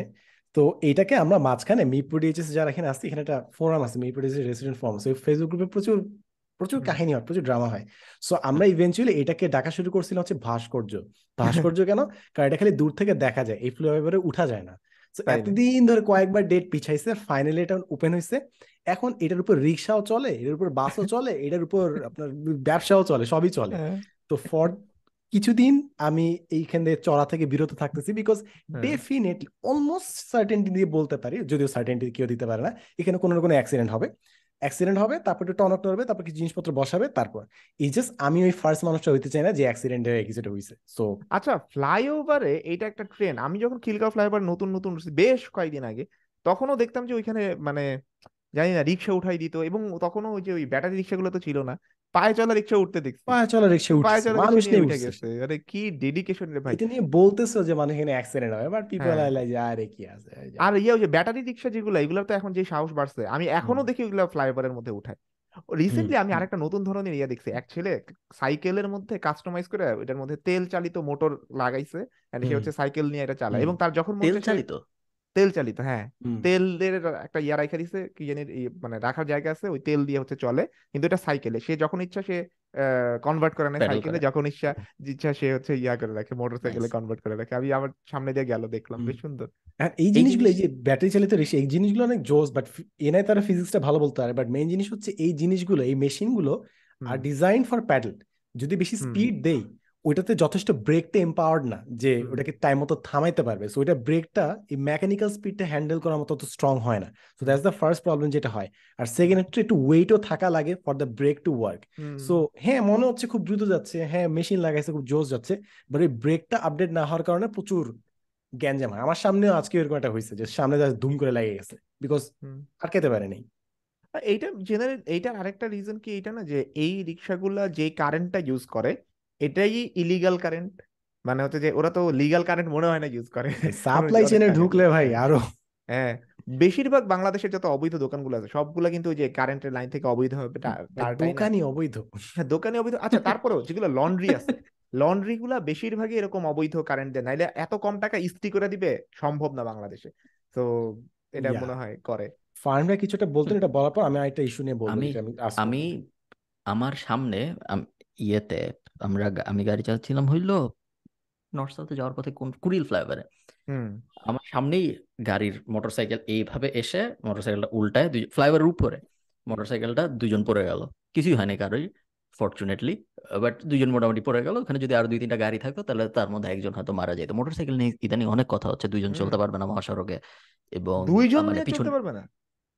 তো এইটাকে আমরা মাঝখানে মিরপুর ডিএইচএস যারা এখানে আসছে এখানে একটা ফোরাম আছে মিরপুর ডিএইচএস রেসিডেন্ট ফোরাম সেই ফেসবুক গ্রুপে প্রচুর প্রচুর কাহিনী হয় প্রচুর ড্রামা হয়। সো আমরা ইভেনচুয়ালি এটাকে ডাকা শুরু করছিলাম হচ্ছে ভাস্কর্য। ভাস্কর্য কেন? কারণ এটা খালি দূর থেকে দেখা যায় এই ফ্লাইওভারে উঠা যায় না? এতদিন ধরে কয়েকবার ডেট পিছাইছে ফাইনালি এটা ওপেন হয়েছে এখন এটার উপর রিক্সাও চলে এটার উপর বাসও (laughs) চলে এটার উপর আপনার ব্যবসাও চলে সবই চলে। হ্যাঁ, তো ফর কিছুদিন আমি এইখান থেকে চড়া থেকে বিরত থাকতেছি বিকজ। ডেফিনেটলি অলমোস্ট সার্টেনটি দিয়ে বলতে পারি যদিও সার্টেনটি কেউ দিতে পারে না এখানে কোনো না কোনো অ্যাক্সিডেন্ট হবে। অ্যাক্সিডেন্ট হবে, তারপর একটু টনক নড়বে, তারপর কিছু জিনিসপত্র বসাবে, তারপর। এই জাস্ট আমি ওই ফার্স্ট মানুষটা হইতে চাই না যে অ্যাক্সিডেন্ট হয়ে কিছুটা হয়েছে সো আচ্ছা ফ্লাইওভারে এটা একটা ট্রেন আমি যখন খিলগাঁও ফ্লাইওভার নতুন নতুন বেশ কয়েকদিন আগে, তখনও দেখতাম যে ওইখানে মানে জানি না, রিক্সা উঠাই দিত এবং তখনও ওই যে ওই ব্যাটারি রিক্সাগুলো তো ছিল না। পায়ে চলা রিক্সা উঠতে দেখছি। পায়ে চলা রিক্সা পায়ে উঠছে চলা মানুষ নিয়ে নিয়ে উঠে উঠছে গেছে। আরে কি ডেডিকেশন রে ভাই। এটা নিয়ে বলতেছে যে মানুষ এখানে অ্যাক্সিডেন্ট হয় বাট পিপল। আর লাইক আরে কি আছে আর ইয়ে ওই যে ব্যাটারি রিক্সা যেগুলো এগুলোর তো এখন যে সাহস বাড়ছে আমি এখনও দেখি ওইগুলো ফ্লাইওভারের মধ্যে উঠায়। রিসেন্টলি আমি। আরেকটা নতুন ধরনের ইয়ে দেখছি এক ছেলে সাইকেলের মধ্যে কাস্টমাইজ করে এটার মধ্যে তেল চালিত মোটর লাগাইছে and সে হচ্ছে সাইকেল নিয়ে এটা চালায় এবং তার যখন মন তেল চালিত? তেল চালিত হ্যাঁ। তেলের একটা ইয়া রাখা দিছে কি জানি মানে রাখার জায়গা আছে ওই তেল দিয়ে হচ্ছে চলে। কিন্তু এটা সাইকেলে সে যখন ইচ্ছা সে কনভার্ট করে নেয় সাইকেলে যখন ইচ্ছা ইচ্ছা সে হচ্ছে ইয়া করে রাখে মোটর সাইকেলে কনভার্ট করে রাখে। আমি আমার সামনে দিয়ে গেল দেখলাম বেশ সুন্দর। এই জিনিসগুলো এই যে ব্যাটারি চালিত রিক্সা এই জিনিসগুলো অনেক জোস বাট এনআই তারা ফিজিক্সটা ভালো বলতে পারে বাট মেইন জিনিস হচ্ছে এই জিনিসগুলো এই মেশিনগুলো আর ডিজাইন ফর প্যাডেল যদি বেশি। স্পিড দেই ওইটাতে যথেষ্ট ব্রেকটা এম্পাওয়ার্ড না যে ওটাকে টাইম মতো থামাইতে পারবে। সো ওইটা ব্রেকটা এই মেকানিক্যাল স্পিডটা হ্যান্ডেল করার মতো স্ট্রং হয় না। So that's the first problem যেটা হয়। আর সেকেন্ড হচ্ছে একটু ওয়েটও থাকা লাগে for the brake to work so হ্যাঁ মনে হচ্ছে খুব দ্রুত যাচ্ছে। হ্যাঁ মেশিন লাগাইছে খুব জোস যাচ্ছে। বাট এই ব্রেকটা আপডেট না হওয়ার কারণে প্রচুর গ্যাঞ্জাম হয়। আমার সামনেও আজকে এরকম একটা হয়েছে যে সামনে যা ধুম করে লেগে গেছে। বিকজ খেতে পারে নাই এইটা জেনারেল এইটার আরেকটা রিজন কি এইটা না যে এই রিক্সাগুলা যে কারেন্টটা ইউজ করে এটাই ইলিগাল কারেন্ট মানে হচ্ছে যে ওরা তো লিগাল কারেন্ট মনে হয় না ইউজ করে। সাপ্লাই চেনে ঢুকলে ভাই আরও। হ্যাঁ বেশিরভাগ বাংলাদেশের যত অবৈধ দোকানগুলো আছে সবগুলা কিন্তু ওই যে কারেন্টের লাইন থেকে অবৈধ হবে তার দোকানই অবৈধ। হ্যাঁ দোকানে অবৈধ। আচ্ছা তারপরেও যেগুলো লন্ড্রি আছে লন্ড্রি গুলা বেশিরভাগই এরকম অবৈধ কারেন্ট দেয়। নাইলে এত কম টাকা ইস্ত্রি করে দিবে সম্ভব না বাংলাদেশে। তো এটা মনে হয় করে। ফার্মরা কিছুটা বলতেন এটা বলার পর আমি আরেকটা ইস্যু নিয়ে বলব আমি আমি আমি আমার সামনে ইয়েতে আমরা আমি গাড়ি চালাচ্ছিলাম হইল নর্থ সাউথে যাওয়ার পথে কোন কুড়িল ফ্লাইওভারে হুম। আমার সামনেই গাড়ির মোটরসাইকেল এইভাবে এসে মোটরসাইকেলটা উল্টায় দুই ফ্লাইওভারের উপরে মোটরসাইকেলটা দুজন পড়ে গেল। কিছুই হয়নি কারোই ফরচুনেটলি বাট দুজন মোটামুটি পড়ে গেল। ওখানে যদি আরও দুই তিনটা গাড়ি থাকতো তাহলে তার মধ্যে একজন হয়তো মারা যেত। মোটরসাইকেল নিয়ে ইদানিং অনেক কথা হচ্ছে দুইজন হুম। চলতে পারবে না মহাসড়কে এবং দুইজন মানে পিছনে চলতে পারবে না?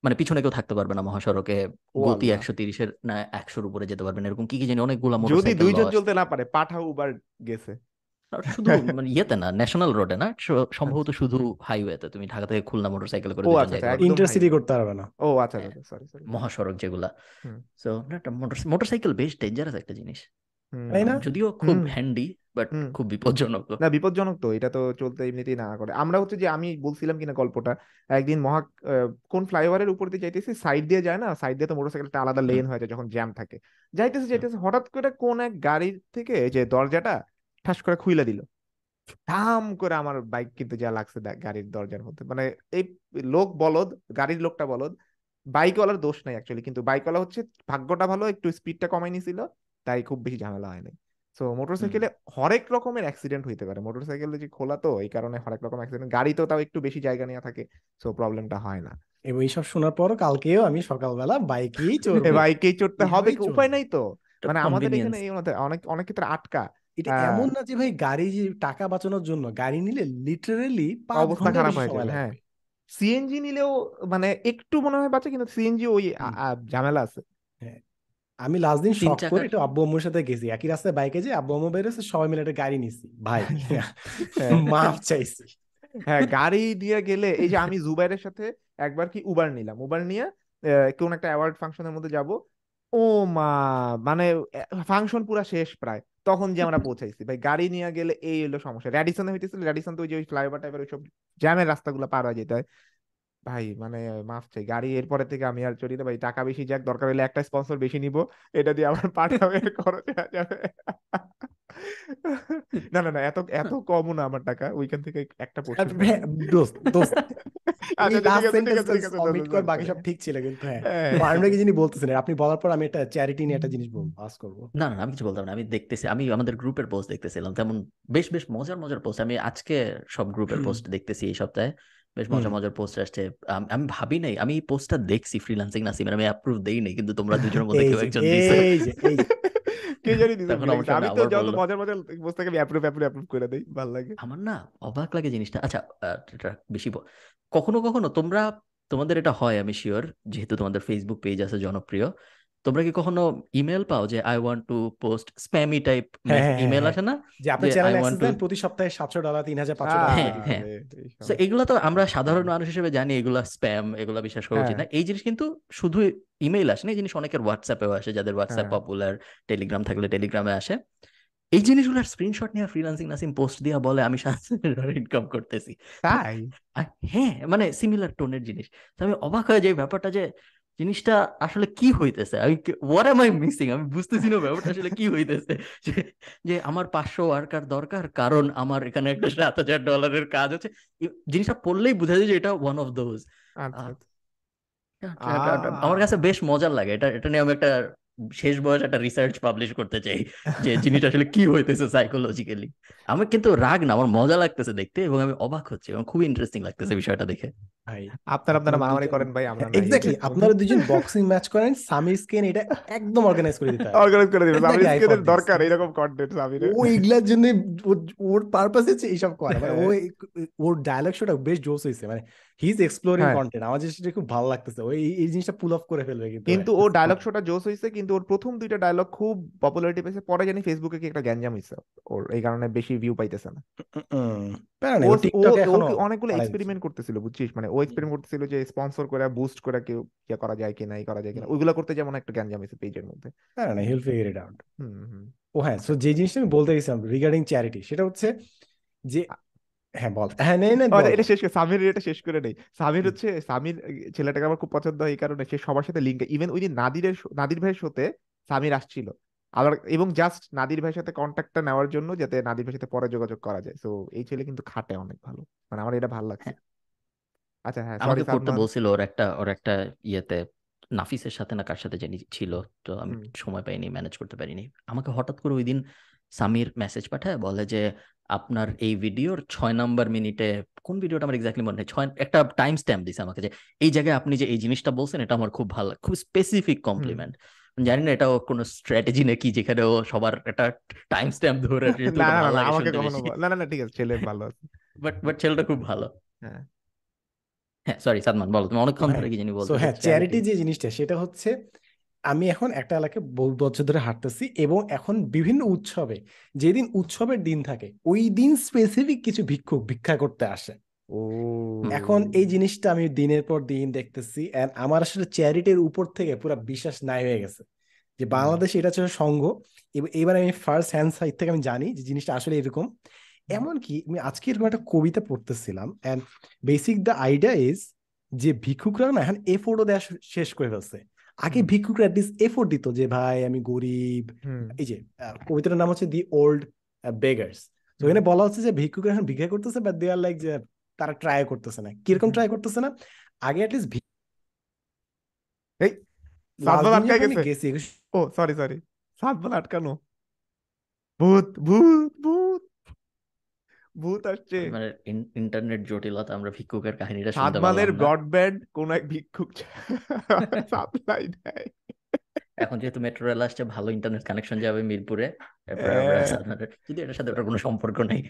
মানে পিছনে কেউ থাকতে পারবে না মহাসড়কে। গতি একশো তিরিশের না একশোর উপরে যেতে পারবে না এরকম কি কি জানি অনেকগুলা যদি দুইজন লস চলতে না পারে পাঠাও উবার গেছে। শুধু মানে ইয়েতে না ন্যাশনাল রোডে না সম্ভবত শুধু হাইওয়েতে তুমি ঢাকা থেকে খুলনা মোটরসাইকেল করে ও দুজন আচ্ছা যাইতে আচ্ছা পারবে। একদম ইন্টারসিটি হাইওয়ে করতে পারবে না। ও আচ্ছা হ্যাঁ আচ্ছা সরি সরি মহাসড়ক যেগুলা। সো একটা মোটর মোটরসাইকেল বেশ ডেঞ্জারাস একটা জিনিস। তাই না? যদিও খুব হ্যান্ডি বাট খুব বিপজ্জনক। না বিপজ্জনক তো এটা তো চলতে এমনিতেই না করে। আমরা হচ্ছে যে আমি বলছিলাম কিনা গল্পটা একদিন মহা কোন ফ্লাইওভারের উপর দিয়ে যাইতেছি সাইড দিয়ে যায় না সাইড দিয়ে তো মোটরসাইকেলটা আলাদা লেন হয়ে যায় যখন জ্যাম থাকে। যাইতেছে যাইতেছে হঠাৎ করে কোন এক গাড়ির থেকে যে দরজাটা ঠাস করে খুইলা দিল। ধাম করে আমার বাইক কিন্তু যা লাগছে গাড়ির দরজার মধ্যে। মানে এই লোক বলদ গাড়ির লোকটা বলদ বাইকওয়ালার দোষ নাই অ্যাকচুয়ালি কিন্তু বাইকওয়ালা হচ্ছে ভাগ্যটা ভালো একটু স্পিডটা কমাই নিছিল তাই খুব বেশি ঝামেলা হয় নাই সো মোটরসাইকেলে হরেক রকমের অ্যাক্সিডেন্ট হইতে পারে। মোটরসাইকেল যে খোলা তো এই কারণে হরেক রকম অ্যাক্সিডেন্ট গাড়ি তো তাও একটু বেশি জায়গা নিয়ে থাকে সো প্রবলেমটা হয় না। এবং এইসব শোনার পর কালকেও আমি সকালবেলা বাইকেই (laughs) চড়বো। বাইকেই চড়তে হবে উপায় নাই তো। মানে আমাদের এখানে এই অনেক অনেক ক্ষেত্রে আটকা। এটা এমন না যে ভাই গাড়ি টাকা বাঁচানোর জন্য গাড়ি নিলে লিটারেলি অবস্থা খারাপ হয়ে যাবে হ্যাঁ। সিএনজি নিলেও মানে একটু মনে হয় বাঁচে কিন্তু সিএনজি ওই ঝামেলা আছে। হ্যাঁ। আমি লাস্ট দিন শখ করে একটু আব্বু আম্মুর সাথে গেছি। একই রাস্তায় বাইকে যে আব্বু আম্মু বেরোছে সবাই মিলে একটা গাড়ি নিছি। ভাই হ্যাঁ। (laughs) মাপ চাইছি। হ্যাঁ গাড়ি দিয়ে গেলে এই যে আমি জুবাইরের সাথে একবার কি উবার নিলাম। উবার নিয়ে আহ, কোন একটা অ্যাওয়ার্ড ফাংশনের মধ্যে যাব। ও মা মানে ফাংশন পুরা শেষ প্রায়। তখন যে আমরা পৌঁছাইছি। ভাই গাড়ি নিয়ে গেলে এই হলো সমস্যা। র্যাডিসনে হইতেছিল র্যাডিসন তো ওই যে ওই ফ্লাইওভার টাইপের ওইসব জ্যামের রাস্তাগুলো পার হয়ে যেতে হয়। ভাই মানে মাফ চাই। গাড়ি এরপরে থেকে আমি আর চলি না ভাই। টাকা বেশি যাক দরকার হলে একটা স্পন্সর বেশি নিব। এটা দিয়ে আমার পাঠাবে খরচ হয়ে যাবে। না না না এত এত কম না আমার টাকা। ওইখান থেকে একটা পোর্শন হ্যাঁ, দোস্ত দোস্ত। (laughs) আচ্ছা এই আচ্ছা, ঠিক লাস্ট ঠিক আছে সেন্টেন্সটা ঠিক আছে অমিট কর বাকি সব ঠিক ছিল কিন্তু হ্যাঁ। হ্যাঁ। কি যিনি বলতেছেন আপনি বলার পর আমি একটা চ্যারিটি নিয়ে একটা জিনিস বলব। (laughs) পাস করব। না না আমি কিছু বলতাম না আমি দেখতেছি আমি আমাদের গ্রুপের পোস্ট দেখতেছিলাম। তেমন বেশ বেশ মজার মজার পোস্ট আমি আজকে সব গ্রুপের পোস্ট দেখতেছি এই সপ্তাহে। বেশ মজার মজার পোস্ট আসছে। আমি ভাবি নাই আমি এই পোস্টটা দেখছি ফ্রিল্যান্সিং নাসিমের আমি অ্যাপ্রুভ দেই নাই কিন্তু তোমরা (laughs) দুজনের মধ্যে কেউ একজন দিছে। (laughs) কে জানি দিছে আমি তো যত মজার মজার থেকে আমি অ্যাপ্রুভ অ্যাপ্রুভ অ্যাপ্রুভ করে দেই ভালো লাগে। আমার না অবাক লাগে জিনিসটা। আচ্ছা বেশি কখনো কখনো তোমরা তোমাদের এটা হয় আমি শিওর যেহেতু তোমাদের ফেসবুক পেজ আছে জনপ্রিয়। তোমরা কি কখনো ইমেল পাও যে I want to post spammy type email আসে না? যে আপনি চ্যানেল অ্যাক্সেস দেন প্রতি সপ্তাহে সাতশো ডলার তিন হাজার পাঁচশো ডলার দিয়ে হ্যাঁ। তো আমরা সাধারণ মানুষ হিসেবে জানি এগুলা স্প্যাম এগুলা বিশ্বাস করা উচিত হ্যাঁ। না। এই জিনিস কিন্তু শুধু ইমেইল আসে না এই জিনিস অনেকের হোয়াটসঅ্যাপেও আসে যাদের হোয়াটসঅ্যাপ হ্যাঁ। পপুলার টেলিগ্রাম থাকলে টেলিগ্রামে আসে। এই জিনিসগুলোর স্ক্রিনশট নিয়ে ফ্রিল্যান্সিং নাসিম পোস্ট দিয়া বলে আমি ইনকাম করতেছি। তাই? হ্যাঁ মানে সিমিলার টোনের জিনিস। আমি অবাক হয়ে যাই ব্যাপারটা যে জিনিসটা আসলে কি হইতেছে? আমি হোয়াট এম আই মিসিং আমি বুঝতেছি না ব্যাপারটা আসলে কি হইতেছে? (laughs) যে আমার পাঁচশো ওয়ার্কার দরকার কারণ আমার এখানে একটা (laughs) সাত হাজার ডলারের কাজ আছে জিনিসটা পড়লেই বোঝা যায় যে এটা ওয়ান অফ দোজ। আমার কাছে বেশ মজার লাগে। এটা এটা নিয়ে আমি একটা শেষ বয়স একটা রিসার্চ পাবলিশ করতে চাই যে (laughs) জিনিসটা আসলে কি হইতেছে সাইকোলজিক্যালি আমার কিন্তু রাগ না আমার মজা লাগতেছে দেখতে এবং আমি অবাক হচ্ছে এবং খুবই ইন্টারেস্টিং লাগতেছে বিষয়টা দেখে আপনারা আপনারা মারামারি করেন ভাই আমরা এক্স্যাক্টলি আপনারা দুজন বক্সিং ম্যাচ করেন সামির স্কেন এটা একদম অর্গানাইজ করে দিতে অর্গানাইজ করে দিবেন thought this. দরকার এরকম কন্টেন্ট সামিরে ও এগুলার জন্য ওর পারপাস হচ্ছে এইসব করা মানে ও। (laughs) ওর ডায়লগ শোটা বেশ জোস হয়েছে মানে হি ইজ এক্সপ্লোরিং হ্যাঁ। কন্টেন্ট আমার জিনিসটা খুব ভালো লাগতেছে। ওই এই- জিনিসটা পুল অফ করে ফেলবে কিন্তু কিন্তু ও ডায়লগ শোটা জোস হয়েছে কিন্তু ওর প্রথম দুইটা ডায়লগ খুব পপুলারিটি পেয়েছে। পরে জানি ফেসবুকে কি একটা গ্যাঞ্জাম হয়েছে ওর এই কারণে বেশি ভিউ পাইতেছে না। অনেকগুলো এক্সপেরিমেন্ট করতেছিল বুঝছিস? মানে ও এক্সপেরিমেন্ট করতেছিল যে স্পন্সর করে বুস্ট করে কেউ ইয়ে করা যায় কিনা এই করা যায় কিনা। ওইগুলো করতে যেমন একটা গ্যাঞ্জাম হয়েছে পেজের মধ্যে। প্যারা নেই হিল ফিগার ইট আউট ও হ্যাঁ সো যে জিনিসটা আমি বলতে গেছিলাম রিগার্ডিং চ্যারিটি সেটা হচ্ছে যে হ্যাঁ বল। হ্যাঁ নেই না এটা শেষ করে সামির এটা শেষ করে নেই। সামির হচ্ছে সামির ছেলেটাকে আমার খুব পছন্দ হয় এই কারণে সে সবার সাথে লিঙ্ক ইভেন ওই যে নাদিরের নাদির ভাইয়ের শোতে সামির আসছিল। আবার এবং জাস্ট নাদির ভাইয়ের সাথে কন্ট্যাক্টটা নেওয়ার জন্য যাতে নাদির ভাইয়ের সাথে পরে যোগাযোগ করা যায়। তো এই ছেলে কিন্তু খাটে অনেক ভালো। মানে আমার এটা ভালো লাগছে। আচ্ছা হ্যাঁ সরি আমাকে করতে বলছিল ওর একটা ওর একটা ইয়েতে নাফিসের সাথে না কার সাথে জানি ছিল তো আমি সময় পাইনি ম্যানেজ করতে পারিনি। আমাকে হঠাৎ করে ওই দিন সামির মেসেজ পাঠায় বলে যে আপনার এই ভিডিওর ছয় নাম্বার মিনিটে কোন ভিডিওটা আমার এক্স্যাক্টলি মনে নেই ছয় একটা টাইম স্ট্যাম্প দিছে আমাকে যে এই জায়গায় আপনি যে এই জিনিসটা বলছেন এটা আমার খুব ভালো খুব স্পেসিফিক কমপ্লিমেন্ট জানি না এটা ওর কোনো স্ট্র্যাটেজি নাকি যেখানে ও সবার একটা টাইম স্ট্যাম্প ধরে (laughs) না না না ঠিক আছে ছেলে ভালো বাট বাট ছেলেটা খুব ভালো। হ্যাঁ। হ্যাঁ সরি সাদমান বলো তুমি অনেকক্ষণ হ্যাঁ ধরে কি জানি সো বলতে হ্যাঁ চ্যারিটি যে জিনিসটা সেটা হচ্ছে আমি এখন একটা এলাকায় বহু বছর ধরে হাঁটতেছি এবং এখন বিভিন্ন উৎসবে যেদিন উৎসবের দিন থাকে ওই দিন স্পেসিফিক কিছু ভিক্ষুক ভিক্ষা করতে আসে। এখন এই জিনিসটা আমি দিনের পর দিন দেখতেছি এন্ড আমার আসলে চ্যারিটির উপর থেকে পুরো বিশ্বাস নাই হয়ে গেছে। যে। বাংলাদেশে এটা হচ্ছে সংঘ। এব- এবার আমি ফার্স্ট হ্যান্ড সাইড থেকে আমি জানি যে জিনিসটা আসলে এরকম। এমনকি আমি আজকে এরকম একটা কবিতা পড়তেছিলাম and basic the idea is যে ভিক্ষুকরা না এখন এফোর্টও দেওয়া শেষ করে ফেলছে। আগে। ভিক্ষুকরা অ্যাটলিস্ট এফোর্ট দিত যে ভাই আমি গরিব। এই যে আহ, কবিতাটার নাম হচ্ছে দি ওল্ড বেগার্স তো এখানে বলা হচ্ছে যে ভিক্ষুকরা এখন ভিক্ষা করতেছে বাট দে আর লাইক যে তারা ট্রাই করতেছে না। কীরকম ট্রাই করতেছে না? আগে অ্যাটলিস্ট এই লাস্ট সাতবার গেছে। ও সরি সরি সাতবার আটকানো। ভূত ভূত ভূত। ভূত আসছে। মানে ইন্টারনেট জটিলতা আমরা ভিক্ষুকের কাহিনীটা শুনতে পারলাম ব্রডব্যান্ড কোন এক ভিক্ষুক সাপ্লাই দেয় (laughs) এখন যেহেতু মেট্রো রেল আসছে ভালো ইন্টারনেট কানেকশন যাবে মিরপুরে। আমরা হ্যাঁ। যদি এটার সাথে ওটার কোনো সম্পর্ক নেই।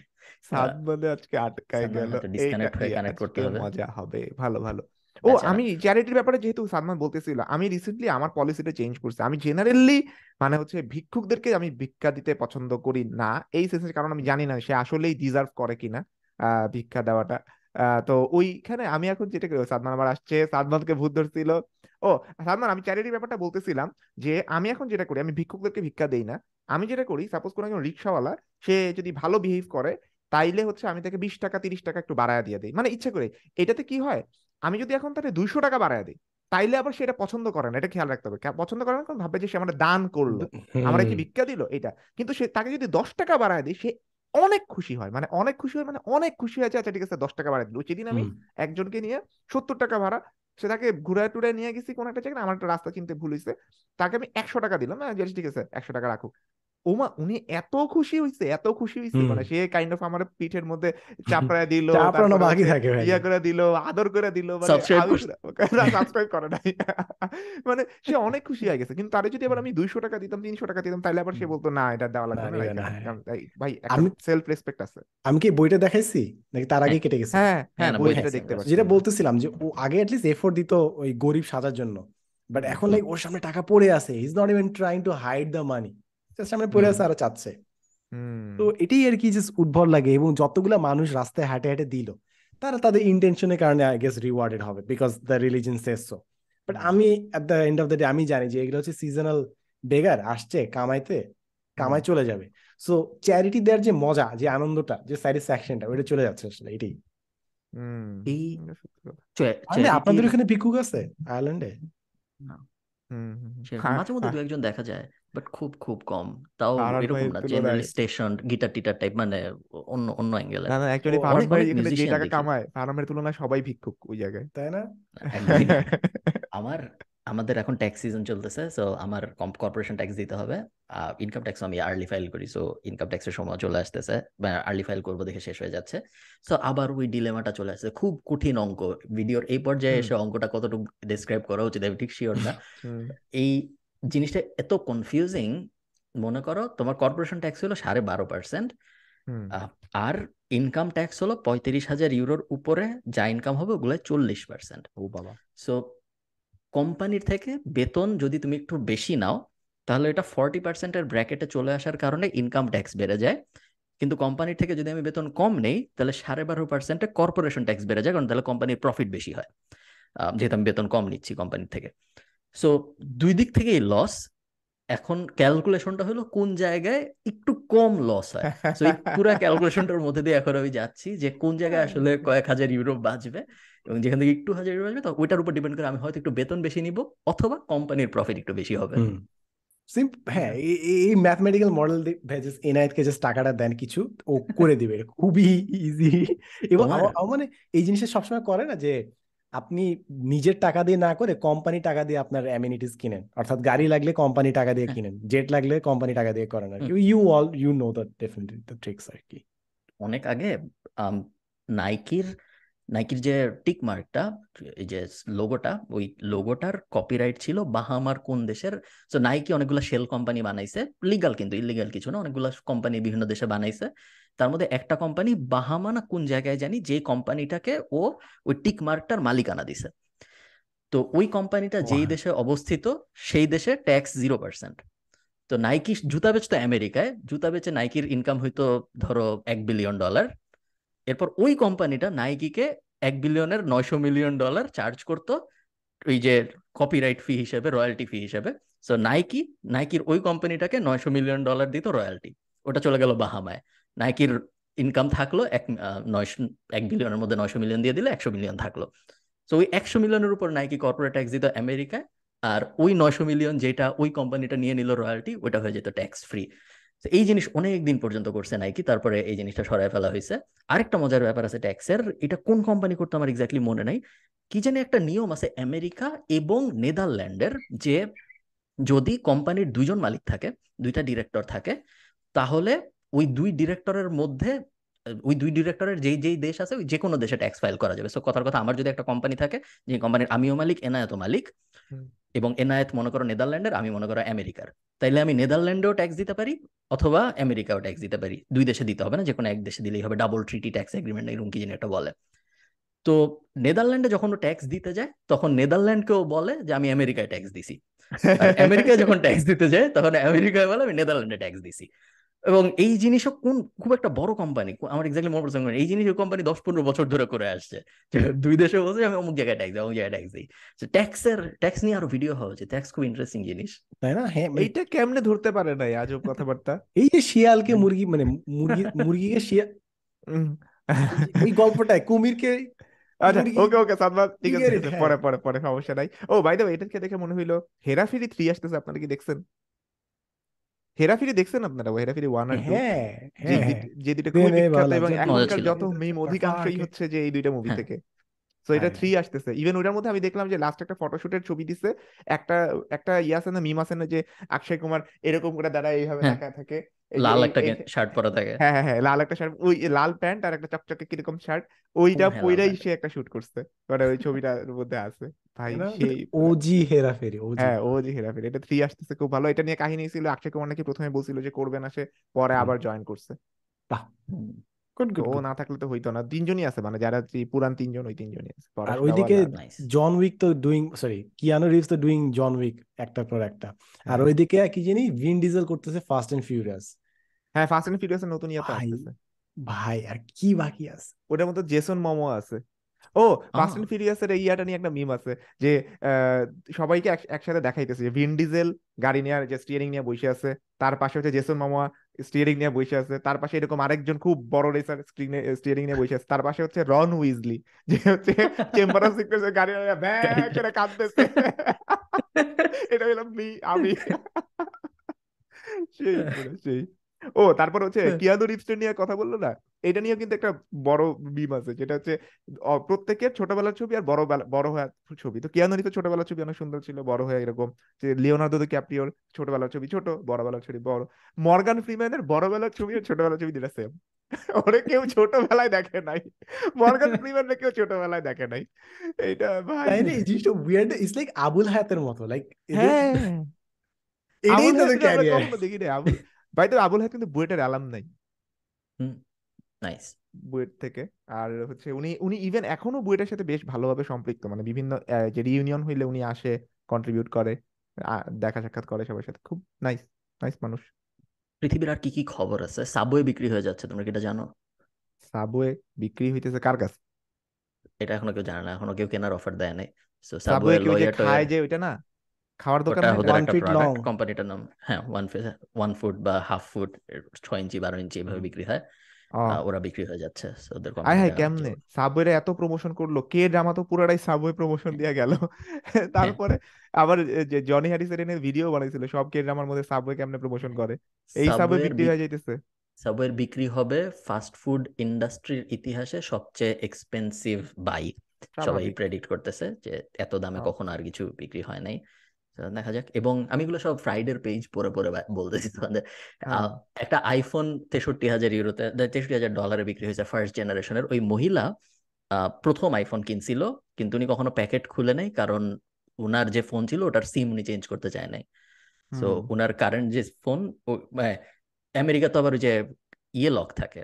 সাত বলে আজকে আটকায় গেল। ডিসকানেক্ট হয়ে কানেক্ট করতে হবে। মজা হবে। ভালো ভালো। ও আমি চ্যারিটির ব্যাপারে যেহেতু সালমান বলতেছিল আমি রিসেন্টলি আমার পলিসিটা চেঞ্জ করছি। আমি জেনারেলি মানে হচ্ছে ভিক্ষুকদেরকে আমি ভিক্ষা দিতে পছন্দ করি না। এই সেন্সের কারণ আমি জানি না সে আসলেই ডিজার্ভ করে কিনা ভিক্ষা দেওয়াটা। তো ওইখানে আমি এখন যেটা সাদমান আবার আসছে সাদমানকে ভূত ধরছিল। ও সাদমান আমি চ্যারিটির ব্যাপারটা বলতেছিলাম যে আমি এখন যেটা করি আমি ভিক্ষুকদেরকে ভিক্ষা দেই না। আমি যেটা করি সাপোজ কোনো একজন রিক্সাওয়ালা সে যদি ভালো বিহেভ করে তাইলে হচ্ছে আমি তাকে বিশ টাকা তিরিশ টাকা একটু বাড়ায় দিয়ে দিই। মানে ইচ্ছা করে এটাতে কি হয়? আমি যদি এখন তাকে দুইশো টাকা বাড়ায় দিই তাইলে আবার সেটা পছন্দ করে না এটা খেয়াল রাখতে হবে। পছন্দ করে না কারণ ভাববে যে সে আমাদের দান করল। আমরা কি ভিক্ষা দিল? এটা কিন্তু সে তাকে যদি দশ টাকা বাড়ায় দিই সে অনেক খুশি হয়। মানে অনেক খুশি হয় মানে অনেক খুশি হয়েছে। আচ্ছা ঠিক আছে দশ টাকা বাড়ায় দিল। সেদিন আমি একজনকে নিয়ে সত্তর টাকা ভাড়া সে তাকে ঘুরায় টুরায় নিয়ে গেছি কোন একটা জায়গায় আমার একটা রাস্তা চিনতে ভুল হয়েছে তাকে আমি একশো টাকা দিলাম। হ্যাঁ যে ঠিক আছে একশো টাকা রাখুক। ওমা উনি এত খুশি হয়েছে এত খুশি হয়েছে মানে সে কাইন্ড অফ আমার পিঠের মধ্যে চাপড়ায় দিল চাপড়ানো বাকি থাকে ইয়া করে দিল আদর করে দিল মানে। সাবস্ক্রাইব করে নাই। (laughs) মানে সে অনেক খুশি হয়ে গেছে। কিন্তু তারে যদি আবার আমি দুইশো টাকা দিতাম তিনশো টাকা দিতাম তাহলে আবার সে বলতো না এটা দেওয়া লাগবে না, ভাই আমি- সেলফ রেসপেক্ট আছে। আমি কি বইটা দেখাইছি? নাকি তার আগে হ্যাঁ। কেটে গেছে? হ্যাঁ হ্যাঁ, হ্যাঁ না, বই বই সেটা দেখছি দেখতে পাচ্ছি। যেটা বলতেছিলাম যে ও আগে অ্যাটলিস্ট এফোর্ট দিত ওই গরিব সাজার জন্য। বাট এখন লাইক ওর সামনে টাকা পড়ে আছে। Is not even trying to hide the money সামনে পড়ে। আছে আরও চাচ্ছে তো এটাই আর কি জাস্ট উদ্ভর লাগে এবং যতগুলা মানুষ রাস্তায় হাঁটে হাঁটে দিল তারা তাদের ইন্টেনশনের কারণে আই গেস রিওয়ার্ডেড হবে because the religion says so but আমি at the end of the day আমি জানি যে এগুলো হচ্ছে সিজনাল বেগার আসছে কামাইতে কামাই চলে যাবে। সো চ্যারিটি দেওয়ার যে মজা যে আনন্দটা যে স্যাটিসফ্যাকশনটা ওটা চলে যাচ্ছে আসলে এটাই। আপনাদের ওখানে ভিক্ষুক আছে? আয়ারল্যান্ডে হুম হুম, হুম। সে হ্যাঁ, মাঝে মধ্যে দু হ্যাঁ। একজন দেখা যায় বাট খুব খুব কম তাও ফারহান এরকম না জেনারেল স্টেশন গিটার টিটার টাইপ মানে অন্য অন্য অ্যাঙ্গেলে না না অ্যাকচুয়ালি অনেক- ভাই এখানে যে টাকা দেখি। কামায় ফারহান তুলনায় সবাই ভিক্ষুক ওই জায়গায় তাই না (laughs) আমার আমাদের এখন ট্যাক্স সিজন চলতেছে সো আমার কর্পোরেশন ট্যাক্স দিতে হবে। ইনকাম ট্যাক্স আমি আর্লি ফাইল করি সো ইনকাম ট্যাক্সের সময় চলে আসতেছে। আর্লি ফাইল করব দেখে শেষ হয়ে যাচ্ছে। সো আবার ওই ডিলেমাটা চলে আসছে খুব কঠিন অঙ্ক। ভিডিওর এই পর্যায়ে এসে অঙ্কটা কতটুকু ডিসক্রাইব করা উচিত আমি ঠিক শিওর না। এই জিনিসটা এত কনফিউজিং মনে করো তোমার কর্পোরেশন ট্যাক্স হলো সাড়ে বারো পার্সেন্ট আর ইনকাম ট্যাক্স হলো পঁয়ত্রিশ হাজার ইউরোর উপরে যা ইনকাম হবে ওগুলো চল্লিশ পার্সেন্ট ও বাবা। সো কোম্পানির থেকে বেতন যদি তুমি একটু বেশি নাও, তাহলে এটা ফর্টি পার্সেন্টের ব্র্যাকেটে চলে আসার কারণে ইনকাম ট্যাক্স বেড়ে যায়। কিন্তু কোম্পানির থেকে যদি আমি বেতন কম নেই, তাহলে সাড়ে বারো পার্সেন্টে কর্পোরেশন ট্যাক্স বেড়ে যায়, কারণ তাহলে কোম্পানির প্রফিট বেশি হয়। যেহেতু আমি বেতন কম নিচ্ছি কোম্পানির থেকে। সো দুই দিক থেকেই লস এখন ক্যালকুলেশনটা হলো কোন জায়গায় একটু কম লস হয়। সো এই পুরো ক্যালকুলেশনটার মধ্যে দিয়ে এখন আমি যাচ্ছি যে কোন জায়গায় আসলে কয়েক হাজার ইউরো বাঁচবে এবং যেখান থেকে একটু হাজার ইউরো বাঁচবে তো ওইটার উপর ডিপেন্ড করে আমি হয়তো একটু বেতন বেশি নিব অথবা কোম্পানির প্রফিট একটু বেশি হবে। সিম্প হ্যাঁ এই- ম্যাথমেটিক্যাল মডেল জাস্ট এনআইটকে জাস্ট টাকাটা দেন কিছু ও করে দিবে। (laughs) খুবই ইজি এবং মানে এই জিনিসটা সবসময় করে না যে আপনি নিজের টাকা দিয়ে না করে কোম্পানি টাকা দিয়ে আপনার অ্যামিনিটিস কিনেন। অর্থাৎ গাড়ি লাগলে কোম্পানি টাকা দিয়ে হ্যাঁ। কিনেন জেট লাগলে কোম্পানি টাকা দিয়ে করেন আর কি you all you know the definitely the tricks আর কি অনেক আগে নাইকির নাইকির যে টিক মার্কটা এই যে লোগোটা ওই লোগোটার কপিরাইট ছিল বাহামার কোন দেশের। তো নাইকি অনেকগুলো শেল কোম্পানি বানাইছে লিগাল কিন্তু ইলিগাল কিছু না অনেকগুলো কোম্পানি বিভিন্ন দেশে বানাইছে। তার মধ্যে একটা কোম্পানি বাহামা না কোন জায়গায় জানি যে কোম্পানিটাকে ও ওই টিক মার্কটার মালিকানা দিছে। তো ওই কোম্পানিটা যেই দেশে অবস্থিত সেই দেশে ট্যাক্স জিরো পার্সেন্ট তো নাইকি জুতা বেচতো আমেরিকায় জুতা বেচে নাইকির ইনকাম হইতো ধরো এক বিলিয়ন ডলার এরপর ওই কোম্পানিটা নাইকিকে এক বিলিয়নের নয়শো মিলিয়ন ডলার চার্জ করতো ওই যে কপিরাইট ফি হিসেবে রয়্যালটি ফি হিসেবে। সো নাইকি নাইকির ওই কোম্পানিটাকে নয়শো মিলিয়ন ডলার দিত রয়্যালটি ওটা চলে গেল বাহামায়। নাইকির ইনকাম থাকল এক নয়শো, এক বিলিয়নের মধ্যে নয়শো মিলিয়ন দিয়ে দিলে একশো মিলিয়ন থাকল। সো ওই একশো মিলিয়নের উপর নাইকি কর্পোরেট ট্যাক্স দিত আমেরিকায়, আর ওই নয়শো মিলিয়ন যেটা ওই কোম্পানিটা নিয়ে নিল রয়্যালটি ওটা হয়ে যেত ট্যাক্স ফ্রি এই জিনিস অনেক দিন পর্যন্ত করছে নাইকি তারপরে এই জিনিসটা সরায় ফেলা হয়েছে। আরেকটা মজার ব্যাপার আছে ট্যাক্সের এটা কোন কোম্পানি করতে আমার এক্স্যাক্টলি মনে নাই। কি জানি একটা নিয়ম আছে আমেরিকা এবং নেদারল্যান্ডের যে যদি কোম্পানির দুইজন মালিক থাকে, দুইটা ডিরেক্টর থাকে, তাহলে ওই দুই ডিরেক্টরের মধ্যে, ওই দুই ডিরেক্টরের যেই যেই দেশ আছে, ওই যে কোনো দেশে ট্যাক্স ফাইল করা যাবে। সো কথার কথা, আমার যদি একটা কোম্পানি থাকে, যে কোম্পানির আমিও মালিক, এনায়েতও মালিক। এবং এনায়েত মনে করো নেদারল্যান্ডের আমি মনে করো আমেরিকার। তাইলে আমি নেদারল্যান্ডেও ট্যাক্স দিতে পারি অথবা আমেরিকাও ট্যাক্স দিতে পারি। দুই দেশে দিতে হবে না যে কোনো এক দেশে দিলেই হবে। ডাবল ট্রিটি ট্যাক্স এগ্রিমেন্ট এরকম কি যেন এটা বলে। তো নেদারল্যান্ডে যখন ও ট্যাক্স দিতে যায় তখন নেদারল্যান্ডকেও বলে যে আমি আমেরিকায় ট্যাক্স দিছি। (laughs) আমেরিকায় যখন ট্যাক্স দিতে যায় তখন আমেরিকায় বলে আমি নেদারল্যান্ডে ট্যাক্স দিছি। এবং এই জিনিসও কোন খুব একটা বড় কোম্পানি আমার এক্স্যাক্টলি মনে পড়ছে এই জিনিস কোম্পানি দশ পনেরো বছর ধরে করে আসছে। দুই দেশে বলছে আমি অমুক জায়গায় ট্যাক্স দিই অমুক জায়গায় ট্যাক্স দিই। ট্যাক্সের ট্যাক্স নিয়ে আরও ভিডিও হওয়া উচিত ট্যাক্স খুব ইন্টারেস্টিং জিনিস। তাই না? হ্যাঁ এইটা কেমনে ধরতে পারে নাই আজব কথাবার্তা? (laughs) এই যে শিয়ালকে মুরগি মানে মুরগি মুরগিকে শিয়াল। ওই গল্পটায় কুমিরকে আচ্ছা ওকে ওকে সাদবাদ ঠিক আছে, হ্যাঁ। পরে পরে পরে সমস্যা নাই। ও বাই দ্য এটাকে দেখে মনে হইল হেরাফেরি থ্রি আসতেছে আপনারা কি দেখছেন? হেরাফেরি দেখছেন আপনারা? হেরাফেরি ওয়ান আর টু হ্যাঁ যে হ্যাঁ যে দুইটা খুবই বিখ্যাত এবং এখনকার যত মেম অধিকাংশই। হচ্ছে যে এই দুইটা মুভি হ্যাঁ। থেকে। তো এটা হ্যাঁ। থ্রি আসতেছে। ইভেন ওটার মধ্যে আমি দেখলাম যে লাস্ট একটা ফটোশুটের ছবি দিছে। একটা একটা ইয়ে আছে না মিম আছে না যে অক্ষয় কুমার এরকম করে দাঁড়ায় এইভাবে হ্যাঁ। তাকায় থাকে। এই যে লাল এই- একটা এই- শার্ট পরা থাকে। হ্যাঁ হ্যাঁ হ্যাঁ লাল একটা শার্ট ওই লাল প্যান্ট আর একটা চকচকে কীরকম শার্ট ওইটা হ্যাঁ, পইরাই সে একটা শুট করছে। মানে ওই ছবিটার মধ্যে আছে। ভাই সেই ওজি হেরাফেরি ওজি হ্যাঁ ও যে হেরাফেরি। এটা থ্রি আসতেছে খুব ভালো। এটা নিয়ে কাহিনী ছিল অক্ষয় কুমার নাকি প্রথমে বলছিল যে করবে না সে পরে আবার জয়েন করছে। হুম। গুড গুড ও না থাকলে তো হইতো না। তিনজনই আছে মানে যারা যে পুরান তিনজন ওই তিনজনই আছে। আর পরেশ ওইদিকে রাওয়াল আর- জন উইক তো ডুইং সরি কিয়ানো রিভস তো ডুইং জন উইক একটার পর একটা। আর হ্যাঁ। ওইদিকে কি জানি ভিন ডিজেল করতেছে ফাস্ট এন্ড ফিউরিয়াস হ্যাঁ ফাস্ট এন্ড ফিউরিয়াসের নতুন ইয়াতে ভাই আসতেছে। ভাই আর কি বাকি আছে? ওটার মধ্যে জেসন মমো আছে। ও ফাস্ট এন্ড ফিউরিয়াসের এই ইয়াটা নিয়ে একটা মিম আছে যে আহ, সবাইকে একসাথে দেখাইতেছে যে ভিন ডিজেল গাড়ি নিয়ে যে স্টিয়ারিং নিয়ে বসে আছে তার পাশে হচ্ছে জেসন মামা স্টিয়ারিং নিয়ে বসে আছে। তার পাশে এরকম আরেকজন খুব বড় রেসার স্ক্রিনে স্টিয়ারিং নিয়ে বসে আছে। তার পাশে হচ্ছে রন উইজলি যে হচ্ছে চেম্বার অফ সিক্রেটস গাড়ি ব্যাগ করে কাঁদতেছে। এটা হলো আমি। (laughs) সেই সেই। ও তারপর হচ্ছে কিয়ানো রিভসের নিয়ে কথা বলল না? এটা নিয়ে কিন্তু একটা বড় বিম আছে যেটা হচ্ছে প্রত্যেকের ছোটবেলার ছবি আর বড় বড় হয়ে ছবি। তো কিয়ানো রিভসের ছোটবেলার ছবি অনেক সুন্দর ছিল বড় হয়ে এরকম যে লিওনার্দো দ্য ক্যাপ্রিওর ছোটবেলার ছবি ছোট বড়বেলার ছবি বড়। মর্গান ফ্রিম্যানের বড়বেলার ছবি আর ছোটবেলার ছবি দুটা সেম ওরে কেউ ছোটবেলায় দেখে নাই। মর্গান ফ্রিম্যানকে কেউ ছোটবেলায় দেখে নাই। এইটা ভাই। তাই না? এই জিনিসটা উইয়ার্ড ইটস লাইক আবুল হায়াতের মতো লাইক হ্যাঁ। এটাই আমরা ক্যারিয়ার দেখি নাই আবুল তো আবুল হায়াত কিন্তু বুয়েটের অ্যালাম নাই। নাইস বুয়েট থেকে। আর হচ্ছে উনি উনি ইভেন এখনও বুয়েটের সাথে বেশ ভালোভাবে সম্পৃক্ত। মানে বিভিন্ন যে রিইউনিয়ন হইলে উনি আসে কন্ট্রিবিউট করে দেখা সাক্ষাৎ করে সবার সাথে। খুব নাইস নাইস মানুষ। পৃথিবীর আর কি কি খবর আছে? সাবওয়ে বিক্রি হয়ে যাচ্ছে তোমরা কি এটা জানো? সাবওয়ে বিক্রি হইতেছে কার কাছে? এটা এখনও কেউ জানে না এখনও কেউ কেনার অফার দেয় নাই। সো সাবওয়ে লয়ার খায় যে ওইটা না? খাওয়ার দোকান long. কোম্পানিটার নাম। হ্যাঁ ওয়ান ওয়ান ফুট বা হাফ ফুট ছয় ইঞ্চি বারো ইঞ্চি এভাবে বিক্রি হয়। ওরা বিক্রি হয়ে যাচ্ছে ওদের আয় হায় কেমনে? সাবওয়ে এত প্রমোশন করল কে ড্রামা তো পুরাটাই সাবওয়ে প্রমোশন দিয়ে গেল? (laughs) তারপরে আবার যে জনি হ্যারিসের এনে ভিডিও বানাইছিল সব কে ড্রামার মধ্যে সাবওয়ে কেমনে প্রমোশন করে? এই সাবওয়ে সাবওয়ের বিক্রি হয়ে যাইতেছে। সাবওয়ের বিক্রি হবে ফাস্ট ফুড ইন্ডাস্ট্রির ইতিহাসে সবচেয়ে এক্সপেন্সিভ বাই সবাই প্রেডিক্ট করতেছে যে এত দামে হ্যাঁ। কখনো আর কিছু বিক্রি হয় নাই। দেখা যাক। এবং আমি এগুলো সব ফ্রাইডের পেজ পরে পরে বলতেছি তোমাদের। হ্যাঁ। একটা আইফোন তেষট্টি হাজার ইউরোতে তেষট্টি হাজার ডলারে বিক্রি হয়েছে ফার্স্ট জেনারেশনের ওই মহিলা আহ, প্রথম আইফোন কিনছিল কিন্তু উনি কখনো প্যাকেট খুলে নাই কারণ উনার যে ফোন ছিল ওটার সিম উনি চেঞ্জ করতে চায় নাই। So hmm. উনার কারেন্ট যে ফোন আমেরিকা তো আবার ওই যে ইয়ে লক থাকে।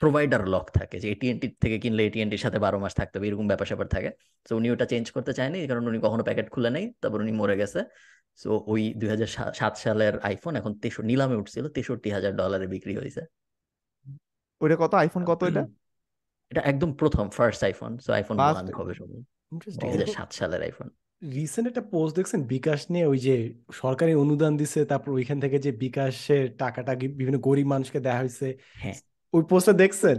প্রোভাইডার লক থাকে যে এটিএনটি থেকে কিনলে এটিএনটির সাথে বারো মাস থাকতে হবে এরকম ব্যাপার স্যাপার থাকে। তো উনি ওটা চেঞ্জ করতে চায়নি কারণ উনি কখনো প্যাকেট খুলে নেই তারপর উনি মরে গেছে। সো ওই দুই হাজার সাত সালের আইফোন এখন তেষট্টি নিলামে উঠছিল তেষট্টি হাজার ডলারে বিক্রি হয়েছে। ওইটা কত? আইফোন কত এটা? (clears throat) এটা একদম প্রথম first iPhone so iPhone one হবে দুই হাজার সাত সালের আইফোন রিসেন্ট একটা পোস্ট দেখছেন বিকাশ নিয়ে ওই যে সরকারি অনুদান দিছে তারপর ওইখান থেকে যে বিকাশের টাকাটা বিভিন্ন গরিব মানুষকে দেওয়া হয়েছে। হ্যাঁ। ওই পোস্টটা দেখছেন?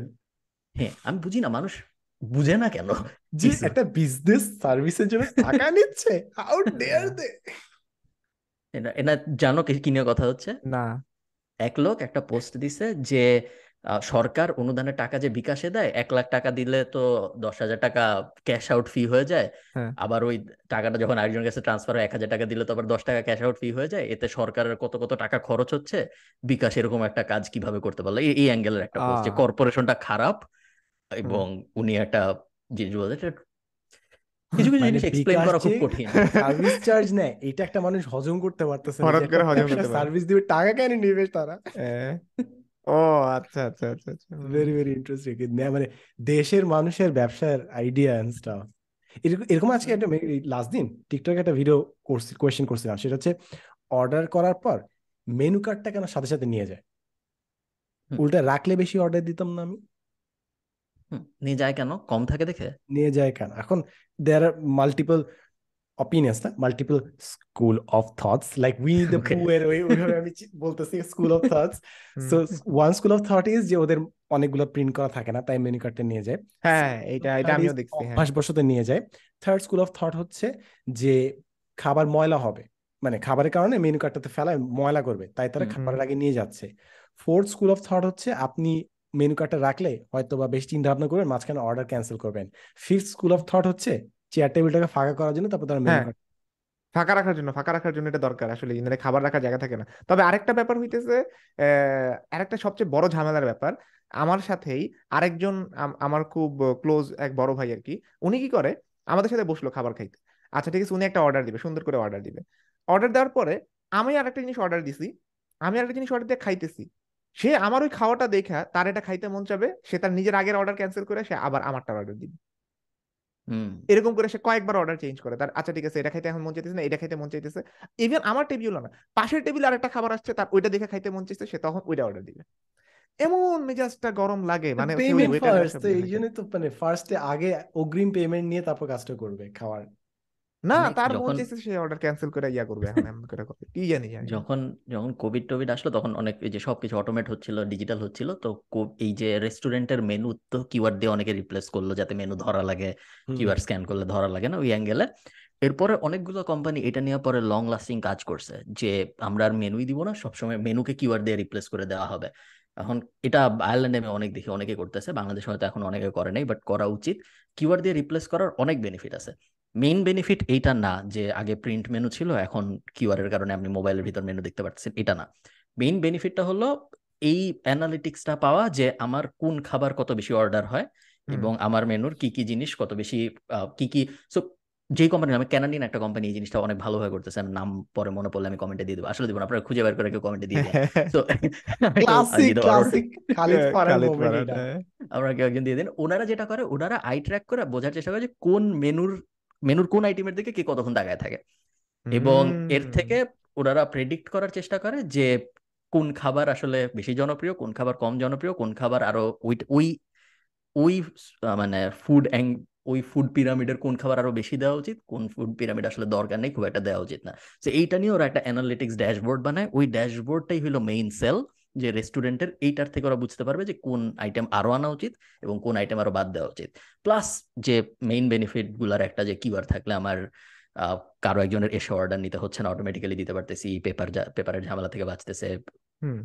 হ্যাঁ আমি বুঝি না মানুষ বুঝে না কেন? যে একটা বিজনেস সার্ভিসের জন্য টাকা নিচ্ছে? হাউ ডেয়ার দে এটা জানো কি নিয়ে কথা হচ্ছে? না। এক লোক একটা পোস্ট দিছে যে সরকার অনুদানের টাকা যে বিকাশে দেয় এক লাখ টাকা দিলে তো দশ হাজার টাকা ক্যাশ আউট ফি হয়ে যায়। হ্যাঁ। আবার ওই টাকাটা যখন আরেকজনের কাছে ট্রান্সফার হয় এক হাজার টাকা দিলে তো আবার দশ টাকা ক্যাশ আউট ফি হয়ে যায়। এতে সরকারের কত কত টাকা খরচ হচ্ছে বিকাশ এরকম একটা কাজ কীভাবে করতে পারল? এই এই অ্যাঙ্গেলের একটা যে কর্পোরেশনটা খারাপ এবং উনি একটা জিনিস বলতে (laughs) কিছু কিছু মানে জিনিস এক্সপ্লেন করা খুব কঠিন। (laughs) সার্ভিস চার্জ নেয় এটা একটা মানুষ হজম করতে পারতেছে না হঠাৎ করে হজম করতে পারে। সার্ভিস দিবে টাকা কেন নিবে তারা? এ, ও আচ্ছা আচ্ছা আচ্ছা আচ্ছা। ভেরি ভেরি ইন্টারেস্টিং মানে দেশের মানুষের ব্যবসার আইডিয়া এন্ড স্টাফ এরকম আজকে একটা লাস্ট দিন টিকটকে একটা ভিডিও করছি কোয়েশ্চেন করছিলাম। সেটা হচ্ছে অর্ডার করার পর মেনু কার্ডটা কেন সাথে সাথে নিয়ে যায়। উল্টা রাখলে বেশি অর্ডার দিতাম না আমি। নিয়ে যায় কেন? কম থাকে দেখে? নিয়ে যায় কেন? এখন দেয়ার আর মাল্টিপল অপিনিয়ন্স না? Multiple school of thoughts like we the Okay. পুয়ের ওইভাবে আমি বলতেছি school of thoughts hmm. So one school of thought is যে ওদের অনেকগুলো প্রিন্ট করা থাকে না তাই মেনু কার্ডটা নিয়ে যায়। হ্যাঁ এটা এটা আমিও is দেখছি হ্যাঁ। অভ্যাসবশত নিয়ে যায়। থার্ড স্কুল অফ থট হচ্ছে যে খাবার ময়লা হবে। মানে খাবারের কারণে মেনু কার্ডটাতে ফেলায় ময়লা করবে তাই তারা। খাবারের আগে নিয়ে যাচ্ছে। ফোর্থ স্কুল অফ থট হচ্ছে আপনি মেনু কার্ডটা রাখলে হয়তো বা বেশ চিন্তা ভাবনা করবেন মাঝখানে অর্ডার ক্যান্সেল করবেন। ফিফথ স্কুল অফ থট হচ্ছে চেয়ার টেবিলটাকে ফাঁকা করার জন্য তারপর তারা মেনু হ্যাঁ। কার্ড ফাঁকা রাখার জন্য ফাঁকা রাখার জন্য এটা দরকার আসলে ইনারে খাবার রাখার জায়গা থাকে না। তবে আরেকটা ব্যাপার হইতেছে আরেকটা সবচেয়ে বড় ঝামেলার ব্যাপার। আমার সাথেই আরেকজন আমার খুব ক্লোজ এক বড় ভাই আর কি উনি কি করে আমাদের সাথে বসল খাবার খাইতে। আচ্ছা ঠিক আছে উনি একটা অর্ডার দিবে সুন্দর করে অর্ডার দিবে। অর্ডার দেওয়ার পরে আমি আরেকটা জিনিস অর্ডার দিছি আমি আরেকটা জিনিস অর্ডার দিয়ে খাইতেছি। সে আমার ওই খাওয়াটা দেখা তার এটা খাইতে মন চাবে সে তার নিজের আগের অর্ডার ক্যান্সেল করে সে আবার আমারটা অর্ডার দিবে। এরকম করে সে কয়েকবার অর্ডার চেঞ্জ করে। তার আচ্ছা ঠিক আছে এটা খাইতে এখন মন চাইতেছে না এটা খাইতে মন চাইতেছে। ইভেন আমার টেবিল না পাশের টেবিল আর একটা খাবার আসছে তার ওইটা দেখে খাইতে মন চাইছে সে তখন ওইটা অর্ডার দিবে। এমন মেজাজটা গরম লাগে মানে এই জন্যই জন্য তো মানে ফার্স্টে আগে অগ্রিম পেমেন্ট নিয়ে তারপর কাজটা করবে খাওয়ার। না মানে তার মন যখন- সে অর্ডার ক্যান্সেল করে ইয়া করবে এখন এমন করে করবে। কি জানি জানি যখন যখন কোভিড টোভিড আসলো তখন অনেক এই যে সবকিছু অটোমেট হচ্ছিল ডিজিটাল হচ্ছিল তো এই যে রেস্টুরেন্টের মেনু তো কিওয়ার্ড দিয়ে অনেকে রিপ্লেস করল যাতে মেনু ধরা লাগে। কিউআর স্ক্যান করলে ধরা লাগে না ওই অ্যাঙ্গেলে এরপরে অনেকগুলো কোম্পানি এটা নিয়ে পরে লং লাস্টিং কাজ করছে যে আমরা আর মেনুই দিব না সবসময় মেনুকে কিউআর দিয়ে রিপ্লেস করে দেওয়া হবে। এখন এটা আয়ারল্যান্ডে আমি অনেক দেখি অনেকে করতেছে বাংলাদেশ হয়তো এখন অনেকে করে নাই বাট করা উচিত। কিউআর দিয়ে রিপ্লেস করার অনেক বেনিফিট আছে। মেইন বেনিফিট এইটা না যে আগে প্রিন্ট মেনু ছিল এখন কিউআর এর কারণে আপনি মোবাইলের ভিতর মেনু দেখতে পাচ্ছেন এটা না। মেইন বেনিফিটটা হলো এই অ্যানালিটিক্সটা পাওয়া যে আমার কোন খাবার কত বেশি অর্ডার হয় এবং আমার মেনুর কি কি জিনিস কত বেশি আহ, কি কি সো যেই কোম্পানি আমি ক্যানাডিয়ান একটা কোম্পানি এই জিনিসটা অনেক ভালোভাবে করতেছে। আমি নাম পরে মনে পড়লে আমি কমেন্টে দিয়ে দেবো। আসলে দিব আপনারা খুঁজে বের করে কেউ কমেন্টে দিয়ে তো এটা হ্যাঁ। আমরা কেউ একজন দিয়ে দিন। ওনারা যেটা করে ওনারা আই ট্র্যাক করে বোঝার চেষ্টা করে যে কোন মেনুর মেনুর কোন আইটেমের দিকে কে কতক্ষণ তাকায় থাকে। এবং এর থেকে ওনারা প্রেডিক্ট করার চেষ্টা করে যে কোন খাবার আসলে বেশি জনপ্রিয় কোন খাবার কম জনপ্রিয় কোন খাবার আরও ওই ওই ওই মানে ফুড ওই ফুড পিরামিডের কোন খাবার আরও বেশি দেওয়া উচিত কোন ফুড পিরামিড আসলে দরকার নেই খুব একটা দেওয়া উচিত না। তো এইটা নিয়ে ওরা একটা অ্যানালিটিক্স ড্যাশবোর্ড বানায়। ওই ড্যাশবোর্ডটাই হলো মেইন সেল যে রেস্টুরেন্টের এইটার থেকে ওরা বুঝতে পারবে যে কোন আইটেম আরও আনা উচিত এবং কোন আইটেম আরও বাদ দেওয়া উচিত। প্লাস যে মেইন বেনিফিটগুলার একটা যে কিওয়ার্ড থাকলে আমার কারও একজনের এসে অর্ডার নিতে হচ্ছে না অটোমেটিক্যালি দিতে পারতেছি পেপার পেপারের ঝামেলা থেকে বাঁচতেছে।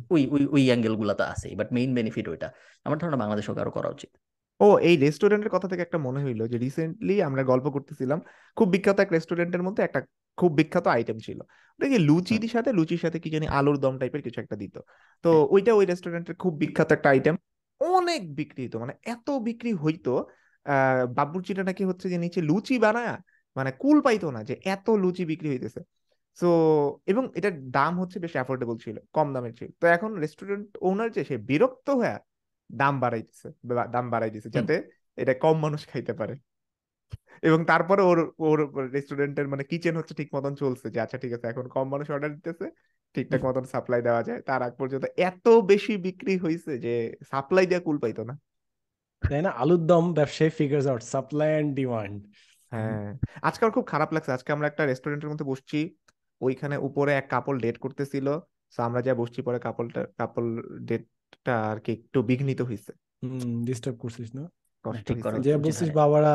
ওই ওই ওই অ্যাঙ্গেলগুলা তো আছেই বাট মেইন বেনিফিট ওইটা। আমার ধারণা বাংলাদেশেও কারও করা উচিত। ও এই রেস্টুরেন্টের কথা থেকে একটা মনে হইল যে রিসেন্টলি আমরা গল্প করতেছিলাম খুব বিখ্যাত এক রেস্টুরেন্টের মধ্যে একটা খুব বিখ্যাত আইটেম ছিল। ওটা কি লুচির সাথে? লুচির সাথে কি জানি আলুর দম টাইপের কিছু একটা দিত। তো হ্যাঁ। ওইটা ওই রেস্টুরেন্টের খুব বিখ্যাত একটা আইটেম অনেক বিক্রি হতো মানে এত বিক্রি হইতো আহ বাবুর্চিটা নাকি হচ্ছে যে নিচে লুচি বানায় মানে কুল পাইতো না যে এত লুচি বিক্রি হইতেছে। সো এবং এটার দাম হচ্ছে বেশ অ্যাফোর্ডেবল ছিল কম দামের ছিল। তো এখন রেস্টুরেন্ট ওনার যে সে বিরক্ত হয়ে দাম বাড়াই দিছে দাম বাড়াই দিছে যাতে এটা কম মানুষ খাইতে পারে। এবং তারপরে ওর ওর রেস্টুরেন্টের মানে কিচেন হচ্ছে ঠিক মতন চলছে যে আচ্ছা ঠিক আছে এখন কম মানুষ অর্ডার দিতেছে ঠিকঠাক মতন সাপ্লাই দেওয়া যায়। তার আগ পর্যন্ত এত বেশি বিক্রি হয়েছে যে সাপ্লাই দেওয়া কুল পাইতো না। তাই না? আলুর দম ব্যবসায়ী figures out supply and demand হ্যাঁ। আজকে আমার খুব খারাপ লাগছে। আজকে আমরা একটা রেস্টুরেন্টের মধ্যে বসছি ওইখানে উপরে এক কাপল ডেট করতেছিল আমরা যা বসছি পরে কাপলটা কাপল ডেটটা আর কি একটু বিঘ্নিত হয়েছে হুম ডিস্টার্ব করছিস না? কষ্ট যে বলছিস বাবারা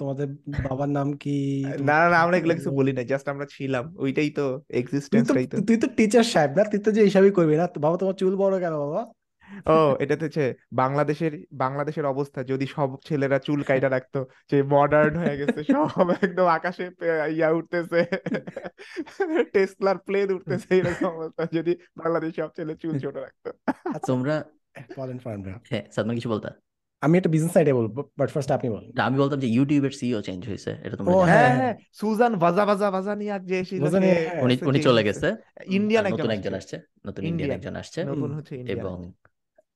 তোমাদের বাবার নাম কি? না না আমরা এগুলো কিছু বলি না জাস্ট আমরা ছিলাম। ওইটাই তো তুই তো এক্সিস্টেন্সটাই তো। তুই তো টিচার সাহেব না তুই তো যে হিসাবই করবি না। বাবা তোমার চুল বড় কেন বাবা? ও এটাতে হচ্ছে বাংলাদেশের বাংলাদেশের অবস্থা যদি সব ছেলেরা চুল কাইটা রাখতো যে মডার্ন হয়ে গেছে সব একদম আকাশে ইয়া উঠতেছে। টেসলার প্লেন উঠতেছে এরকম অবস্থা যদি বাংলাদেশ সব ছেলে চুল ছোট রাখতো। আচ্ছা তোমরা বলেন ভাই। হ্যাঁ সাদমান কিছু বলতা? আমি একটা বিজনেস আইডিয়া বলব বাট ফার্স্ট আপনি বলেন আমি বলতাম যে ইউটিউবের সিইও চেঞ্জ হয়েছে এটা তোমরা ও? হ্যাঁ হ্যাঁ, হ্যাঁ সুজান ভাজা ভাজা ভাজা নিয়ে যে সে নিয়ে, হ্যাঁ। উনি উনি চলে গেছে ইন্ডিয়ান একজন নতুন একজন আসছে। নতুন ইন্ডিয়ান। একজন আসছে নতুন হচ্ছে ইন্ডিয়ান এবং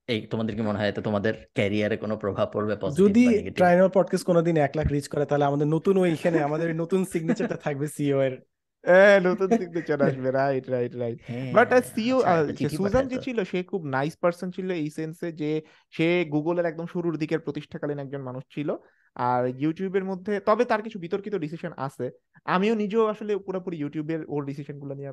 এই তোমাদের কি মনে হয় এতে তোমাদের ক্যারিয়ারে কোনো প্রভাব পড়বে পজিটিভ যদি বা নেগেটিভ ট্রাইনাল পডকাস্ট কোনোদিন এক লাখ রিচ করে তাহলে আমাদের নতুন ওইখানে আমাদের নতুন সিগনেচারটা থাকবে সিও এর হ্যাঁ নতুন সিগনেচার আসবে right right right but CEO একটা চিঠি সুজান যে ছিল সে খুব নাইস পার্সন ছিল এই সেন্সে যে সে গুগলের একদম শুরুর দিকের প্রতিষ্ঠাকালীন একজন মানুষ ছিল। আর ইউটিউবের মধ্যে তবে তার কিছু বিতর্কিত ডিসিশন আছে। আমিও নিজেও আসলে পুরোপুরি ইউটিউবের ওর ডিসিশনগুলো নিয়ে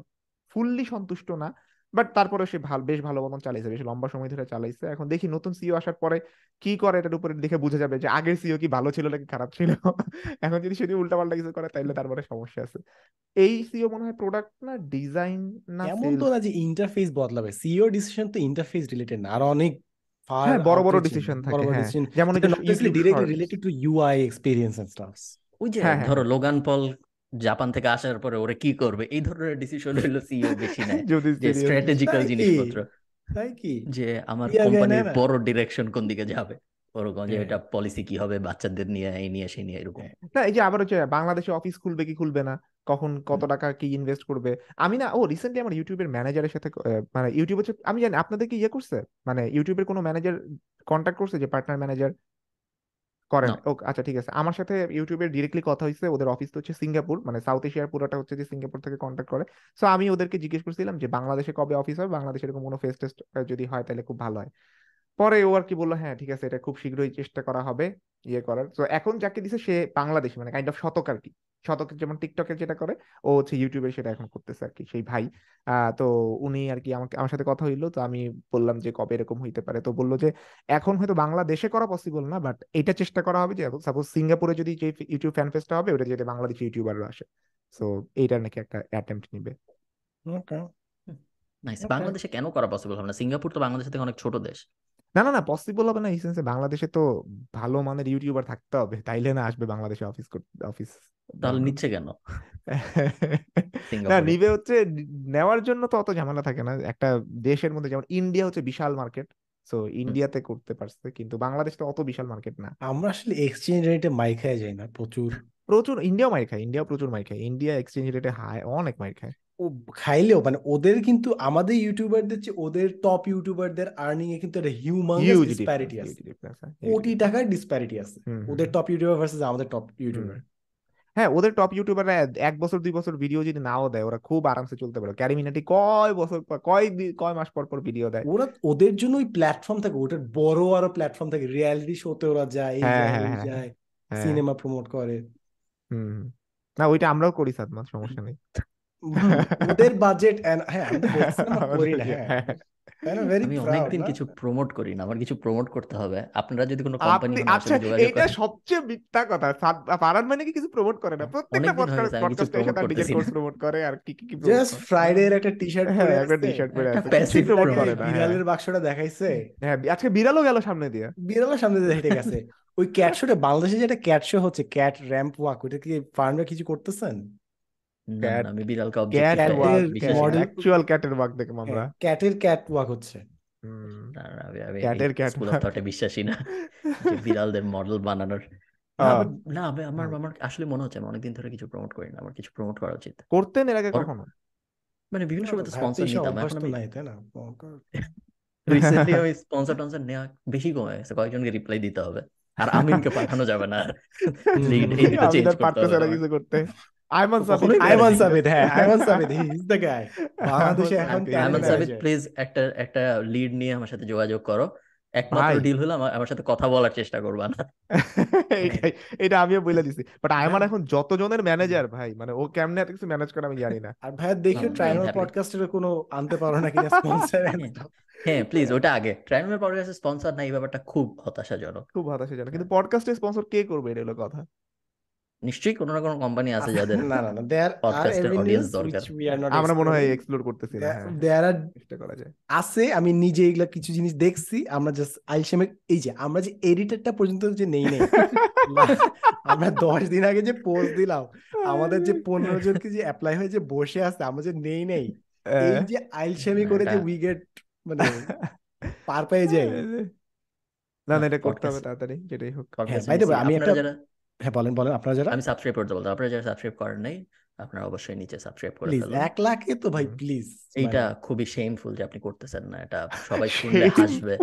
ফুললি সন্তুষ্ট না। বাট তারপরে সে ভালো বেশ ভালো মতন চালাইছে বেশ লম্বা সময় ধরে চালাইছে। এখন দেখি নতুন সিও আসার পরে কি করে এটার উপরে দেখে বোঝা যাবে যে আগের সিও কি ভালো ছিল নাকি খারাপ ছিল। (laughs) এখন যদি সেটি উল্টাপাল্টা কিছু করে তাহলে তারপরে সমস্যা আছে। এই সিও মনে হয় প্রোডাক্ট না ডিজাইন না এমন তো না যে ইন্টারফেস বদলাবে। সিও ডিসিশন তো ইন্টারফেস রিলেটেড না আর অনেক হ্যাঁ বড় বড় ডিসিশন বড় থাকে বড় হ্যাঁ। decision, যেমন related to UI experience and stuff. ওই যে হ্যাঁ, হ্যাঁ, ধরো। লোগান পল জাপান থেকে আসার পরে ওরা কি করবে? এই ধরনের ডিসিশন হলো সিইও বেশি নেয়। যে স্ট্র্যাটেজিক্যাল জিনিসপত্র। তাই কি? যে আমার কোম্পানির বড় ডিরেকশন কোন দিকে যাবে? ওরকম যে হ্যাঁ। এটা পলিসি কি হবে? বাচ্চাদের নিয়ে এই নিয়ে সেই নিয়ে এরকম। না এই যে আবার হচ্ছে বাংলাদেশে অফিস খুলবে কি খুলবে না? কখন কত টাকা কি ইনভেস্ট করবে? আমি না ও রিসেন্টলি আমার ইউটিউবের ম্যানেজারের সাথে মানে ইউটিউব হচ্ছে আমি জানি আপনাদের কি ইয়ে করছে? মানে ইউটিউবের কোনো ম্যানেজার কন্ট্যাক্ট করছে যে পার্টনার ম্যানেজার করেন। ওকে আচ্ছা ঠিক আছে। আমার সাথে ইউটিউবের ডিরেক্টলি কথা হয়েছে ওদের অফিস তো হচ্ছে সিঙ্গাপুর মানে সাউথ এশিয়ার পুরোটা হচ্ছে যে সিঙ্গাপুর থেকে কন্ট্যাক্ট করে। সো আমি ওদেরকে জিজ্ঞেস করছিলাম যে বাংলাদেশে কবে অফিস হবে? বাংলাদেশে এরকম কোনো ফেস টেস্ট যদি হয় তাহলে খুব ভালো হয়। পরে ও আর কি বলল হ্যাঁ ঠিক আছে এটা খুব শীঘ্রই চেষ্টা করা হবে ইয়ে করার। তো এখন যাকে দিছে সে বাংলাদেশি মানে কাইন্ড অফ শতক আর কি। শতকের যেমন টিকটকের যেটা করে ও হচ্ছে ইউটিউবে সেটা এখন করতেছে আর কি সেই ভাই। আহ তো উনি আর কি আমাকে আমার সাথে কথা হইল তো আমি বললাম যে কবে এরকম হইতে পারে তো বলল যে এখন হয়তো বাংলাদেশে করা পসিবল না বাট এটা চেষ্টা করা হবে যে সাপোজ সিঙ্গাপুরে যদি যে ইউটিউব ফ্যান ফেস্টটা হবে ওটা যাতে বাংলাদেশি ইউটিউবাররা আসে। সো এইটার নাকি একটা অ্যাটেম্প্ট নিবে। বাংলাদেশে কেন করা পসিবল হবে না? সিঙ্গাপুর তো বাংলাদেশ থেকে অনেক ছোট দেশ। না না না পসিবল হবে না এই সেন্সে বাংলাদেশে তো ভালো মানের ইউটিউবার থাকতে হবে। তাইলে না আসবে বাংলাদেশে অফিস অফিস তাহলে নিচ্ছে কেন? না নিবে হচ্ছে নেওয়ার জন্য তো অত ঝামেলা থাকে না। একটা দেশের মধ্যে যেমন ইন্ডিয়া হচ্ছে বিশাল মার্কেট সো ইন্ডিয়াতে করতে পারছে কিন্তু বাংলাদেশ তো অত বিশাল মার্কেট না। আমরা আসলে এক্সচেঞ্জ রেটে মাই খাই যাই না প্রচুর। প্রচুর ইন্ডিয়াও মাইর খায় ইন্ডিয়াও প্রচুর মাইর খায়। ইন্ডিয়া এক্সচেঞ্জ রেটে হাই অনেক মাইর খায়। ও খাইলেও মানে ওদের কিন্তু আমাদের ইউটিউবারদের চেয়ে ওদের টপ ইউটিউবারদের আর্নিং এ কিন্তু একটা হিউমাঙ্গাস ডিসপ্যারিটি আছে। কোটি টাকার ডিসপ্যারিটি আছে। ওদের টপ ইউটিউবার ভার্সেস আমাদের টপ ইউটিউবার হ্যাঁ ওদের টপ ইউটিউবাররা এক বছর দুই বছর ভিডিও যদি নাও দেয় ওরা খুব আরামসে চলতে পারে। ক্যারি মিনাটি কয় বছর কয় কয় মাস পর পর ভিডিও দেয়? ওরা ওদের জন্য ওই প্ল্যাটফর্ম থাকে ওটার বড় আরও প্ল্যাটফর্ম থাকে। রিয়ালিটি শোতে ওরা যায় এই হ্যাঁ, যায় হ্যাঁ, ওই হ্যাঁ, হ্যাঁ। সিনেমা প্রমোট করে। হুম। না ওইটা আমরাও করি সাত মাস সমস্যা নেই। ওদের বাজেট হ্যাঁ আমি তো বলছি করি না হ্যাঁ। হ্যাঁ। আমি অনেকদিন কিছু প্রমোট করি না আমার কিছু প্রমোট করতে হবে। আপনারা যদি কোনো কোম্পানি আচ্ছা সবচেয়ে মিথ্যা কথা মানে কি কিছু প্রমোট করে না? প্রত্যেকটা অনেকদিন হয়ে গেছে আমি কিছু পডকাস্টে এসে তার নিজের কোর্স প্রমোট করে আর কি কি কি জাস্ট ফ্রাইডে একটা হ্যাঁ পরে একটা টি-শার্ট পরে আছে passive প্রমোট করে না হ্যাঁ। বিড়ালের বাক্সটা দেখাইছে? হ্যাঁ আজকে বিড়ালও গেল সামনে দিয়ে। বিড়ালের সামনে দিয়ে হেঁটে গেছে। ওই ক্যাট শোটা বাংলাদেশে যে একটা ক্যাট শো হচ্ছে ক্যাট র্যাম্প ওয়াক ওটা কি ফার্মরা কিছু করতেছেন? না, আমি বিড়ালকে ক্যাট অ্যাকচুয়াল ক্যাটের ওয়াক দেখলাম আমরা। ক্যাটের ক্যাট ওয়াক হচ্ছে। Cat-এর cat স্কুল অফ বিশ্বাসী না বিড়ালদের মডেল বানানোর। (laughs) না, আমার- আমি- আমার আমার আসলে মনে হচ্ছে আমি অনেকদিন ধরে কিছু প্রমোট করি না আমার কিছু প্রমোট করা উচিত। করতেন এর আগে কখনো? মানে বিভিন্ন সময় তো স্পন্সর নিতাম এখন আমি না? রিসেন্টলি আমি স্পন্সর টন্সর নেওয়া বেশি কমে গেছে কয়েকজনকে রিপ্লাই দিতে হবে আর আমিনকে পাঠানো যাবে না। (laughs) (laughs) লিড এই দুটো চেঞ্জ করতে হবে আইমান সাবিত আইমান নাই। সাবিদ হ্যাঁ Aiman Sabid he is the guy বাংলাদেশে এখন talent সাবিদ প্লিজ একটা একটা লিড নিয়ে আমার সাথে যোগাযোগ করো। একমাত্র ডিল হলো আমার সাথে কথা বলার চেষ্টা করবা না। (laughs) এটা আমিও বলে দিছি। বাট আইমান হ্যাঁ। এখন যতজনের ম্যানেজার ভাই মানে ও কেমনে এত কিছু ম্যানেজ করে আমি জানি না। আর ভাইয়া দেখিও I'm ট্রাইনোর পডকাস্টের কোনো আনতে পারো না কিনা স্পন্সর হ্যাঁ প্লিজ ওটা আগে। ট্রাইনোমের পডকাস্টের স্পন্সর না এই ব্যাপারটা খুব হতাশাজনক। খুব হতাশাজনক। কিন্তু পডকাস্টের স্পন্সর কে করবে এটা হলো কথা। নিশ্চয়ই কোনো না কোনো কোম্পানি আছে যাদের না না না দেয়ার দরকার। আমরা মনে হয় এক্সপ্লোর করতেছি না হ্যাঁ দেয়ার আর চেষ্টা করা যায় আছে আমি নিজে এগুলা কিছু জিনিস দেখছি আমরা জাস্ট আইলশেমে এই যে আমরা যে এডিটরটা পর্যন্ত যে নেই নেই (laughs) আমরা দশ দিন আগে যে পোস্ট দিলাম আমাদের যে পনেরো জনকে যে অ্যাপ্লাই হয়ে যে বসে আছে আমরা যে নেই নেই এই হ্যাঁ। যে আইলশেমি করে যে উইগেট মানে পার পেয়ে যাই না না এটা করতে হবে তাড়াতাড়ি যেটাই হোক নিচ্ছি। আমি আপনারা একটা- যারা হ্যাঁ বলেন বলেন আপনারা যারা আমি সাবস্ক্রাইব করতে বলতাম। আপনারা যারা সাবস্ক্রাইব করেন নাই আপনারা অবশ্যই নিচে সাবস্ক্রাইব করে প্লিজ এক লাখে তো ভাই প্লিজ এইটা খুবই শেমফুল যে আপনি করতেছেন না এটা সবাই (laughs) শুনলে হাসবে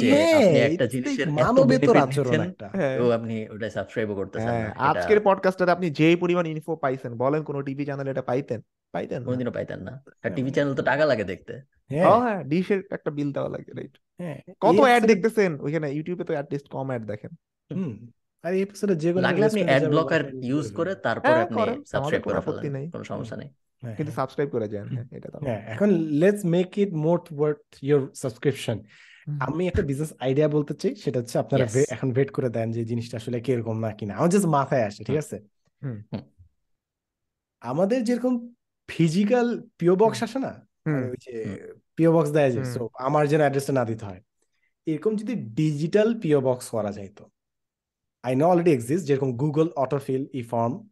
যে হ্যাঁ, আপনি একটা জিনিসের এত মানবেতর আচরণ দিচ্ছেন, একটা। হ্যাঁ। তো আপনি ওটা সাবস্ক্রাইবও করতেছেন হ্যাঁ না এটা আজকের পডকাস্টটাতে আপনি যেই পরিমাণ ইনফো পাইছেন বলেন কোন টিভি চ্যানেলে এটা পাইতেন? পাইতেন না। কোনোদিনও পাইতেন না। আর টিভি চ্যানেল তো টাকা লাগে দেখতে। হ্যাঁ। হ্যাঁ ডিশের একটা বিল দেওয়া লাগে রাইট হ্যাঁ। কত অ্যাড দেখতেছেন? ওইখানে ইউটিউবে তো অ্যাটলিস্ট কম অ্যাড দেখেন। হুম। আর এই এপিসোডে যে কোনো লাগলে আপনি অ্যাড ব্লকার ইউজ করে করে তারপর হ্যাঁ, আপনি আমাদের সাবস্ক্রাইব কোনো করে আপত্তি ফেলেন কোনো সমস্যা নেই। হ্যাঁ, কিন্তু হ্যাঁ। সাবস্ক্রাইব করে যান হ্যাঁ এটা তো হ্যাঁ এখন let's make it more worth your subscription আমি একটা বিজনেস আইডিয়া বলতে চাই সেটা হচ্ছে আপনারা এখন ওয়েট করে দেন যে জিনিসটা আসলে কীরকম না কিনা। আমার জাস্ট মাথায় আসে ঠিক আছে। আমাদের যেরকম ফিজিক্যাল পিও বক্স আসে না? হুম। ওই যে পিও বক্স দেয় যে সো আমার যেন অ্যাড্রেসটা না দিতে হয়। এরকম যদি ডিজিটাল পিও বক্স করা যাইতো আই নো অলরেডি এক্সিস্ট যেরকম গুগল অটোফিল ই ফর্ম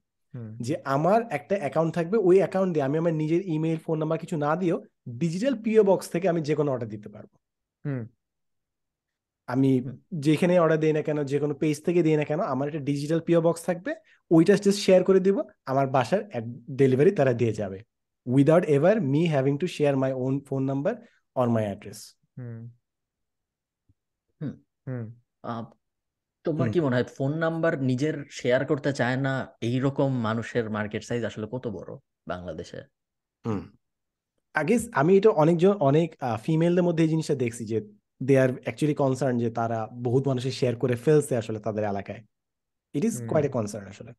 যে আমার একটা অ্যাকাউন্ট থাকবে ওই অ্যাকাউন্ট দিয়ে আমি আমার নিজের ইমেল ফোন নাম্বার কিছু না দিয়েও ডিজিটাল পিও বক্স থেকে আমি যে কোনো অর্ডার দিতে পারব। হুম। আমি যেখানে অর্ডার দিই না কেন যে কোনো পেজ থেকে দিই না কেন আমার একটা ডিজিটাল পিও বক্স থাকবে ওইটা জাস্ট শেয়ার করে দিব আমার বাসার ডেলিভারি তারা দিয়ে যাবে। Without ever me having to share my own phone number or my address hmm. Hmm. Hmm. Ah, তোমার কি মনে হয় ফোন নাম্বার নিজের শেয়ার করতে চায় না এইরকম মানুষের মার্কেট সাইজ আসলে কত বড় বাংলাদেশে? আগে আমি এটা অনেকজন অনেক ফিমেলদের মধ্যে এই জিনিসটা দেখছি যে দে আর অ্যাকচুয়ালি কনসার্ন যে তারা বহুত মানুষের শেয়ার করে ফেলছে আসলে তাদের এলাকায়। It is. Quite a concern আসলে।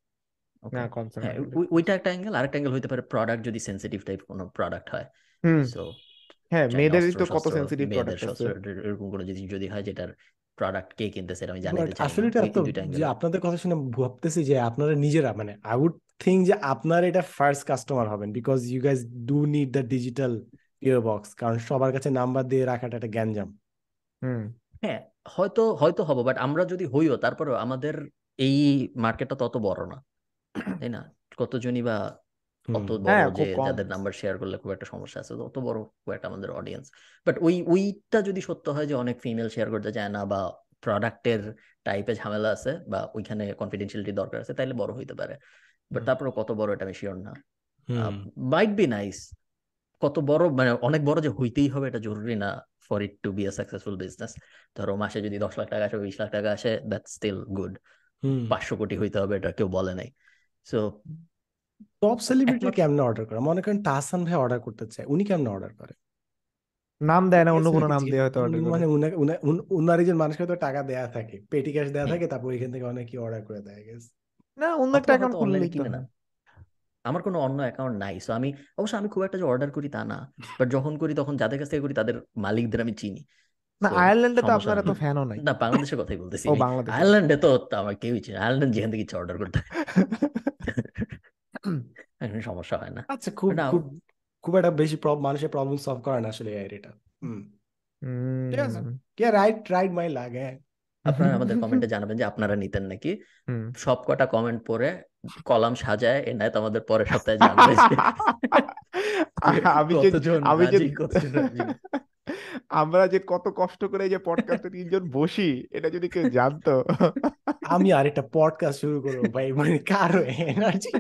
না কনসার্ন হ্যাঁ ওই- ওইটা একটা অ্যাঙ্গেল আরেকটা অ্যাঙ্গেল হইতে পারে প্রোডাক্ট যদি সেন্সিটিভ টাইপ কোনো প্রোডাক্ট হয়। হুম। সো হ্যাঁ মেয়েদেরই তো কত সেন্সিটিভ প্রোডাক্ট আছে। এরকম কোনো জিনিস যদি হয় যেটার প্রোডাক্ট কে কিনতেছে এটা আমি জানাতে চাই আসলে এটা তো যে আপনাদের কথা শুনে ভাবতেছি যে আপনারা নিজেরা মানে আই উড থিঙ্ক যে আপনারা এটা ফার্স্ট কাস্টমার হবেন because you guys do need the digital PO box কারণ সবার কাছে নাম্বার দিয়ে রাখাটা একটা গ্যাঞ্জাম। হুম। হ্যাঁ হয়তো হয়তো হব বাট আমরা যদি হইও তারপরেও আমাদের এই মার্কেটটা তত বড় না। তাই না? কতজনই বা অত বড় হ্যাঁ, যে খুব যাদের নাম্বার শেয়ার করলে খুব একটা সমস্যা আছে অত বড় খুব একটা আমাদের অডিয়েন্স বাট ওই ওইটা যদি সত্য হয় যে অনেক ফিমেল শেয়ার করতে চায় না বা প্রোডাক্টের টাইপে ঝামেলা আছে বা ওইখানে কনফিডেন্সিয়ালিটি দরকার আছে তাইলে বড় হইতে পারে। বাট তারপরে কত বড় এটা আমি শিওর না। মাইট বি নাইস কত বড় মানে অনেক বড় যে হইতেই হবে এটা জরুরি না for it to be a successful business ধরো মাসে যদি দশ লাখ টাকা আসে বিশ লাখ টাকা আসে দ্যাট স্টিল গুড পাঁচশো কোটি হইতে হবে এটা কেউ বলে নাই। সো টপ সেলিব্রিটি কেমনে অর্ডার করে? মনে করেন তাহসান ভাই অর্ডার করতে চায় উনি কেমনে অর্ডার করে? নাম দেয় না অন্য কোনো নাম দিয়ে হয়তো অর্ডার মানে করে উনা- উনা- উন- উনার একজন মানুষকে তো টাকা দেয়া থাকে পেটি ক্যাশ দেয়া থাকে তারপর ওইখান থেকে অনেকে অর্ডার করে দেয় গেস না অন্য একটা অ্যাকাউন্ট কিনে না। আমার কোনো অন্য অ্যাকাউন্ট নাই সো আমি অবশ্য আমি খুব একটা যে অর্ডার করি তা না বাট যখন করি তখন যাদের কাছ থেকে করি তাদের মালিকদের আমি চিনি। না আয়ারল্যান্ডে তো সমস্যা আপনার এত ফ্যানও নাই। না বাংলাদেশের কথাই বলতেছি ও বাংলাদেশ আয়ারল্যান্ডে তো তো আমার কেউই চিনি। আয়ারল্যান্ড যেখান থেকে ইচ্ছা অর্ডার করতে। (laughs) (clears throat) এখানে সমস্যা হয় না আচ্ছা খুব খুব একটা বেশি মানুষের প্রবলেম সলভ করে না আসলে এআই এটা হুম ঠিক আছে। কে রাইট রাইট মাই লাগে আপনারা আমাদের (laughs) কমেন্টে জানাবেন যে আপনারা নিতেন নাকি। সব কটা কমেন্ট পরে কলাম সাজায় এনায়েত আমাদের পরের সপ্তাহে জানবে আমি আমি। আমরা যে কত কষ্ট করে যে পডকাস্টে তিনজন বসি এটা যদি কেউ জানতো (laughs) আমি আর একটা পডকাস্ট শুরু করব ভাই মানে কারও এনার্জি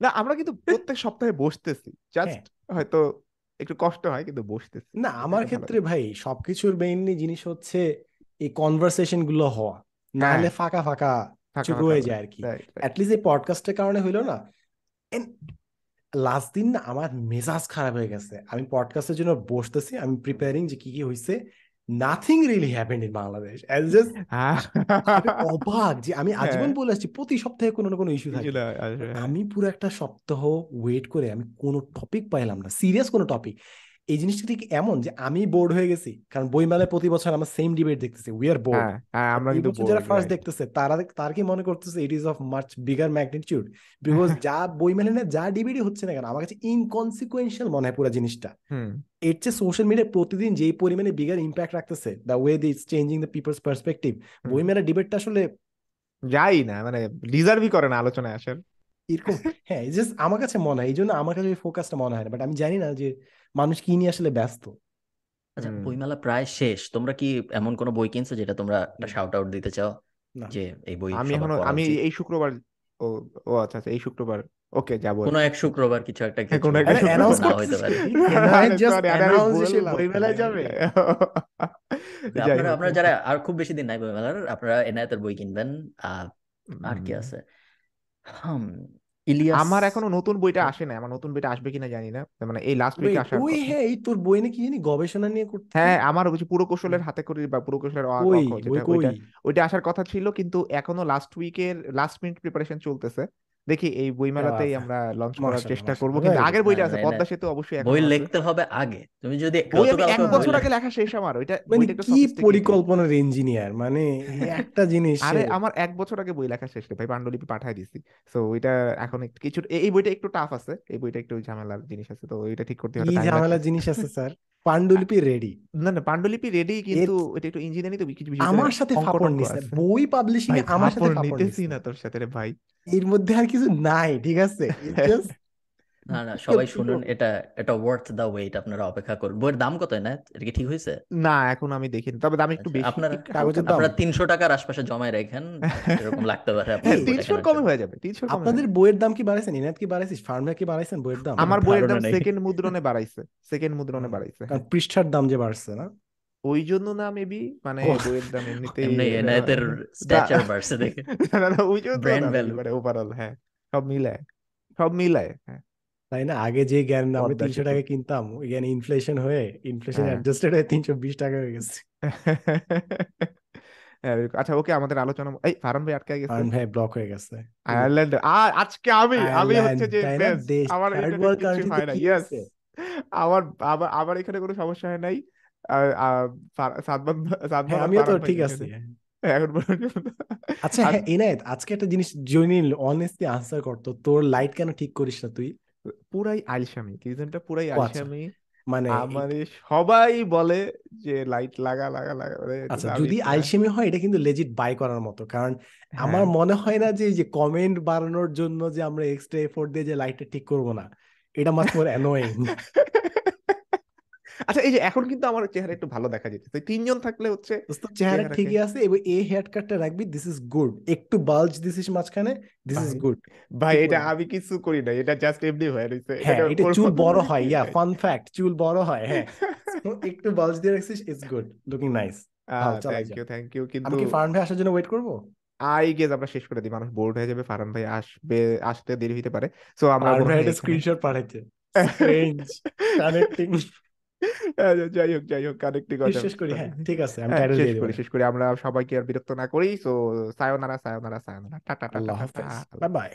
না আমরা কিন্তু প্রত্যেক সপ্তাহে বসতেছি। জাস্ট হয়তো একটু কষ্ট হয় কিন্তু বসতেছি। না আমার ক্ষেত্রে ভাই সবকিছুর মেইনলি জিনিস হচ্ছে এই কনভারসেশনগুলো হওয়া। না হ্যাঁ। হলে ফাঁকা ফাঁকা ফাঁকা চুপ রয়ে যায় আর কি অ্যাটলিস্ট এই পডকাস্টের কারণে হইল না। লাস্ট দিন না আমার মেজাজ খারাপ হয়ে গেছে। আমি পডকাস্টের জন্য বসতেছি আমি প্রিপেয়ারিং যে কি কি হয়েছে nothing really happened in Bangladesh just হ্যাঁ। আমি অবাক যে আমি আজীবন হ্যাঁ বলে আসছি প্রতি সপ্তাহে কোনো না কোনো ইস্যু থাকে। হ্যাঁ। আমি পুরো একটা সপ্তাহ ওয়েট করে আমি কোনো টপিক পাইলাম না। সিরিয়াস কোনো টপিক এই জিনিসটা ঠিক এমন যে আমি বোর্ড হয়ে গেছি কারণ বইমেলায় প্রতি বছর আমরা সেম ডিবেট দেখতেছি উই আর বোর্ড আমরা কিন্তু যারা ফার্স্ট দেখতেছে তারা তার কি মনে করতেছে it is of much bigger magnitude because যা বই মেলে না যা ডিবেটই হচ্ছে না কেন আমার কাছে ইনকনসিকুয়েন্সিয়াল মনে হয় পুরো জিনিসটা। এর চেয়ে সোশ্যাল মিডিয়া প্রতিদিন যেই পরিমাণে বিগার ইম্প্যাক্ট রাখতেছে the way this changing the people's perspective hmm. বই মেলা ডিবেটটা আসলে যাই না মানে ডিজার্ভই করে না আলোচনায় আসার। এরকম হ্যাঁ জাস্ট আমার কাছে মনে হয় এই জন্য আমার কাছে ওই ফোকাসটা মনে হয় না বাট আমি জানি না যে মানুষ কি নিয়ে আসলে ব্যস্ত? আচ্ছা বইমেলা প্রায় শেষ। তোমরা কি এমন কোনো বই কিনছো যেটা তোমরা একটা শাউট আউট দিতে চাও যে এই বই আমি এখনও আমি এই শুক্রবার ও ও আচ্ছা আচ্ছা এই শুক্রবার ওকে যাব। কোনো এক শুক্রবার কিছু একটা হ্যাঁ কিছু কোনো একটা শুক্রবার। অ্যানাউন্স না হইতে করতেছে পারে (laughs) আরে যাবে। (laughs) আপনারা আপনারা যারা আর খুব বেশি দিন নাই বইমেলার আপনারা এনায়েতের বই কিনবেন। আহ, আর কি আছে? হুম ইলিয়াস আমার এখনও নতুন বইটা আসে না আমার নতুন বইটা আসবে কিনা জানি না। মানে এই লাস্ট উইকে আসার ওই হ্যাঁ এই তোর বই নাকি জানি গবেষণা নিয়ে করতে হ্যাঁ আমার কিছু পুরকৌশলের হাতে করি বা পুরকৌশলের অ কই অ, বই যেটা ওইটা ওইটা আসার কথা ছিল কিন্তু এখনও লাস্ট উইকের লাস্ট মিনিট প্রিপারেশন চলতেছে। দেখি এই বইমেলাতেই আচ্ছা। আমরা লঞ্চ করার চেষ্টা করব। কিন্তু আগের বইটা আছে পদ্মা সেতু অবশ্যই বই লিখতে হবে আগে। তুমি যদি এক বছর আগে লেখা শেষ আমার ওইটা মানে বইটা কি পরিকল্পনার ইঞ্জিনিয়ার মানে (laughs) একটা জিনিস আরে আমার এক বছর আগে বই লেখা শেষ ভাই পাণ্ডুলিপি পাঠাই দিছি। সো ওইটা এখন একটু কিছু এই বইটা একটু টাফ আছে এই বইটা একটু ঝামেলার জিনিস আছে তো ওইটা ঠিক করতে হবে ঝামেলার জিনিস আছে স্যার? (laughs) পাণ্ডুলিপি রেডি না না পাণ্ডুলিপি রেডি কিন্তু এটা একটু ইঞ্জিনিয়ারিং তো কিছু বিষয় আমার সাথে ফাপড় নিস বই পাবলিশিং এ আমার সাথে ফাপড় নিতেছি না। না তোর সাথে রে ভাই। এর মধ্যে আর কিছু নাই ঠিক আছে? জাস্ট (laughs) না না (laughs) সবাই শুনুন এটা এটা ওয়ার্থ দা ওয়েট আপনারা অপেক্ষা করুন। বইয়ের দাম কত না এটা কি ঠিক হয়েছে? না এখন আমি দেখিনি। তবে দাম একটু আচ্ছা বেশি। আপনারা কাগজের দাম। আপনারা তিনশো টাকার আশপাশে জমায় রাখেন এরকম লাগতে পারে আপনাদের (laughs) বইটা তিনশোর কেনার কমে হয়ে যাবে তিনশোর কমে হয়ে আপনাদের বইয়ের দাম কি বাড়াইছেন? ইনাত কি বাড়াইছিস? ফার্মরা কি বাড়াইছেন বইয়ের দাম? আমার বইয়ের দাম সেকেন্ড মুদ্রণে বাড়াইছে সেকেন্ড মুদ্রণে বাড়াইছে। কারণ পৃষ্ঠার দাম যে বাড়ছে না? ওই জন্য না মেবি মানে বইয়ের দাম এমনিতেই এমনি মানে এনায়েতের (laughs) স্ট্যাচার বাড়ছে দেখে। না না না, ওই জন্য ব্র্যান্ড ভ্যালু মানে ওভারঅল হ্যাঁ সব মিলায় সব মিলায় হ্যাঁ। তাই না? আগে যে জ্ঞান আমরা পদ্মা তিনশো টাকা কিনতাম। ওই জ্ঞান ইনফ্লেশন হয়ে ইনফ্লেশন হ্যাঁ। অ্যাডজাস্টেড হয়ে তিনশো বিশ টাকা হয়ে গেছে। (laughs) হ্যাঁ, আচ্ছা ওকে আমাদের আলোচনা এই ফারান ভাই আটকে গেছে। ফার্ম ভাই ব্লক হয়ে গেছে। আয়ারল্যান্ড আর আজকে আমি আমি হচ্ছে যে আমার হয় না ইয়েস আমার আমার আমার এখানে কোনো সমস্যা হয় নাই। সাদমান সাদমান হ্যাঁ আমিও তো ঠিক আছি। এখন আচ্ছা হ্যাঁ এনায়েত আজকে একটা জিনিস জয়নিল অনেস্টলি আনসার করতো তোর লাইট কেন ঠিক করিস না তুই? পুরাই আলসামি রিজনটা পুরাই আচ্ছা। আলসামি। মানে আমার সবাই বলে যে লাইট লাগা লাগা লাগা মানে আচ্ছা যদি না আলসেমি হয় এটা কিন্তু লেজিট বাই করার মতো। কারণ আমার হ্যাঁ মনে হয় না যে যে কমেন্ট বাড়ানোর জন্য যে আমরা এক্সট্রা এফোর্ট দিয়ে যে লাইটটা ঠিক করব না এটা মাত্র মোর অ্যানোয়িং (laughs) আচ্ছা এই যে এখন কিন্তু আমার চেহারা একটু ভালো দেখা যেতেছে তিনজন থাকলে হচ্ছে চেহারা ঠিকই আছে এবং এই হেয়ার কাটটা রাখবি দিস ইজ গুড একটু বাল্জ দিছিস মাঝখানে দিস ইজ গুড ভাই এটা আমি কিছু করি না এটা জাস্ট এমনি হয়ে হ্যাঁ এটা এটা চুল বড় হয় ইয়া ফান ফ্যাক্ট চুল বড় হয় হ্যাঁ। (laughs) একটু বাল্জ দিয়ে রাখছিস is good looking nice thank you thank you আমি কিন্তু কি ফার্ম ভাই আসার জন্য ওয়েট করব? আই গেস আমরা শেষ করে দিই মানুষ বোর্ড হয়ে যাবে ফারহান ভাই আসবে আসতে দেরি হতে পারে। সো আমরা হয় স্ক্রিনশট পাঠাইছে। কানেক্টিং (laughs) যাই হোক যাই হোক কানেক্টিং কথা শেষ করি হ্যাঁ ঠিক আছে আমি হ্যাঁ টাইটেল শেষ দিয়ে দেব। করি শেষ করি আমরা সবাইকে আর বিরক্ত না করি তো সায়নারা সায়নারা সায়নারা টাটা টাটা বাই বাই